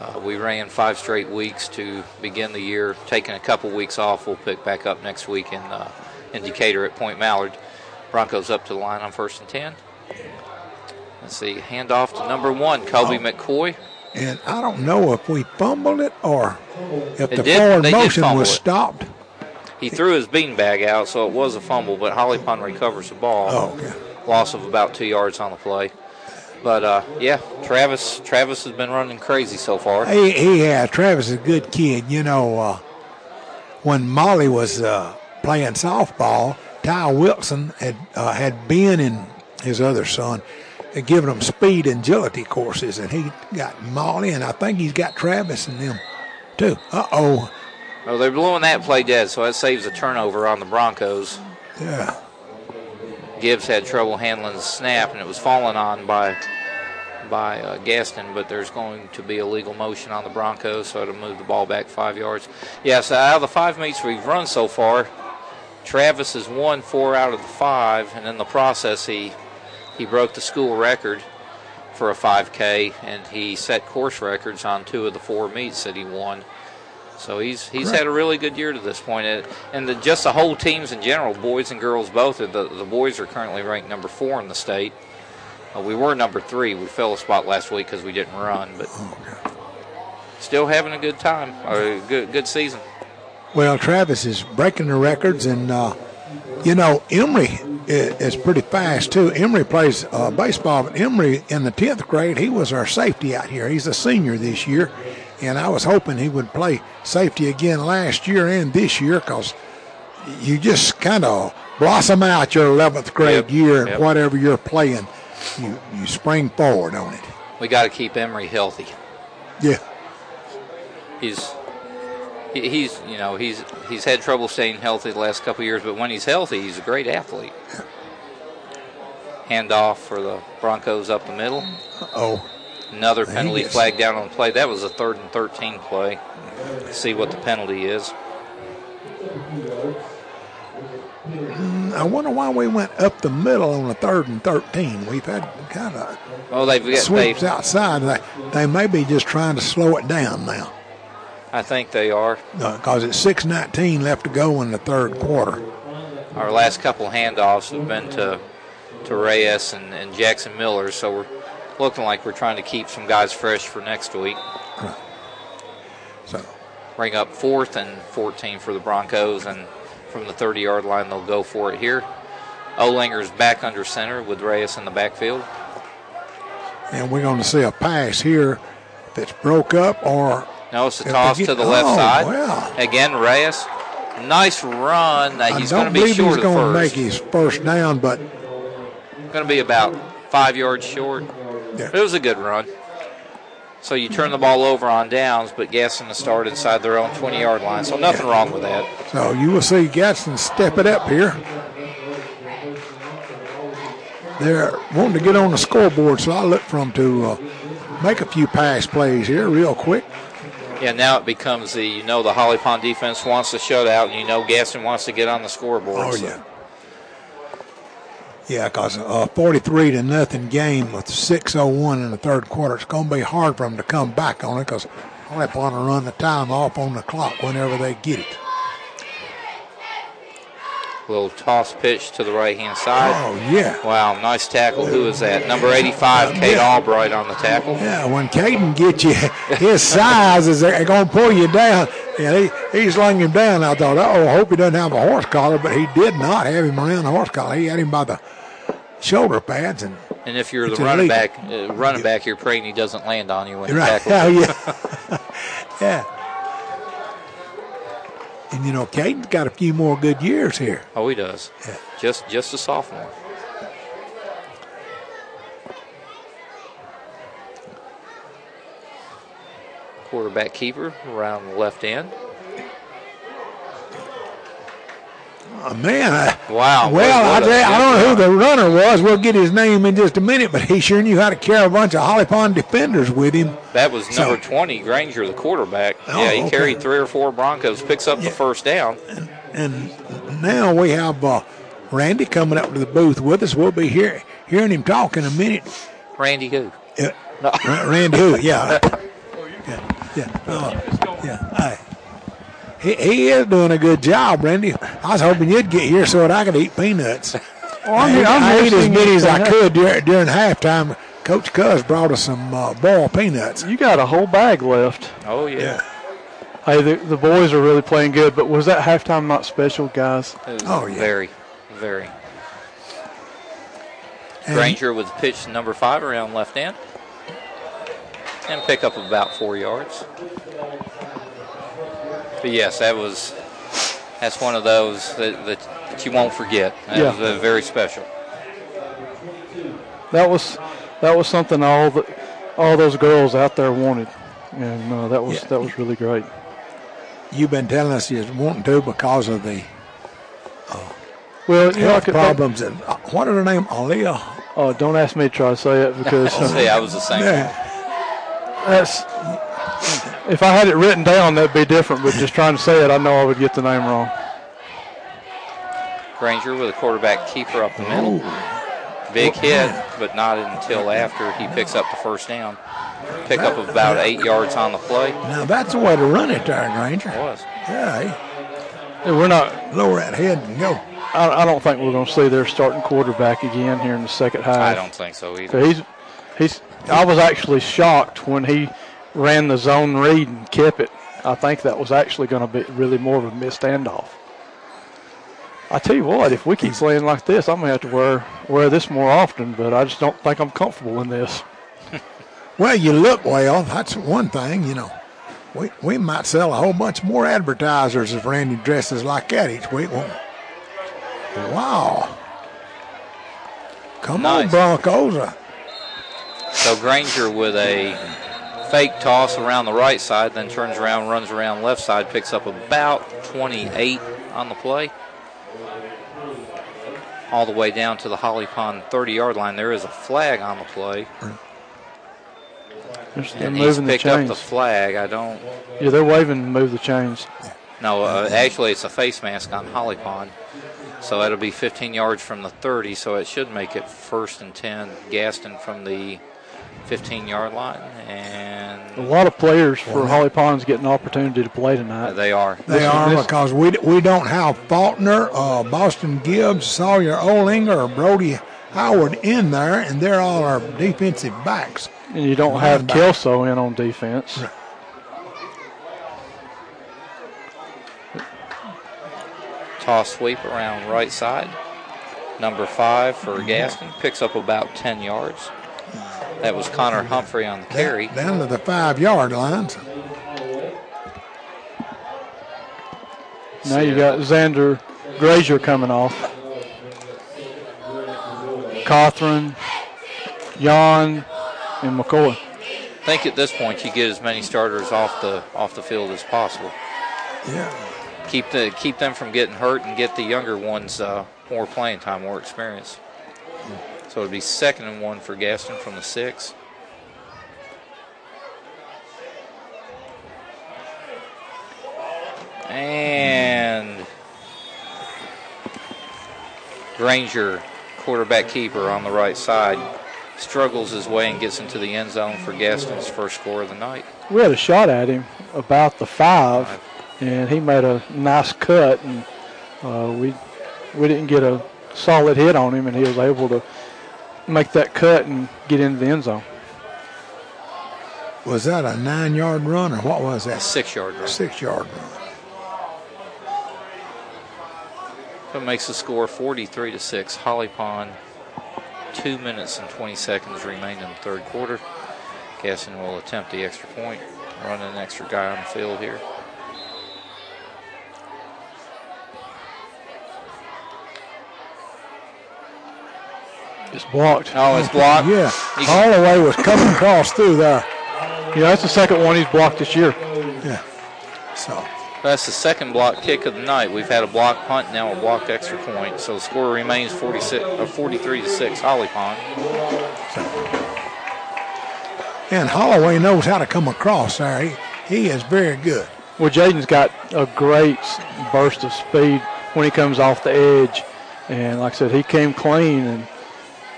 Uh, we ran five straight weeks to begin the year. Taking a couple weeks off, we'll pick back up next week in uh, in Decatur at Point Mallard. Broncos up to the line on first and ten. Let's see, handoff to number one, Kobe McCoy.
And I don't know if we fumbled it or if
They
the
did-
forward motion was
it.
stopped.
He threw his beanbag out, so it was a fumble, but Holly Pond recovers the ball.
Oh, okay.
Loss of about two yards on the play. But uh, yeah, Travis Travis has been running crazy so far.
He, he had Travis is a good kid. You know, uh, when Molly was uh, playing softball, Ty Wilson had uh, had Ben and his other son had given them speed and agility courses, and he got Molly, and I think he's got Travis and them too. Uh oh,
Well, they're blowing that play dead, so that saves a turnover on the Broncos.
yeah.
Gibbs had trouble handling the snap, and it was fallen on by by uh, Gaston, but there's going to be a legal motion on the Broncos, so it'll move the ball back five yards. Yes, out of the five meets we've run so far, Travis has won four out of the five, and in the process, he he broke the school record for a 5K, and he set course records on two of the four meets that he won. So he's he's
Great.
had a really good year to this point, and- and the, just the whole teams in general, boys and girls both. The the boys are currently ranked number four in the state. Uh, we were number three. We fell a spot last week because we didn't run, but still having a good time, a good good season.
Well, Travis is breaking the records, and uh, you know Emory is pretty fast too. Emory plays uh, baseball, but Emery in the tenth grade, he was our safety out here. He's a senior this year, and I was hoping he would play safety again last year and this year because you just kind of blossom out your eleventh grade
Yep,
year, and
yep.
whatever you're playing, you you spring forward on it.
We got to keep Emory healthy.
Yeah,
He's he- he's you know he's he's had trouble staying healthy the last couple years, but when he's healthy, he's a great athlete. Handoff for the Broncos up the middle.
oh,
Another penalty flag down on the play. That was a third and 13 play. See what the penalty is.
Mm, I wonder why we went up the middle on a third and thirteen. We've had kind of
Oh, they've got
sweeps outside. They, they may be just trying to slow it down now
I think they are.
Uh, because it's 6.19 left to go in the third quarter.
Our last couple handoffs have been to to Reyes and, and Jackson Miller, so we're looking like we're trying to keep some guys fresh for next week.
So,
Bring up fourth and 14 for the Broncos, and from the 30 yard line, they'll go for it here. Olinger's back under center with Reyes in the backfield.
and we're going to see a pass here that's broke up or
No, it's a toss to the left
oh,
side.
well.
Again, Reyes. Nice run.
I
he's going to be
believe
short
he's going to make his first down, but
Going to be about five yards short.
Yeah.
It was a good run. So you turn the ball over on downs, but Gaston to start inside their own 20 yard line. So nothing wrong with that.
so you will see Gadsden step it up here. They're wanting to get on the scoreboard, so I look for them to uh, make a few pass plays here real quick.
Yeah, now it becomes the you know the Holly Pond defense wants the shutout, and you know Gaston wants to get on the scoreboard.
Oh
so-
yeah, yeah, because a uh, forty-three to nothing game with six oh one in the third quarter. It's going to be hard for them to come back on it because Holly Pond will run the time off on the clock whenever they get it.
Little toss pitch to the right hand side.
Oh yeah.
Wow, nice tackle. Who is that? Number 85, Cade
Yeah.
Albright on the tackle.
Yeah, when Caden gets you, his size is going to pull you down. Yeah, he, he slung him down. I thought, oh, I hope he doesn't have a horse collar, but he did not have him around the horse collar. He had him by the shoulder pads and
And if you're the running
illegal.
back, uh, running back, you're praying he doesn't land on you when you
right.
tackle.
Oh yeah, yeah. And you know, Caden's got a few more good years here.
Oh, he does.
Yeah.
Just just a sophomore. Quarterback keeper around the left end.
Oh, man, I,
Wow.
well, I,
what a
I don't know who the runner was. We'll get his name in just a minute, but he sure knew how to carry a bunch of Holly Pond defenders with him.
That was
So-
number 20, Granger, the quarterback.
Oh,
yeah, he
okay.
carried three or four Broncos, picks up
Yeah.
the first down.
And now we have uh, Randy coming up to the booth with us. We'll be hear, hearing him talk in a minute.
Randy who?
Uh,
No.
Randy who? Yeah. Yeah. Yeah. Uh, yeah. Aye. He, he is doing a good job, Randy. I was hoping you'd get here so that I could eat peanuts.
Oh, I'm
I,
here,
ate-
I'm
I ate as many as I could during, during halftime. Coach Cuz brought us some uh, boiled peanuts.
You got a whole bag left.
Oh, yeah.
Yeah.
Hey, the, the boys are really playing good, but was that halftime not special, guys?
Oh, yeah.
Very, very.
And-
Granger with pitch number five around left end. And pick up about four yards. But yes, that was that's one of those that, that, that you won't forget. That
Yeah.
was uh, very special.
That was that was something all the all those girls out there wanted, and uh, that was
Yeah.
that was really great.
You've been telling us you're wanting to because of the
Well, you know, I
health
could-
problems. And uh, what are her name? Aaliyah.
Oh, don't ask me to try to say it because
I'll say I was the same.
Yeah.
that's if I had it written down, that'd be different. But just trying to say it, I know I would get the name wrong.
Granger with a quarterback keeper up the middle. Oh. Big oh, hit, but not until after he picks up the first down. Pick up of about eight yards on the play.
Now that's the way to run it there, Granger.
Was.
Yeah,
Yeah, We're not.
hey, lower that head and go.
I, I don't think we're going to see their starting quarterback again here in the second half.
I don't think so either.
So he's he's. I was actually shocked when he ran the zone read and kept it. I think that was actually going to be really more of a missed standoff. I tell you what, if we keep playing like this, I'm gonna have to wear wear this more often. But I just don't think I'm comfortable in this.
Well, you look well. That's one thing, you know. We we might sell a whole bunch more advertisers if Randy dresses like that each week. Won't we? Wow. Come on,
Nice.
Broncos. Uh,
So Granger with a fake toss around the right side, then turns around, runs around left side, picks up about 28 on the play. All the way down to the Holly Pond 30 yard line. There is a flag on the play.
They're,
And he's
moving the
picked up the flag. I don't.
yeah, they're waving to move the chains.
No, uh, actually, it's a face mask on Holly Pond. So it'll be 15 yards from the 30, so it should make it first and 10. Gaston from the 15 yard line. And a
lot of players for Holly Pond's getting an opportunity to play tonight.
they are.
They
This-
are
this-
because we we don't have Faulkner, uh, Boston Gibbs, Sawyer Olinger, or Brody Howard in there, and they're all our defensive backs.
And you don't have
Linebacker.
Kelso in on defense.
Right.
Toss sweep around right side. Number five for Gaston picks up about 10 yards. That was Connor Humphrey on the carry.
Down to the five yard line.
Now you got Xander Grazier coming off. Cothran, Yon, and McCoy.
I think at this point you get as many starters off the off the field as possible.
Yeah.
Keep the keep them from getting hurt and get the younger ones uh, more playing time, more experience. So it'd be second and one for Gaston from the six. And Granger, quarterback keeper on the right side, struggles his way and gets into the end zone for Gaston's first score of the night.
We had a shot at him about the five, and he made a nice cut, and uh, we we didn't get a solid hit on him, and he was able to make that cut and get into the end zone.
Was that a nine yard run or what was that?
six yard run.
Six yard run.
That makes the score 43 to 6. Holly Pond, 2 minutes and 20 seconds remain in the third quarter. Gaston will attempt the extra point, run an extra guy on the field here.
It's blocked.
Oh, it's blocked.
Yeah.
He-
Holloway was coming across through there.
Yeah, that's the second one he's blocked this year.
Yeah. So,
That's the second block kick of the night. We've had a block punt, now a blocked extra point. So the score remains 46, uh, 43 to 6, Holly Pond.
and Holloway knows how to come across there. He, he is very good.
Well, Jaden's got a great burst of speed when he comes off the edge, and like I said, he came clean. And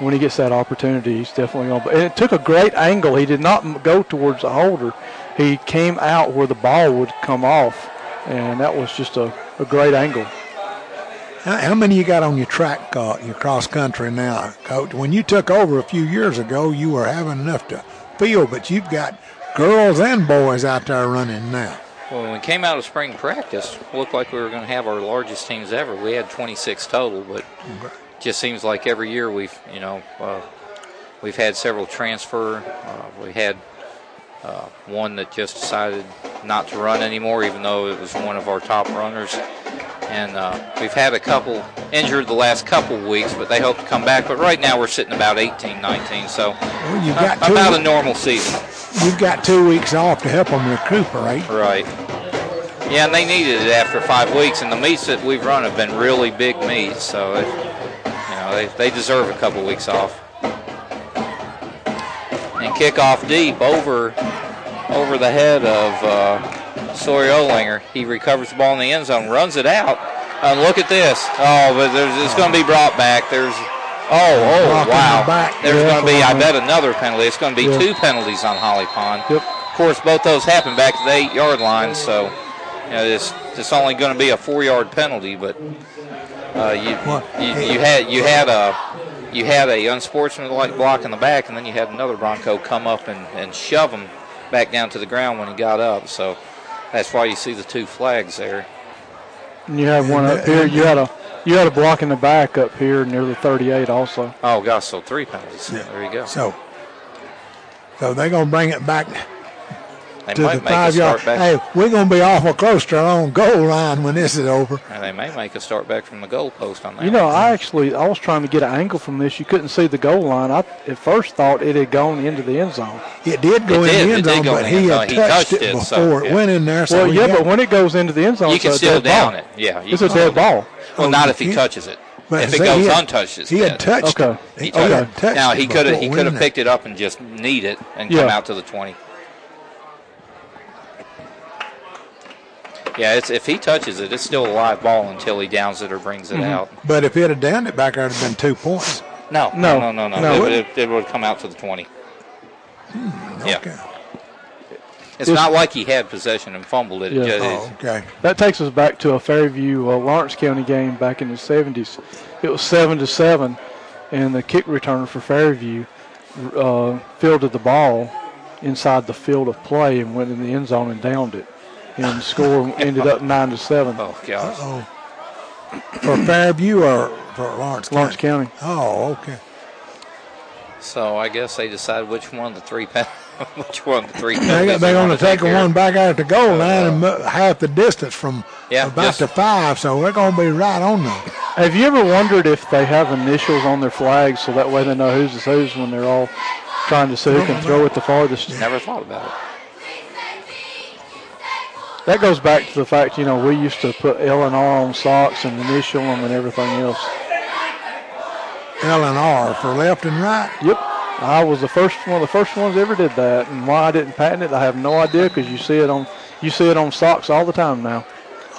when he gets that opportunity, he's definitely going. to And it took a great angle. He did not go towards the holder. He came out where the ball would come off, and that was just a, a great angle.
How, how many you got on your track, uh, your cross country now, Coach? When you took over a few years ago, you were having enough to field, but you've got girls and boys out there running now.
Well, when we came out of spring practice, looked like we were going to have our largest teams ever. We had 26 total, but just seems like every year we've, you know, uh, we've had several transfer. Uh, we had uh, one that just decided not to run anymore, even though it was one of our top runners. And uh, we've had a couple injured the last couple weeks, but they hope to come back. But right now we're sitting about 18, 19, so
Well, you've got two,
about a normal season.
you've got two weeks off to help them recuperate.
Right. Yeah, and they needed it after five weeks, and the meets that we've run have been really big meets, so it, they, they deserve a couple weeks off. And kick off deep over over the head of uh, Sawyer Olinger. He recovers the ball in the end zone, runs it out, and look at this. Oh, but there's, it's going to be brought back. There's oh oh wow. There's
Yeah,
going to be I bet another penalty. It's going to be
Yeah.
two penalties on Holly Pond.
Yep.
Of course, both those happened back to the eight yard line, so you know, it's it's only going to be a four yard penalty. But uh, you,
What?
you you had you had a you had a unsportsmanlike block in the back, and then you had another Bronco come up and, and shove him back down to the ground when he got up. So that's why you see the two flags there.
And you had one up here. You had a you had a block in the back up here near the 38 also.
Oh gosh, so three penalties.
Yeah.
There you go.
So, so they're going to bring it back
They
to
might
the
make a
five yard.
start back.
Hey, we're going to be awful close to our own goal line when this is over.
And they may make a start back from the goal post on that.
You know,
one.
I actually I was trying to get an angle from this. You couldn't see the goal line. I at first thought it had gone into the end zone.
It did go
It
in
did,
the
it
end zone, but he had
zone. He
touched,
touched
it
it,
before
so,
it went in there. So
well, yeah,
got-
but when it goes into the end zone,
you
it's
can
a
still
dead
down
ball.
it. Yeah, you
It's a dead
still-
ball.
Well,
Oh,
not if he
he-
touches it.
but
if it goes
he had-
untouched, it's
he
dead.
had touched
Okay.
it. He, oh,
He
oh,
touched
yeah,
now he could have he could have picked it up and just kneed it and
Yeah.
come out to the twenty. Yeah, it's, if he touches it, it's still a live ball until he downs it or brings it
Mm-hmm.
out.
But if he had downed it back there, it'd have been two points.
No,
No.
no, no, no.
No.
It, it, it would come out to the twenty. Yeah,
Okay.
it's
This-
not like he had possession and fumbled it. It
Yeah.
just-
Oh, okay.
That takes us back to a Fairview uh, Lawrence County game back in the 70s. It was seven to seven, and the kick returner for Fairview uh, fielded the ball inside the field of play and went in the end zone and downed it, and the score ended up nine to seven.
oh gosh.
Oh, for Fairview or for Lawrence County?
Lawrence County.
Oh, okay.
So I guess they decide which one of the three pen- Which one? The three.
They, they're
are
going
gonna
to take
care.
one back out at the goal uh, line and half the distance from
Yeah,
about
just-
to five, so they're going to be right on them.
Have you ever wondered if they have initials on their flags so that way they know who's is who's when they're all trying to see who can throw it the farthest?
Never thought about it.
That goes back to the fact, you know, we used to put L and R on socks and initial them and everything else.
L and R for left and right.
Yep. I was the first one of the first ones ever did that, and why I didn't patent it, I have no idea because you see it on you see it on socks all the time now.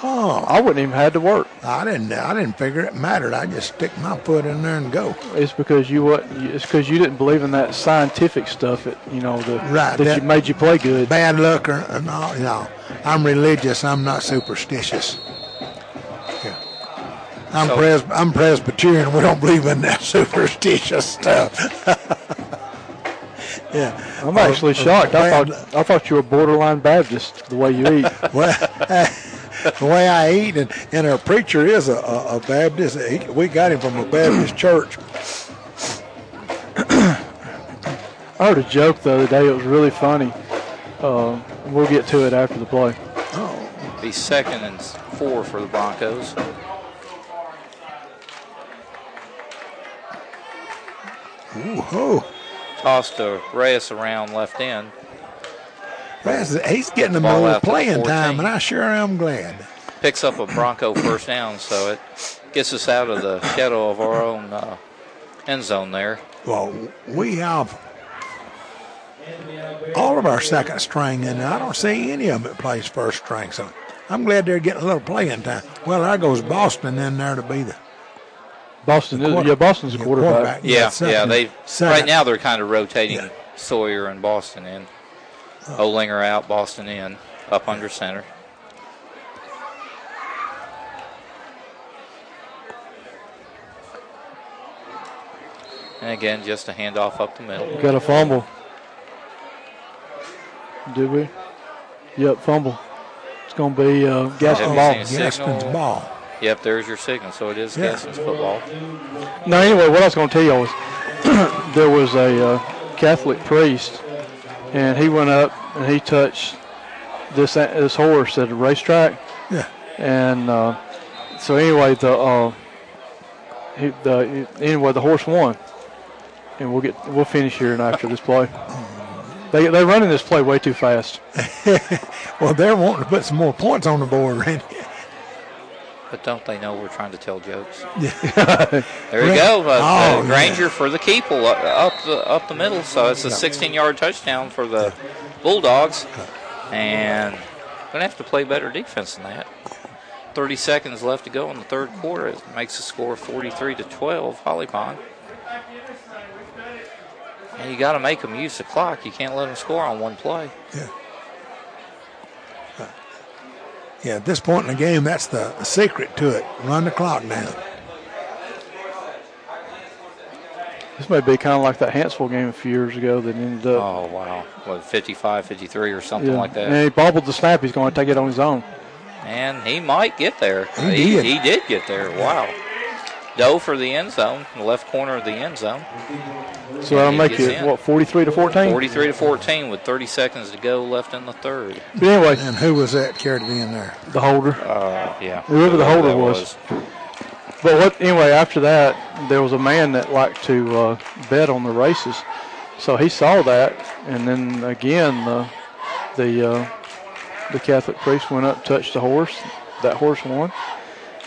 Oh,
I wouldn't even had to work.
I didn't. I didn't figure it mattered. I just stick my foot in there and go.
It's because you what it's because you didn't believe in that scientific stuff. That you know the,
Right,
that,
that-
you made you play good.
Bad luck or or no, no. I'm religious. I'm not superstitious. Yeah. I'm
So-
pres. I'm Presbyterian. We don't believe in that superstitious stuff. yeah.
I'm actually uh, shocked. I
uh,
thought I thought you were borderline Baptist the way you eat.
Well, the way I eat, and, and our preacher is a, a, a Baptist. He, we got him from a Baptist church.
I heard a joke the other day. It was really funny. Uh, we'll get to it after the play. Oh.
Be second and four for the Broncos.
Ooh, oh.
Toss to Reyes around left end.
Raz, He's getting a
Ball
more
out to the
playing time, and I sure am glad.
Picks up a Bronco first down, so it gets us out of the shadow of our own uh, end zone there.
Well, we have all of our second string, and I don't see any of them that plays first string. So I'm glad they're getting a little playing time. Well, there goes Boston in there to be the
Boston, is,
quarter-
yeah, Boston's a
yeah,
quarterback.
quarterback.
Yeah,
second-
yeah. They right now they're kind of rotating
Yeah.
Sawyer and Boston in. Olinger out, Boston in, up under center. And again, just a handoff up the middle.
Got a fumble. Did we? Yep, fumble. It's going to be uh, Gaston
Have you
Ball.
Gaston's ball.
Yep, there's your signal. So it is
Yeah.
Gaston's football.
No, anyway, what I was going to tell you was there was a uh, Catholic priest, and he went up and he touched this this horse at a racetrack,
Yeah.
and uh, so anyway, the uh, he, the anyway the horse won, and we'll get we'll finish here and after this play. They they're running this play way too fast.
Well, they're wanting to put some more points on the board, Randy.
But don't they know we're trying to tell jokes? There you go. Uh,
Oh,
uh, Granger for the keeple up, up the up the middle. So it's a 16-yard touchdown for the Bulldogs, and gonna have to play better defense than that. 30 seconds left to go in the third quarter. It makes the score 43 to 12. Holly Pond. And you got to make them use the clock. You can't let them score on one play.
Yeah. Yeah, at this point in the game, that's the, the secret to it. Run the clock down.
This may be kind of like that Hanceville game a few years ago that ended up.
Oh wow, what 55, 53 or something
yeah.
like that.
And he bobbled the snap. He's going to take it on his own.
And he might get there.
He did.
He did get there. Wow. Doe for the end zone, the left corner of the end zone.
So that'll make it
in.
what 43 to 14.
43 to 14 with 30 seconds to go left in the third.
But anyway,
And who was that carried it in there?
the holder.
Uh, yeah.
Whoever the holder
that
was. But what? Anyway, after that, there was a man that liked to uh, bet on the races, so he saw that, and then again, the the uh, the Catholic priest went up, touched the horse. That horse won.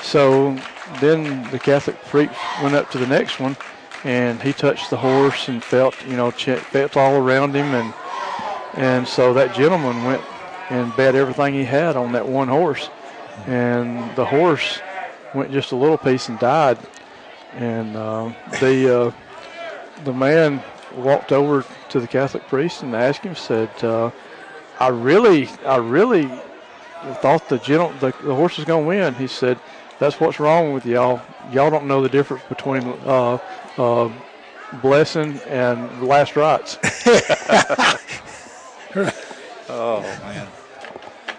So then the Catholic priest went up to the next one, and he touched the horse and felt, you know, ch- felt all around him, and and so that gentleman went and bet everything he had on that one horse, and the horse went just a little piece and died. And uh, the uh, the man walked over to the Catholic priest and asked him, said, uh, "I really, I really thought the gentle, the, the horse was going to win." He said, "That's what's wrong with y'all. Y'all don't know the difference between uh, uh, blessing and last rites."
Oh man.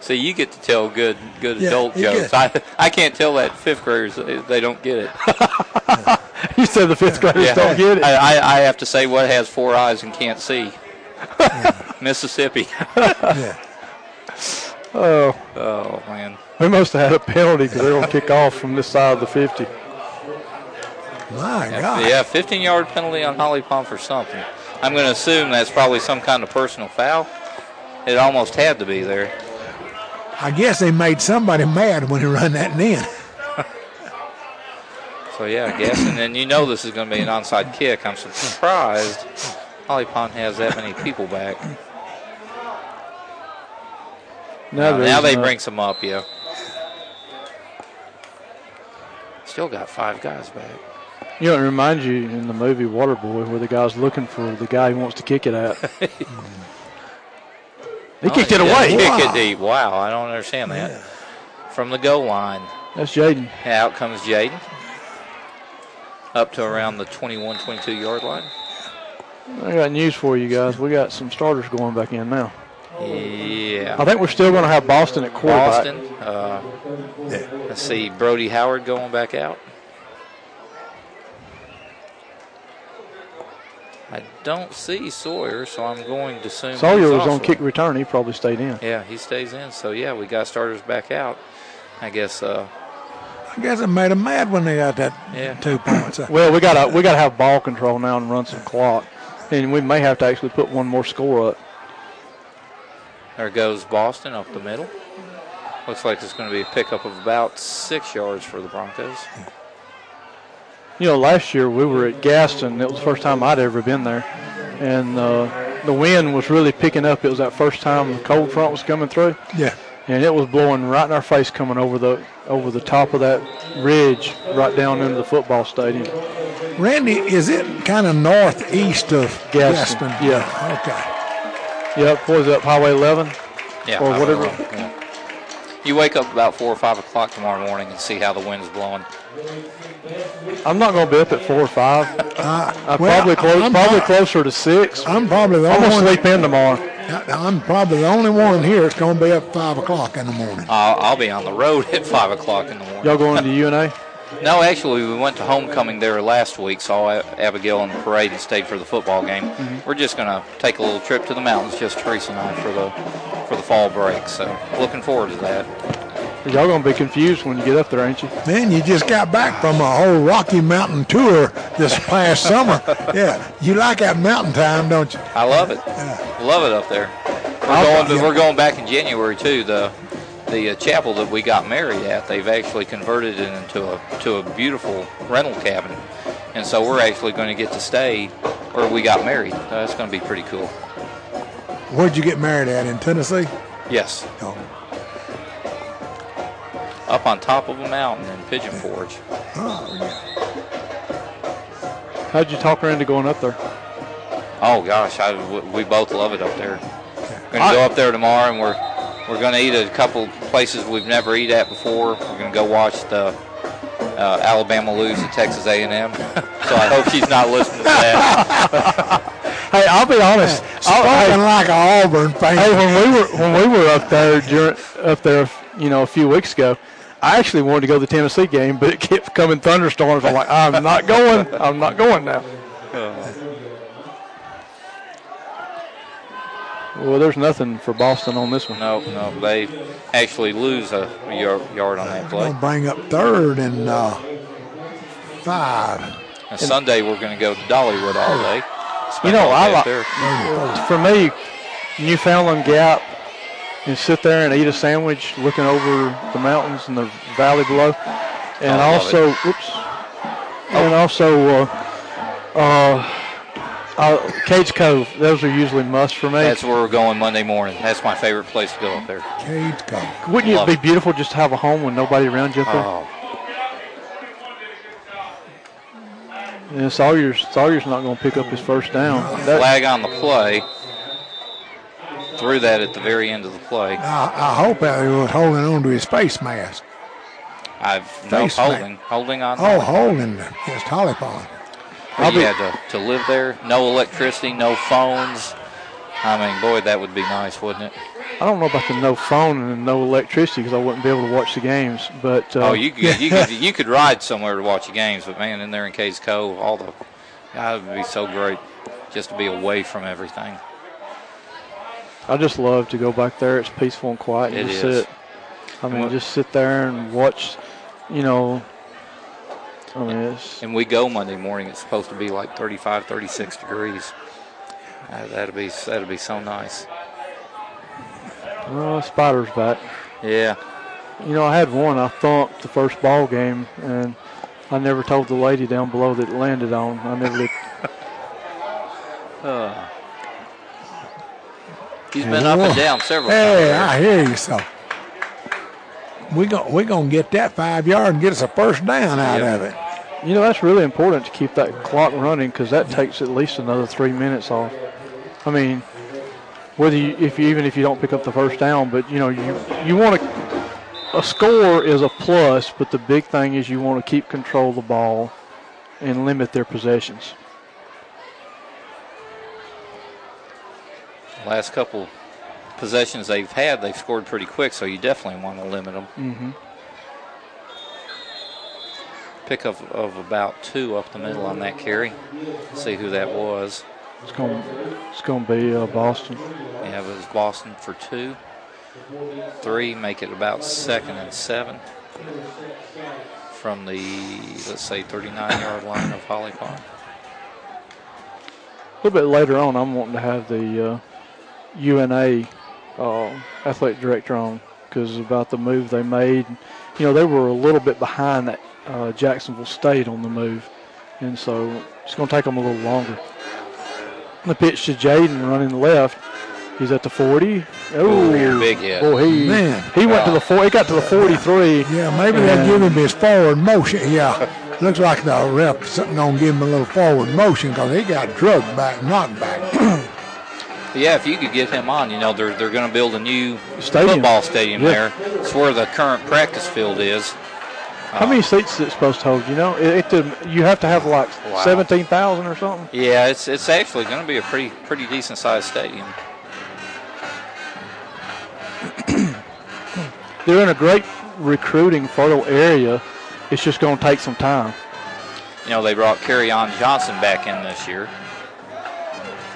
See, you get to tell good, good
Yeah,
adult jokes.
get-
I, I can't tell that fifth graders. They they don't get it.
you said the fifth graders don't get it.
I, I, I have to say what has four eyes and can't see. Mississippi.
Yeah.
Oh,
oh man.
We must have had a penalty because they're going to kick off from this side of the 50.
My
Yeah,
God.
yeah, 15 yard penalty on Holly Pond for something. I'm going to assume that's probably some kind of personal foul. It almost had to be there.
I guess they made somebody mad when he run that in.
So yeah, I guess. And then you know this is going to be an onside kick. I'm surprised Holly Pond has that many people back.
Now,
Now, now they bring some up, yeah. Still got five guys back.
You know, it reminds you in the movie Waterboy where the guy's looking for the guy he wants to kick it at. he kicked it away.
Kick
Wow.
it deep. Wow, I don't understand that. From the goal line.
That's Jaden.
Out comes Jaden. Up to around the 21, 22 yard line.
I got news for you guys. We got some starters going back in now.
Yeah.
I think we're still going to have Boston at quarterback.
Boston. Uh, yeah. let's see, Brody Howard going back out. I don't see Sawyer, so I'm going to assume
Sawyer was on kick return. He probably stayed in.
Yeah, he stays in. So yeah, we got starters back out. I guess. Uh,
I guess it made them mad when they got that
Yeah.
two points.
Well, we got to we got to have ball control now and run some clock, and we may have to actually put one more score up.
There goes Boston up the middle. Looks like it's going to be a pickup of about six yards for the Broncos.
You know, last year we were at Gaston. It was the first time I'd ever been there, and uh, the wind was really picking up. It was that first time the cold front was coming through,
Yeah.
and it was blowing right in our face, coming over the over the top of that ridge, right down into the football stadium.
Randy, is it kind of northeast of
Gaston,
Gaston?
yeah.
Okay.
Yep, what was that Highway 11?
Yeah,
Or whatever.
don't know. Yeah. You wake up about four or five o'clock tomorrow morning and see how the wind is blowing.
I'm not going to be up at four or five.
Uh,
I'm
well,
probably close,
I'm,
probably
pro-
closer to six.
I'm probably the
I'm
only
gonna
one.
sleep in tomorrow.
I'm probably the only one here that's going to be up five o'clock in the morning.
I'll, I'll be on the road at five o'clock in the morning.
Y'all going to UNA?
No, actually, we went to homecoming there last week. Saw Abigail in the parade and stayed for the football game.
Mm-hmm.
We're just gonna take a little trip to the mountains, just Teresa and I, for the for the fall break. So looking forward to that.
Y'all gonna be confused when you get up there, ain't you?
Man, you just got back from a whole Rocky Mountain tour this past summer. Yeah, you like that mountain time, don't you?
I love it. Love it up there. We're going. To, we're going back in January too. The the uh, chapel that we got married at, they've actually converted it into a to a beautiful rental cabin, and so we're actually going to get to stay where we got married. So that's going to be pretty cool.
Where'd you get married at in Tennessee?
Yes,
Oh,
up on top of a mountain in Pigeon Forge.
oh yeah.
How'd you talk her into going up there?
Oh gosh, I, w- we both love it up there. We're gonna go up there tomorrow, and we're we're gonna eat at a couple places we've never eat at before. We're gonna go watch the uh, Alabama lose to Texas A&M. so I hope she's not listening to that.
Hey, I'll be honest. I'll-
Spoken
hey,
like an Auburn fan.
hey, when we were when we were up there during up there, you know, a few weeks ago, I actually wanted to go to the Tennessee game, but it kept coming thunderstorms. I'm like, I'm not going. I'm not going now. Well, there's nothing for Boston on this one.
No, no, they actually lose a yard, yard on that play.
Gonna bring up third and uh, five.
And Sunday we're gonna go to Dollywood all day. Spend
You know,
all
I like-
up.
For me, Newfoundland Gap, and sit there and eat a sandwich looking over the mountains and the valley below, and
I love
also, whoops, and also, uh, uh, uh, Cades Cove. Those are usually must for me.
That's where we're going Monday morning. That's my favorite place to go up there.
Cades Cove.
Wouldn't it be
it.
beautiful just to have a home with nobody around you up there?
Oh,
And Sawyer's Sawyer's not going to pick up his first down. That-
flag on the play. Threw that at the very end of the play.
I, I hope that he was holding on to his face mask.
I've no
Face mask.
holding, holding on.
Oh, holding against Holly Pond.
But you
be-
had to, to live there, no electricity, no phones. I mean, boy, that would be nice, wouldn't it?
I don't know about the no phone and no electricity because I wouldn't be able to watch the games. But uh,
Oh, you could, you could you could ride somewhere to watch the games, but man, in there in Cades Cove, all the that would be so great just to be away from everything.
I just love to go back there. It's peaceful and quiet. And
It
just
is.
sit. I mean,
what-
just sit there and watch. You know. I mean, it's
And we go Monday morning. It's supposed to be like 35, 36 degrees. Uh, that'll be that'd be so nice.
well, spiders back.
Yeah.
You know, I had one. I thumped the first ball game, and I never told the lady down below that it landed on. I never did.
Uh, he's been up and down several
Hey,
times.
I hear you. So we go we gonna get that five yard and get us a first down out
Yep.
of it.
You know, that's really important to keep that clock running because that takes at least another three minutes off. I mean, whether you, if you, even if you don't pick up the first down, but you know, you you want to. A score is a plus, but the big thing is you want to keep control of the ball and limit their possessions.
Last couple possessions they've had, they've scored pretty quick, so you definitely want to limit them.
Mm-hmm.
Pick up of about two up the middle on that carry. See who that was.
It's going it's going to be uh, Boston.
Yeah, it was Boston for two. Three, make it about second and seven from the, let's say, 39 yard line of Holly Pond.
A little bit later on, I'm wanting to have the uh, UNA uh, athletic director on because about the move they made. You know, they were a little bit behind that uh, Jacksonville State on the move, and so it's going to take them a little longer. The pitch to Jaden running left. He's at the 40. Oh,
big hit.
Boy, he
Man.
he went to the four. He got to the 43.
Yeah, maybe they'll give him his forward motion. Yeah, looks like the ref something gonna give him a little forward motion because he got drugged back, knocked back.
Yeah, if you could get him on, you know, they're, they're going to build a new
Stadium.
football stadium
Yeah.
there. It's where the current practice field is.
How many seats is it supposed to hold? You know, it, it um, you have to have like
Wow.
17,000 or something.
Yeah, it's it's actually going to be a pretty pretty decent sized stadium.
they're in a great recruiting fertile area. It's just going to take some time.
You know, they brought Carry On Johnson back in this year.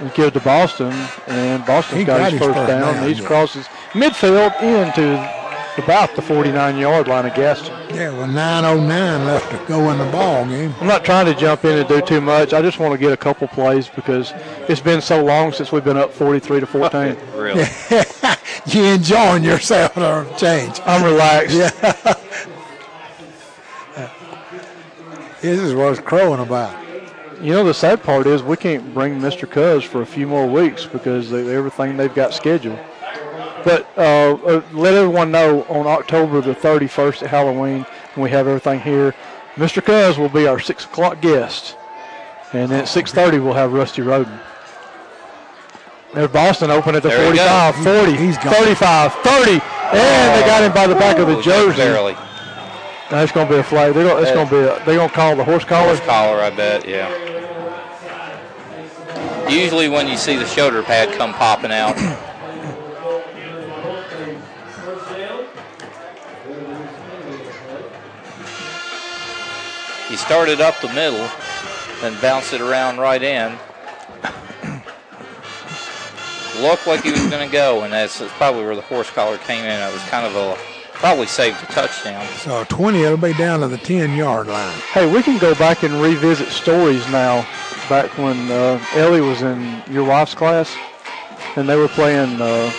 And give to Boston, and Boston's
He
got,
got
his
his
first
first
down.
down,
He's
yeah.
crosses midfield into about the 49-yard line of Gaston.
Yeah, with 9:09 left to go in the ball game.
I'm not trying to jump in and do too much. I just want to get a couple plays because it's been so long since we've been up 43 to 14.
Really?
you enjoying yourself or change?
I'm relaxed.
Yeah. This is what it's crowing about.
You know, the sad part is we can't bring Mr. Cuz for a few more weeks because of everything they've got scheduled. But uh, uh, let everyone know on October the 31st at Halloween, when we have everything here, Mr. Cuz will be our 6 o'clock guest. And then at 6.30, we'll have Rusty Roden. There's Boston open at the
There
45, 40,
He's gone.
35, 30, and they got him by the back of the jersey.
Barely.
That's going to be a flag. They're gonna, it's going to be. A, they're going to call the horse collar.
Horse collar, I bet, yeah. Usually when you see the shoulder pad come popping out, he started up the middle, then bounced it around right in. Looked like he was going to go, and that's probably where the horse collar came in. It was kind of a probably saved a touchdown.
So 20, it'll be down to the 10 yard line.
Hey, we can go back and revisit stories now. Back when uh, Ellie was in your wife's class, and they were playing uh,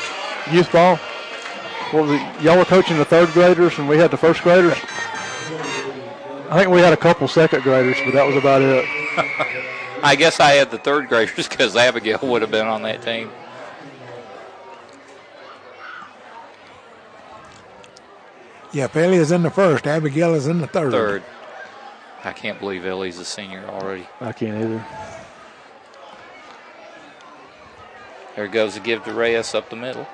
youth ball. What was it? Y'all were coaching the third graders, and we had the first graders. I think we had a couple second graders, but that was about it.
I guess I had the third graders because Abigail would have been on that team.
Yeah, Ellie is in the first. Abigail is in the third.
Third. I can't believe Ellie's a senior already.
I can't either.
There goes the give to Reyes up the middle.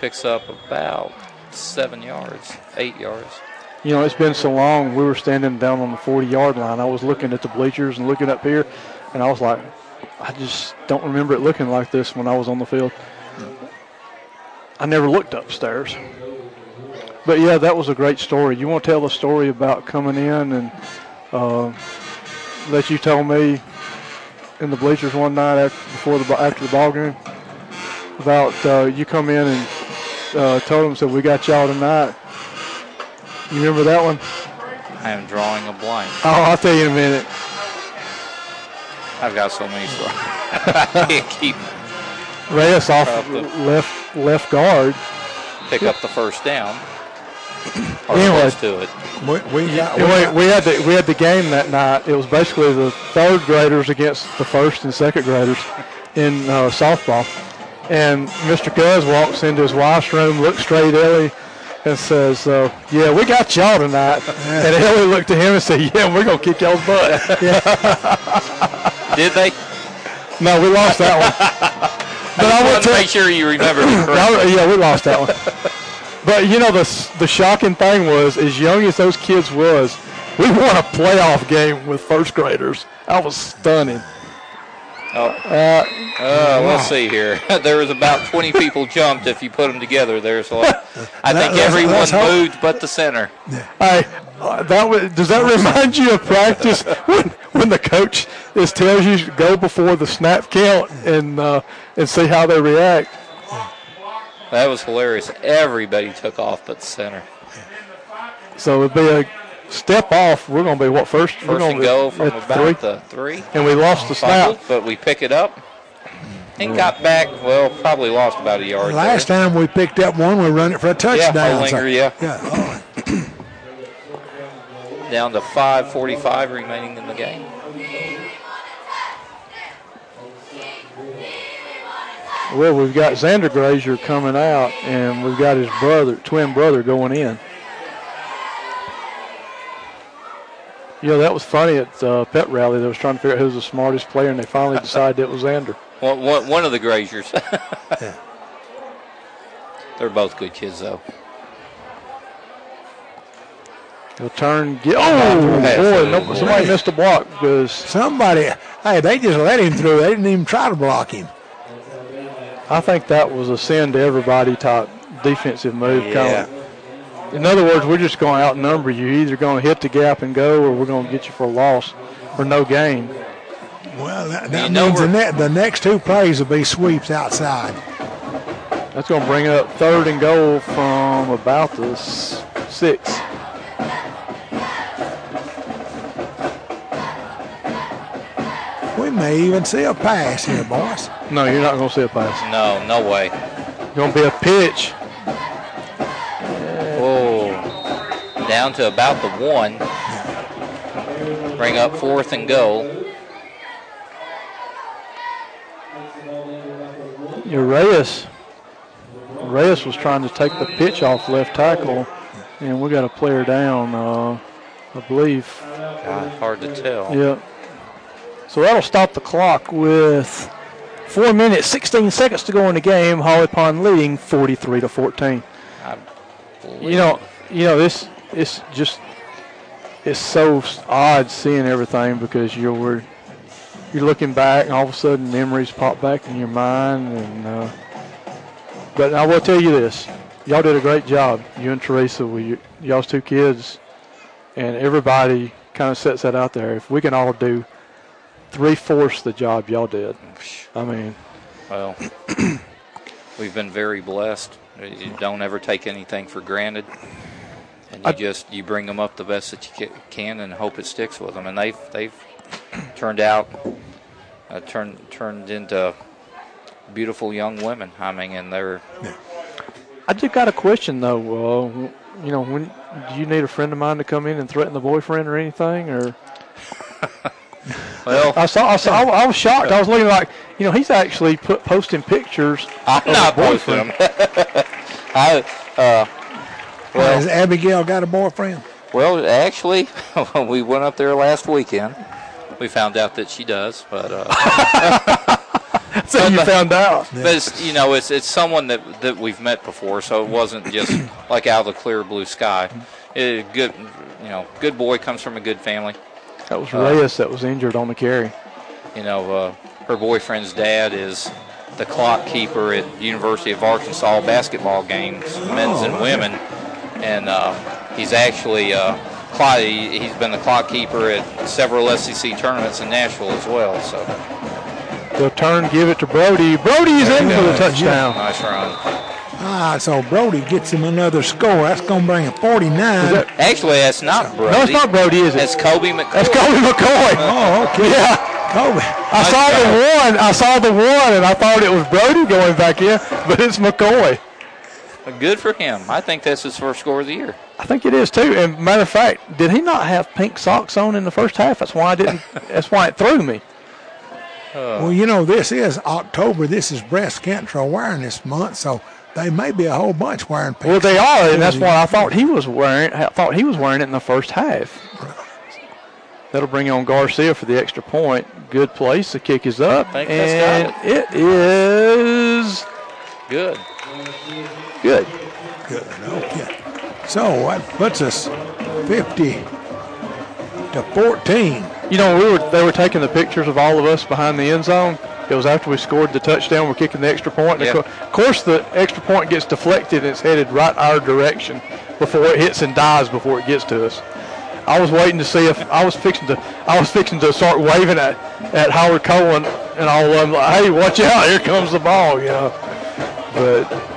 Picks up about seven yards, eight yards.
You know, it's been so long. We were standing down on the 40 yard line. I was looking at the bleachers and looking up here, and I was like, I just don't remember it looking like this when I was on the field. I never looked upstairs. But yeah, that was a great story. You want to tell the story about coming in and uh, that you told me in the bleachers one night after, before the after the ball game? about uh, you come in and uh, told them said we got y'all tonight. You remember that one?
I am drawing a blank.
Oh, I'll tell you in a minute.
I've got so many stories. I can't keep
Reyes off
Up the-
left left guard.
pick up the first down. Or
Anyway.
close to it.
We, we got, we
And
got-
we, we had the we had the game that night. It was basically the third graders against the first and second graders in uh, softball. And Mr. Cuz walks into his wife's room, looks straight at Ellie, and says, uh, "Yeah, we got y'all tonight." and Ellie looked at him and said, "Yeah, we're gonna kick y'all's butt."
Did they?
no, we lost that one. but I
I
will
want to make sure you remember me
No,
correctly.
yeah, we lost that one. But you know the the shocking thing was, as young as those kids was, we won a playoff game with first graders. That was stunning.
Oh,
Uh,
uh, let's see here. there was about 20 people jumped if you put them together. There's like, I think everyone moved but the center.
hey, uh, that was, does that remind you of practice when when the coach is tells you to go before the snap count and uh, and see how they react?
That was hilarious. Everybody took off but the center.
So it'd be a step off. We're going to be what first? we're
First
gonna
and
be
go from
at
about
three,
the three.
and we lost the snap.
Fumbled, but we pick it up and got back. Well, probably lost about a yard.
last
there.
time we picked up one, we run it for a touchdown. so-
Olinger, yeah.
yeah. oh,
down to 5:45 remaining in the game.
Well, we've got Xander Grazier coming out, and we've got his brother, twin brother, going in. You know, that was funny at uh, pet rally. They was trying to figure out who was the smartest player, and they finally decided it was Xander.
One, one, one of the Graziers. They're both good kids, though.
He'll turn. Get, oh
Pass.
boy! No, somebody missed a block because
Somebody, hey, they just let him through. They didn't even try to block him.
I think that was a send to everybody type defensive move. kinda
Yeah.
like- in other words, we're just going to outnumber you. You're either going to hit the gap and go, or we're going to get you for a loss or no gain.
Well, that, that
You know
means the, ne- the next two plays will be sweeps outside.
That's going to bring up third and goal from about the s- six.
We may even see a pass here, boys.
No, you're not going to see a pass.
No, no way.
Going to be a pitch.
Down to about the one. Bring up fourth and goal.
Reyes. Reyes was trying to take the pitch off left tackle, and we got a player down, uh, I believe.
God, hard to tell.
Yeah. So that'll stop the clock with four minutes, 16 seconds to go in the game. Holly Pond leading 43 to 14.
I
You know, you know this. It's just it's so odd seeing everything because you're you're looking back and all of a sudden memories pop back in your mind and. Uh, but I will tell you this: y'all did a great job. You and Teresa with your, y'all's two kids, and everybody kind of sets that out there. If we can all do three fourths the job y'all did, I mean,
Well, we've been very blessed. You don't ever take anything for granted, and you
I-
just you bring them up the best that you can and hope it sticks with them. And they've they've turned out uh, turned turned into beautiful young women. I mean, and they're
I just got a question though. Uh, you know, when do you need a friend of mine to come in and threaten the boyfriend or anything? Or
well.
I saw, I saw, I was shocked. I was looking like, you know, he's actually put posting pictures.
I'm
of
not
boyfriend.
I uh,
Has
well,
Abigail got a boyfriend?
well, actually, when we went up there last weekend, we found out that she does. But uh,
So you found out.
But it's, you know, it's it's someone that that we've met before, so it wasn't just like out of the clear blue sky. It, good, you know, good boy comes from a good family.
That was
Uh,
Reyes that was injured on the carry.
You know, uh, her boyfriend's dad is the clock keeper at University of Arkansas basketball games, men's and women, and uh, he's actually uh, clock, he- he's been the clock keeper at several SEC tournaments in Nashville as well. So
They'll turn, give it to Brody. Brody's in for the touchdown.
Nice run.
Ah, so Brody gets him another score. That's going to bring him 49.
that-
Actually, that's not Brody.
No, it's not Brody, is it?
That's Kobe McCoy.
That's Kobe McCoy.
oh, okay.
Yeah.
Kobe.
I saw
try.
the one. I saw the one, and I thought it was Brody going back in, but it's McCoy.
Good for him. I think that's his first score of the year.
I think it is too. And matter of fact, did he not have pink socks on in the first half? That's why I didn't. that's why it threw me. Uh.
Well, you know, this is October. This is Breast Cancer Awareness Month, so they may be a whole bunch wearing pink.
Well, they are, and that's why I thought he was wearing. I thought he was wearing it in the first half. That'll bring on Garcia for the extra point. Good place. The kick is up,
think
and
that's
it is
Good.
Good.
Good. Okay. So that puts us 50 to 14.
You know, we were they were taking the pictures of all of us behind the end zone. It was after we scored the touchdown. We're kicking the extra point. And
Yeah.
of Of course, the extra point gets deflected and it's headed right our direction before it hits and dies before it gets to us. I was waiting to see if I was fixing to I was fixing to start waving at, at Howard Cohen and all of them like, hey, watch out, here comes the ball, you know. But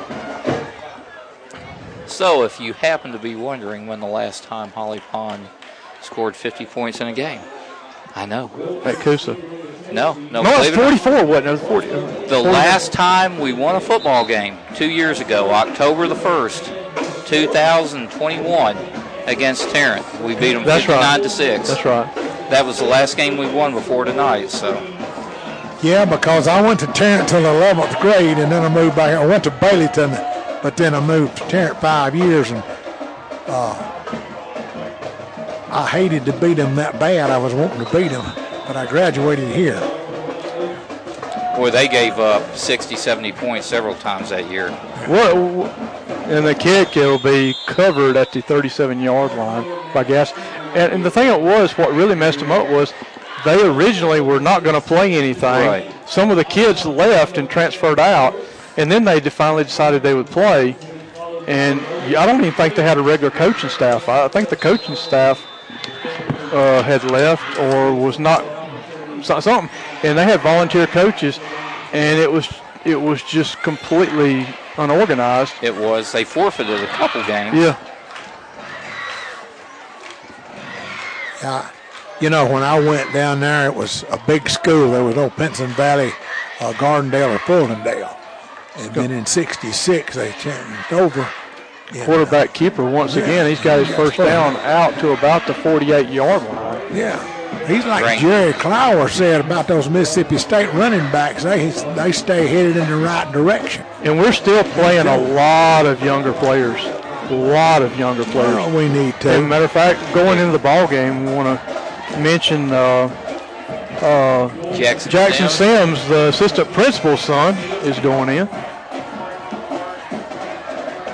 So, if you happen to be wondering when the last time Holly Pond scored 50 points in a game, I know.
at Coosa.
No, no.
No,
it or not.
44, wasn't it? It was 40.
Uh, the last time we won a football game, two years ago, October the 1st, 2021, against Tarrant. We beat them
That's
59
right.
to 6.
That's right.
That was the last game we won before tonight, so.
Yeah, because I went to Tarrant till 11th grade, and then I moved back. I went to Baileyton, but then I moved to Tarrant five years, and uh, I hated to beat them that bad. I was wanting to beat them, but I graduated here.
Boy, they gave up 60, 70 points several times that year.
What? And the kick, it'll be covered at the 37-yard line by Gas. And, and the thing it was, what really messed them up was they originally were not going to play anything.
Right.
Some of the kids left and transferred out, and then they finally decided they would play. And I don't even think they had a regular coaching staff. I I think the coaching staff uh, had left or was not so- something, and they had volunteer coaches, and it was it was just completely unorganized.
It was. They forfeited a couple games.
Yeah,
Yeah, you know, when I went down there, it was a big school. There was no Pinson Valley, uh, Gardendale, or Fultondale. And then in '66, they changed over. And, uh,
quarterback keeper once
Yeah.
again. He's got his
Yeah,
first
first.
down out to about the 48-yard line.
Yeah. He's like
Rank.
Jerry Clower said about those Mississippi State running backs. They they stay headed in the right direction.
And we're still playing a lot of younger players. A lot of younger players.
Well, we need to.
As a
to.
matter of fact, going into the ball game, we want to mention uh, uh,
Jackson,
Jackson
Sims.
Sims, the assistant principal's son, is going in.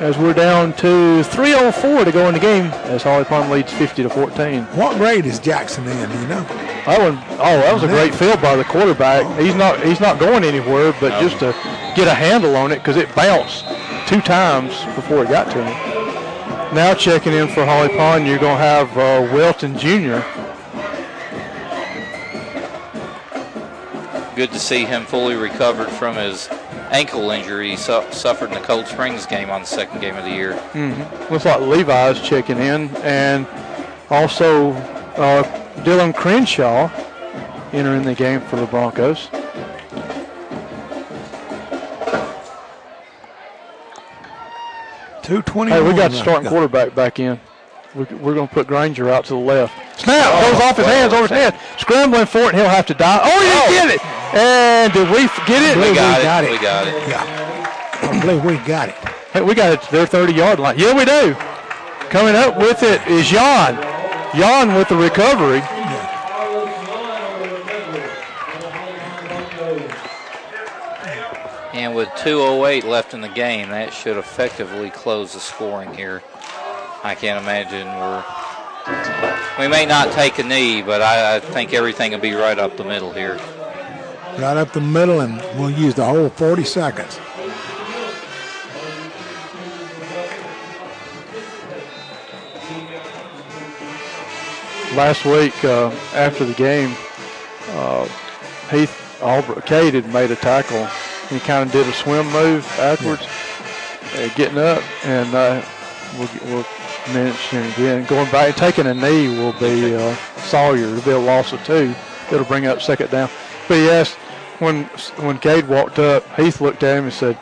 As we're down to 3:04 to go in the game, as Holly Pond leads 50 to 14.
What grade is Jackson in? do You know.
That one, oh, that was a great field by the quarterback. He's not, he's not going anywhere, but just to get a handle on it because it bounced two times before it got to him. Now checking in for Holly Pond, you're going to have uh, Welton Jr.
Good to see him fully recovered from his ankle injury he su- suffered in the Cold Springs game on the second game of the year.
Looks like Levi's checking in, and also uh, Dylan Crenshaw entering the game for the Broncos.
Two twenty.
Hey, we got the starting quarterback back in. We- We're going to put Granger out to the left. Snap
Oh,
goes off his
well,
hands over his head. Scrambling for it, and he'll have to die. Oh, he
Oh.
didn't it. And did we get it?
We
we
got,
got
it.
it.
We got it.
Yeah. I believe we got it.
Hey, we got it to their 30 yard line. Yeah, we do. Coming up with it is Jan. Jan with the recovery.
And with 2.08 left in the game, that should effectively close the scoring here. I can't imagine we're. We may not take a knee, but I, I think everything will be right up the middle here.
Right up the middle, and we'll use the whole 40 seconds.
Last week uh, after the game, uh, Heath Auburn, Cade had made a tackle. He kind of did a swim move afterwards, uh, getting up, and uh, we'll, we'll mention again. Going back, taking a knee will be uh, Sawyer. It'll be a loss of two. It'll bring up second down. But asked when when Cade walked up, Heath looked at him and said,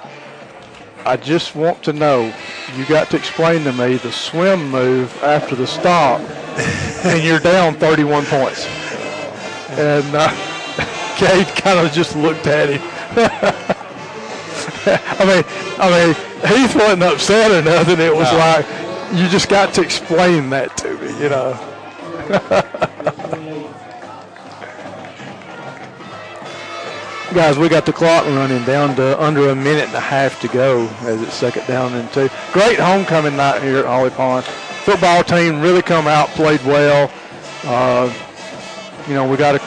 "I just want to know. You got to explain to me the swim move after the stop, and you're down 31 points." And uh, Cade kind of just looked at him. I mean, I mean, Heath wasn't upset or nothing. It was
No.
like you just got to explain that to me, you know. Guys, we got the clock running down to under a minute and a half to go as it's second down and two. Great homecoming night here at Holly Pond. Football team really come out, played well. Uh, you know, we got to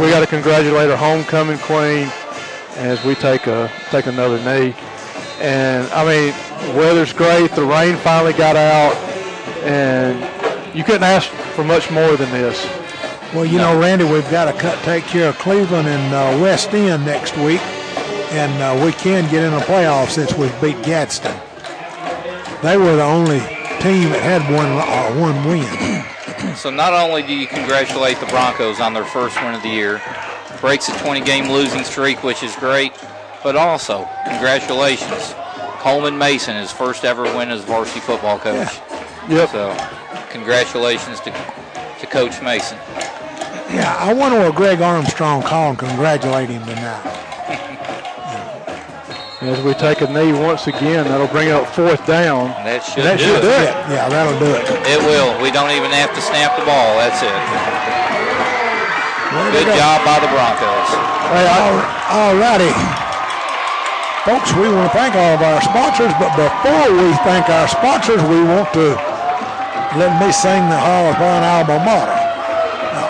we got to congratulate our homecoming queen as we take a take another knee. And I mean, weather's great. The rain finally got out, and you couldn't ask for much more than this.
Well, you know, Randy, we've got to cut, take care of Cleveland and uh, West End next week, and uh, we can get in the playoffs since we've beat Gadsden. They were the only team that had one uh, one win.
So not only do you congratulate the Broncos on their first win of the year, breaks a 20-game losing streak, which is great, but also congratulations, Coleman Mason, his first ever win as varsity football coach. Yeah.
Yep.
So congratulations to, to Coach Mason.
Yeah, I wonder what Greg Armstrong called and congratulate him tonight.
As we take a knee once again, that'll bring up fourth down.
That should,
That
do,
should
it.
do it.
Yeah, yeah, that'll do it.
It will. We don't even have to snap the ball. That's it.
Way to
Good
go.
job by the Broncos.
Hey,
All, all righty. Folks, we want to thank all of our sponsors, but before we thank our sponsors, we want to let me sing the Hall of Fame alma mater.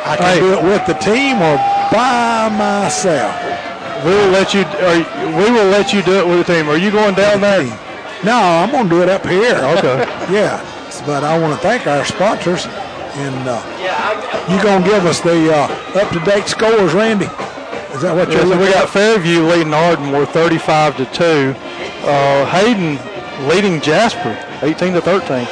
I can
Hey.
do it with the team or by myself.
we'll let you. Or we will let you do it with the team. Are you going down there?
No, I'm going to do it up here.
Okay.
Yeah, but I want to thank our sponsors, and uh, you going to give us the uh, up-to-date scores, Randy? Is that what you're
so we got
at?
Fairview leading Ardmore 35 to two. Uh, Hayden leading Jasper 18 to 13.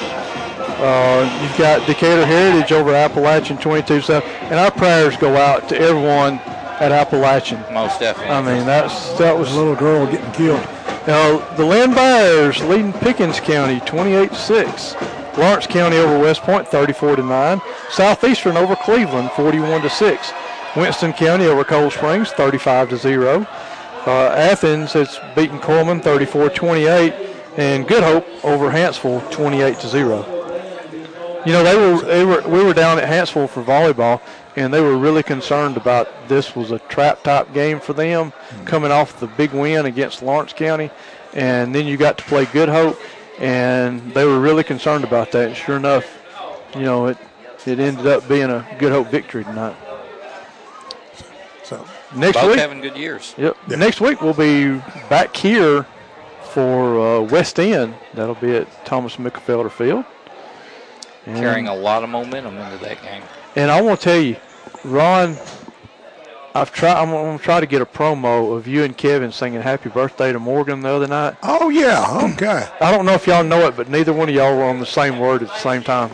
Uh, you've got Decatur Heritage over Appalachian 22 7. And our prayers go out to everyone at Appalachian.
Most definitely.
I mean, that's that was
A little girl getting killed.
Now, the Lynn Bears leading Pickens County 28-6. Lawrence County over West Point 34 to 9. Southeastern over Cleveland 41 to 6. Winston County over Cold Springs 35 to 0. Uh, Athens has beaten Cullman 34 28. And Good Hope over Hanceville 28 to 0. You know, they were, they were we were down at Hanceville for volleyball, and they were really concerned about this was a trap type game for them, coming off the big win against Lawrence County, and then you got to play Good Hope, and they were really concerned about that. And sure enough, you know, it it ended up being a Good Hope victory tonight.
So
Next
Both
week,
having good years.
Yep. Next week we'll be back here for uh, West End. That'll be at Thomas Mickelfelder Field. And,
Carrying a lot of momentum into that game.
and I want to tell you, Ron, I've tried. I'm going to try to get a promo of you and Kevin singing "Happy Birthday" to Morgan the other night.
Oh yeah, okay.
I don't know if y'all know it, but neither one of y'all were on the same word at the same time.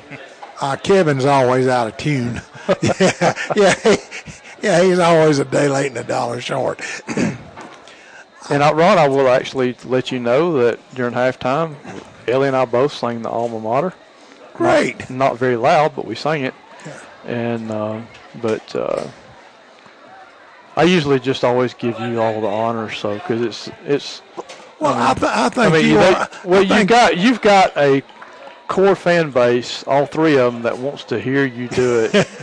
Uh, Kevin's always out of tune. yeah, yeah, he, yeah. He's always a day late and a dollar short.
And I, Ron, I will actually let you know that during halftime, Ellie and I both sang the alma mater.
Great.
not very loud, but we sang it. And uh, but uh, I usually just always give you all the honors, so because it's it's.
Well, I, th- I
I
think
mean,
you. are,
well, you got you've got a core fan base, all three of them, that wants to hear you do it.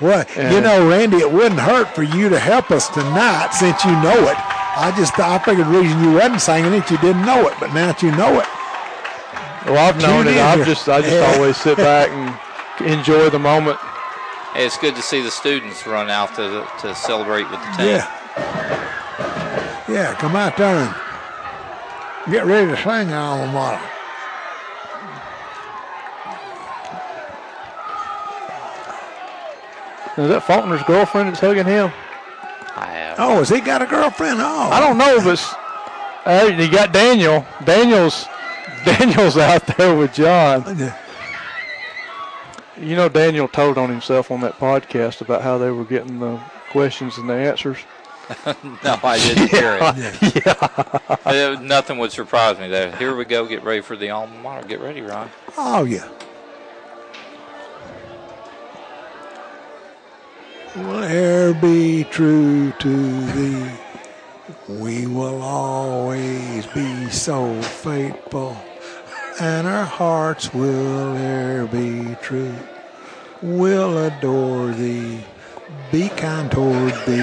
Well, you know, Randy, it wouldn't hurt for you to help us tonight since you know it. I just I figured the reason you wasn't singing it, you didn't know it, but now that you know it,
well, I've known it. I've just I just
Yeah.
always sit back and enjoy the moment.
Hey, it's good to see the students run out to to celebrate with the team.
yeah, yeah, come out there and get ready to sing alma mater.
Is that Faulkner's girlfriend that's hugging him?
I have have.
Oh, has he got a girlfriend? Oh,
I don't know, but uh, you got Daniel. Daniel's Daniel's out there with John. You know, Daniel told on himself on that podcast about how they were getting the questions and the answers.
No, I didn't hear it. Uh, Nothing would surprise me there. Here we go. Get ready for the alma mater. Get ready, Ron.
Oh, yeah. Will e'er be true to thee. We will always be so faithful, and our hearts will e'er be true. We'll adore thee, be kind toward thee,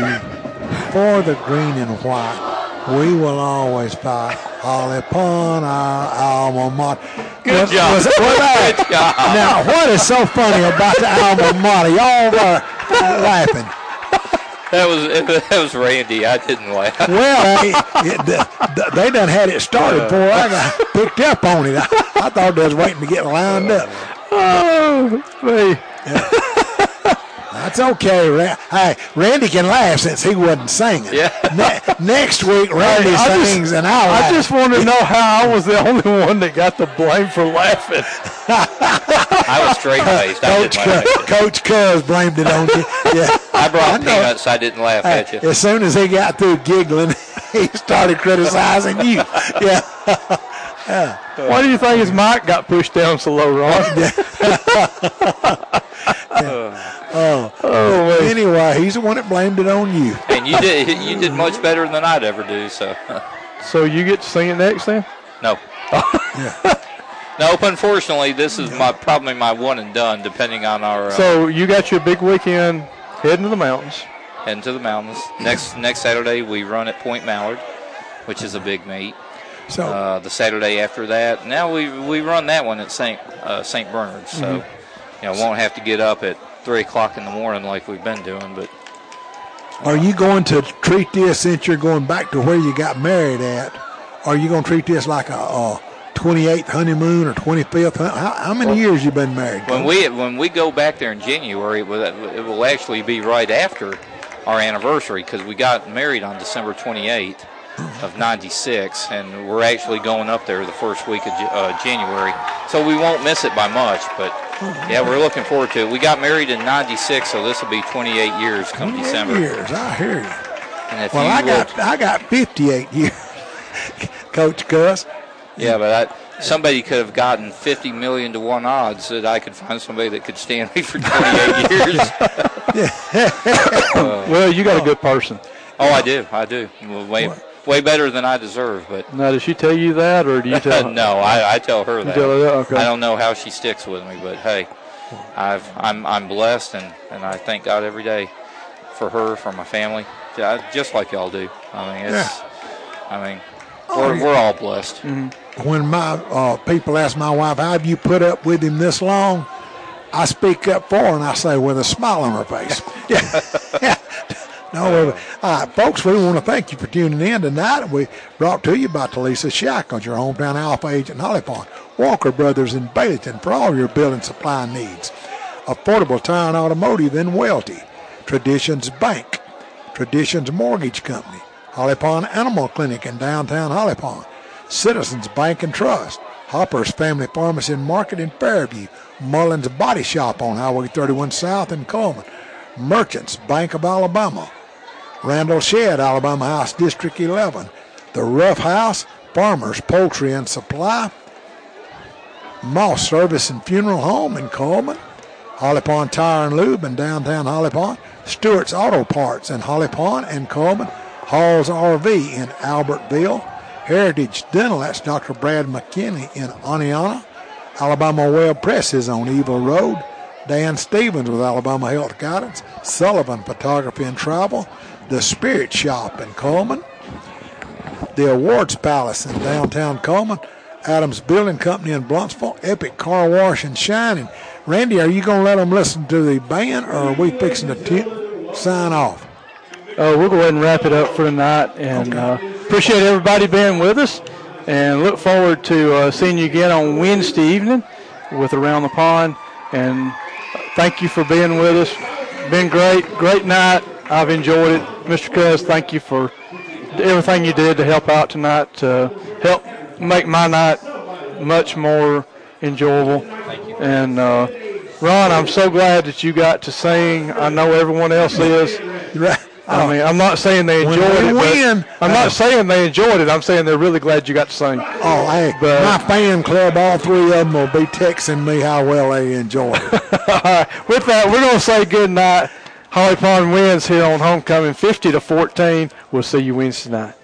for the green and white. We will always fight all upon our alma mater.
Good
Was-
job.
was- was
Good job.
now, what is so funny about the alma mater? Y'all are laughing.
That was that was Randy. I didn't laugh.
Well, it, it, the, the, they done had it started before I got picked up on it. I, I thought they was waiting to get lined up.
Oh, me.
That's okay. Hey, Randy can laugh since he wasn't singing.
Yeah.
Ne- next week, Randy
I just-
sings and I'll
I just want to know how I was the only one that got the blame for laughing.
I was straight uh, faced.
Coach,
didn't.
Cuz, Coach Cuz blamed it on you. Yeah.
I brought
know.
peanuts. I didn't laugh
Hey,
at you.
as soon as he got through giggling, he started criticizing you. Yeah.
Why do you think his mic got pushed down so low, Ron? yeah. Oh. oh, man.
Anyway, he's the one that blamed it on you.
And you did you did much better than I'd ever do. So
So you get to sing it next then?
no. Nope. Unfortunately, this is my probably my one and done. Depending on our uh,
So you got your big weekend heading to the mountains.
heading to the mountains. Next next Saturday we run at Point Mallard, which is a big meet.
So,
Uh, the Saturday after that, now we we run that one at Saint uh, Saint Bernard's. So
Mm-hmm.
you know won't have to get up at three o'clock in the morning like we've been doing. But
are you going to treat this since you're going back to where you got married at? Are you going to treat this like a, a 28th honeymoon or 25th? How, how many years you been married?
when we when we go back there in January, it will, it will actually be right after our anniversary because we got married on December 28th of '96, and we're actually going up there the first week of uh, January, so we won't miss it by much. But yeah, we're looking forward to it. We got married in '96, so this will be 28 years come
28
December.
years. I hear you. Well,
you
I got I got 58 years, Coach Gus.
Yeah, but I, somebody could have gotten 50 million to one odds that I could find somebody that could stand me for 28 years.
Well, you got a good person.
Oh, I do, I do. Well, Way, way better than I deserve. But
Now, does she tell you that, or do you tell her?
no, I, I tell her that.
tell her that? Okay.
I don't know how she sticks with me, but hey, I've I'm I'm blessed, and and I thank God every day for her, for my family, ju- just like y'all do. I mean, it's, I mean, we're
yeah.
we're all blessed.
When my uh, people ask my wife, "How have you put up with him this long?" I speak up for her and I say, with a smile on her face. yeah. No, well, all right, folks, we want to thank you for tuning in tonight. We brought to you by Talisa Shack on your hometown Alfa agent Holly Pond, Walker Brothers in Baileyton for all your building supply needs. Affordable and Automotive in Welti, Traditions Bank, Traditions Mortgage Company, Holly Pond Animal Clinic in downtown Holly Pond, Citizens Bank and Trust, Hopper's Family Pharmacy and Market in Fairview, Mullins Body Shop on Highway 31 South in Cullman, Merchants Bank of Alabama, Randall Shedd, Alabama House District 11, The Rough House, Farmers Poultry and Supply, Moss Service and Funeral Home in Cullman, Holly Pond Tire and Lube in downtown Holly Pond, Stewart's Auto Parts in Holly Pond and Cullman, Hall's RV in Albertville, Heritage Dental, that's Dr. Brad McKinney in Oneonta, Alabama Web Press is on Evil Road, Dan Stevens with Alabama Health Guidance, Sullivan Photography and Travel, The Spirit Shop in Cullman, the Awards Palace in downtown Cullman, Adams Building Company in Blountsville, Epic Car Wash and Shining. Randy, are you going to let them listen to the band, or are we fixing to t- sign off?
Uh, we'll go ahead and wrap it up for tonight, and uh, appreciate everybody being with us, and look forward to uh, seeing you again on Wednesday evening with Around the Pond. And thank you for being with us. Been great, great night. I've enjoyed it. Mr. Cuz, thank you for everything you did to help out tonight, to help make my night much more enjoyable.
Thank you.
And uh, Ron, I'm so glad that you got to sing. I know everyone else is.
Right.
I oh. mean, I'm not saying they enjoyed it.
win-
I'm not saying they enjoyed it. I'm saying they're really glad you got to sing.
Oh, hey,
But-
my fan club, all three of them will be texting me how well they enjoy it.
All right. With that, we're going to say good night. Holly Pond wins here on homecoming 50 to 14. We'll see you Wednesday night.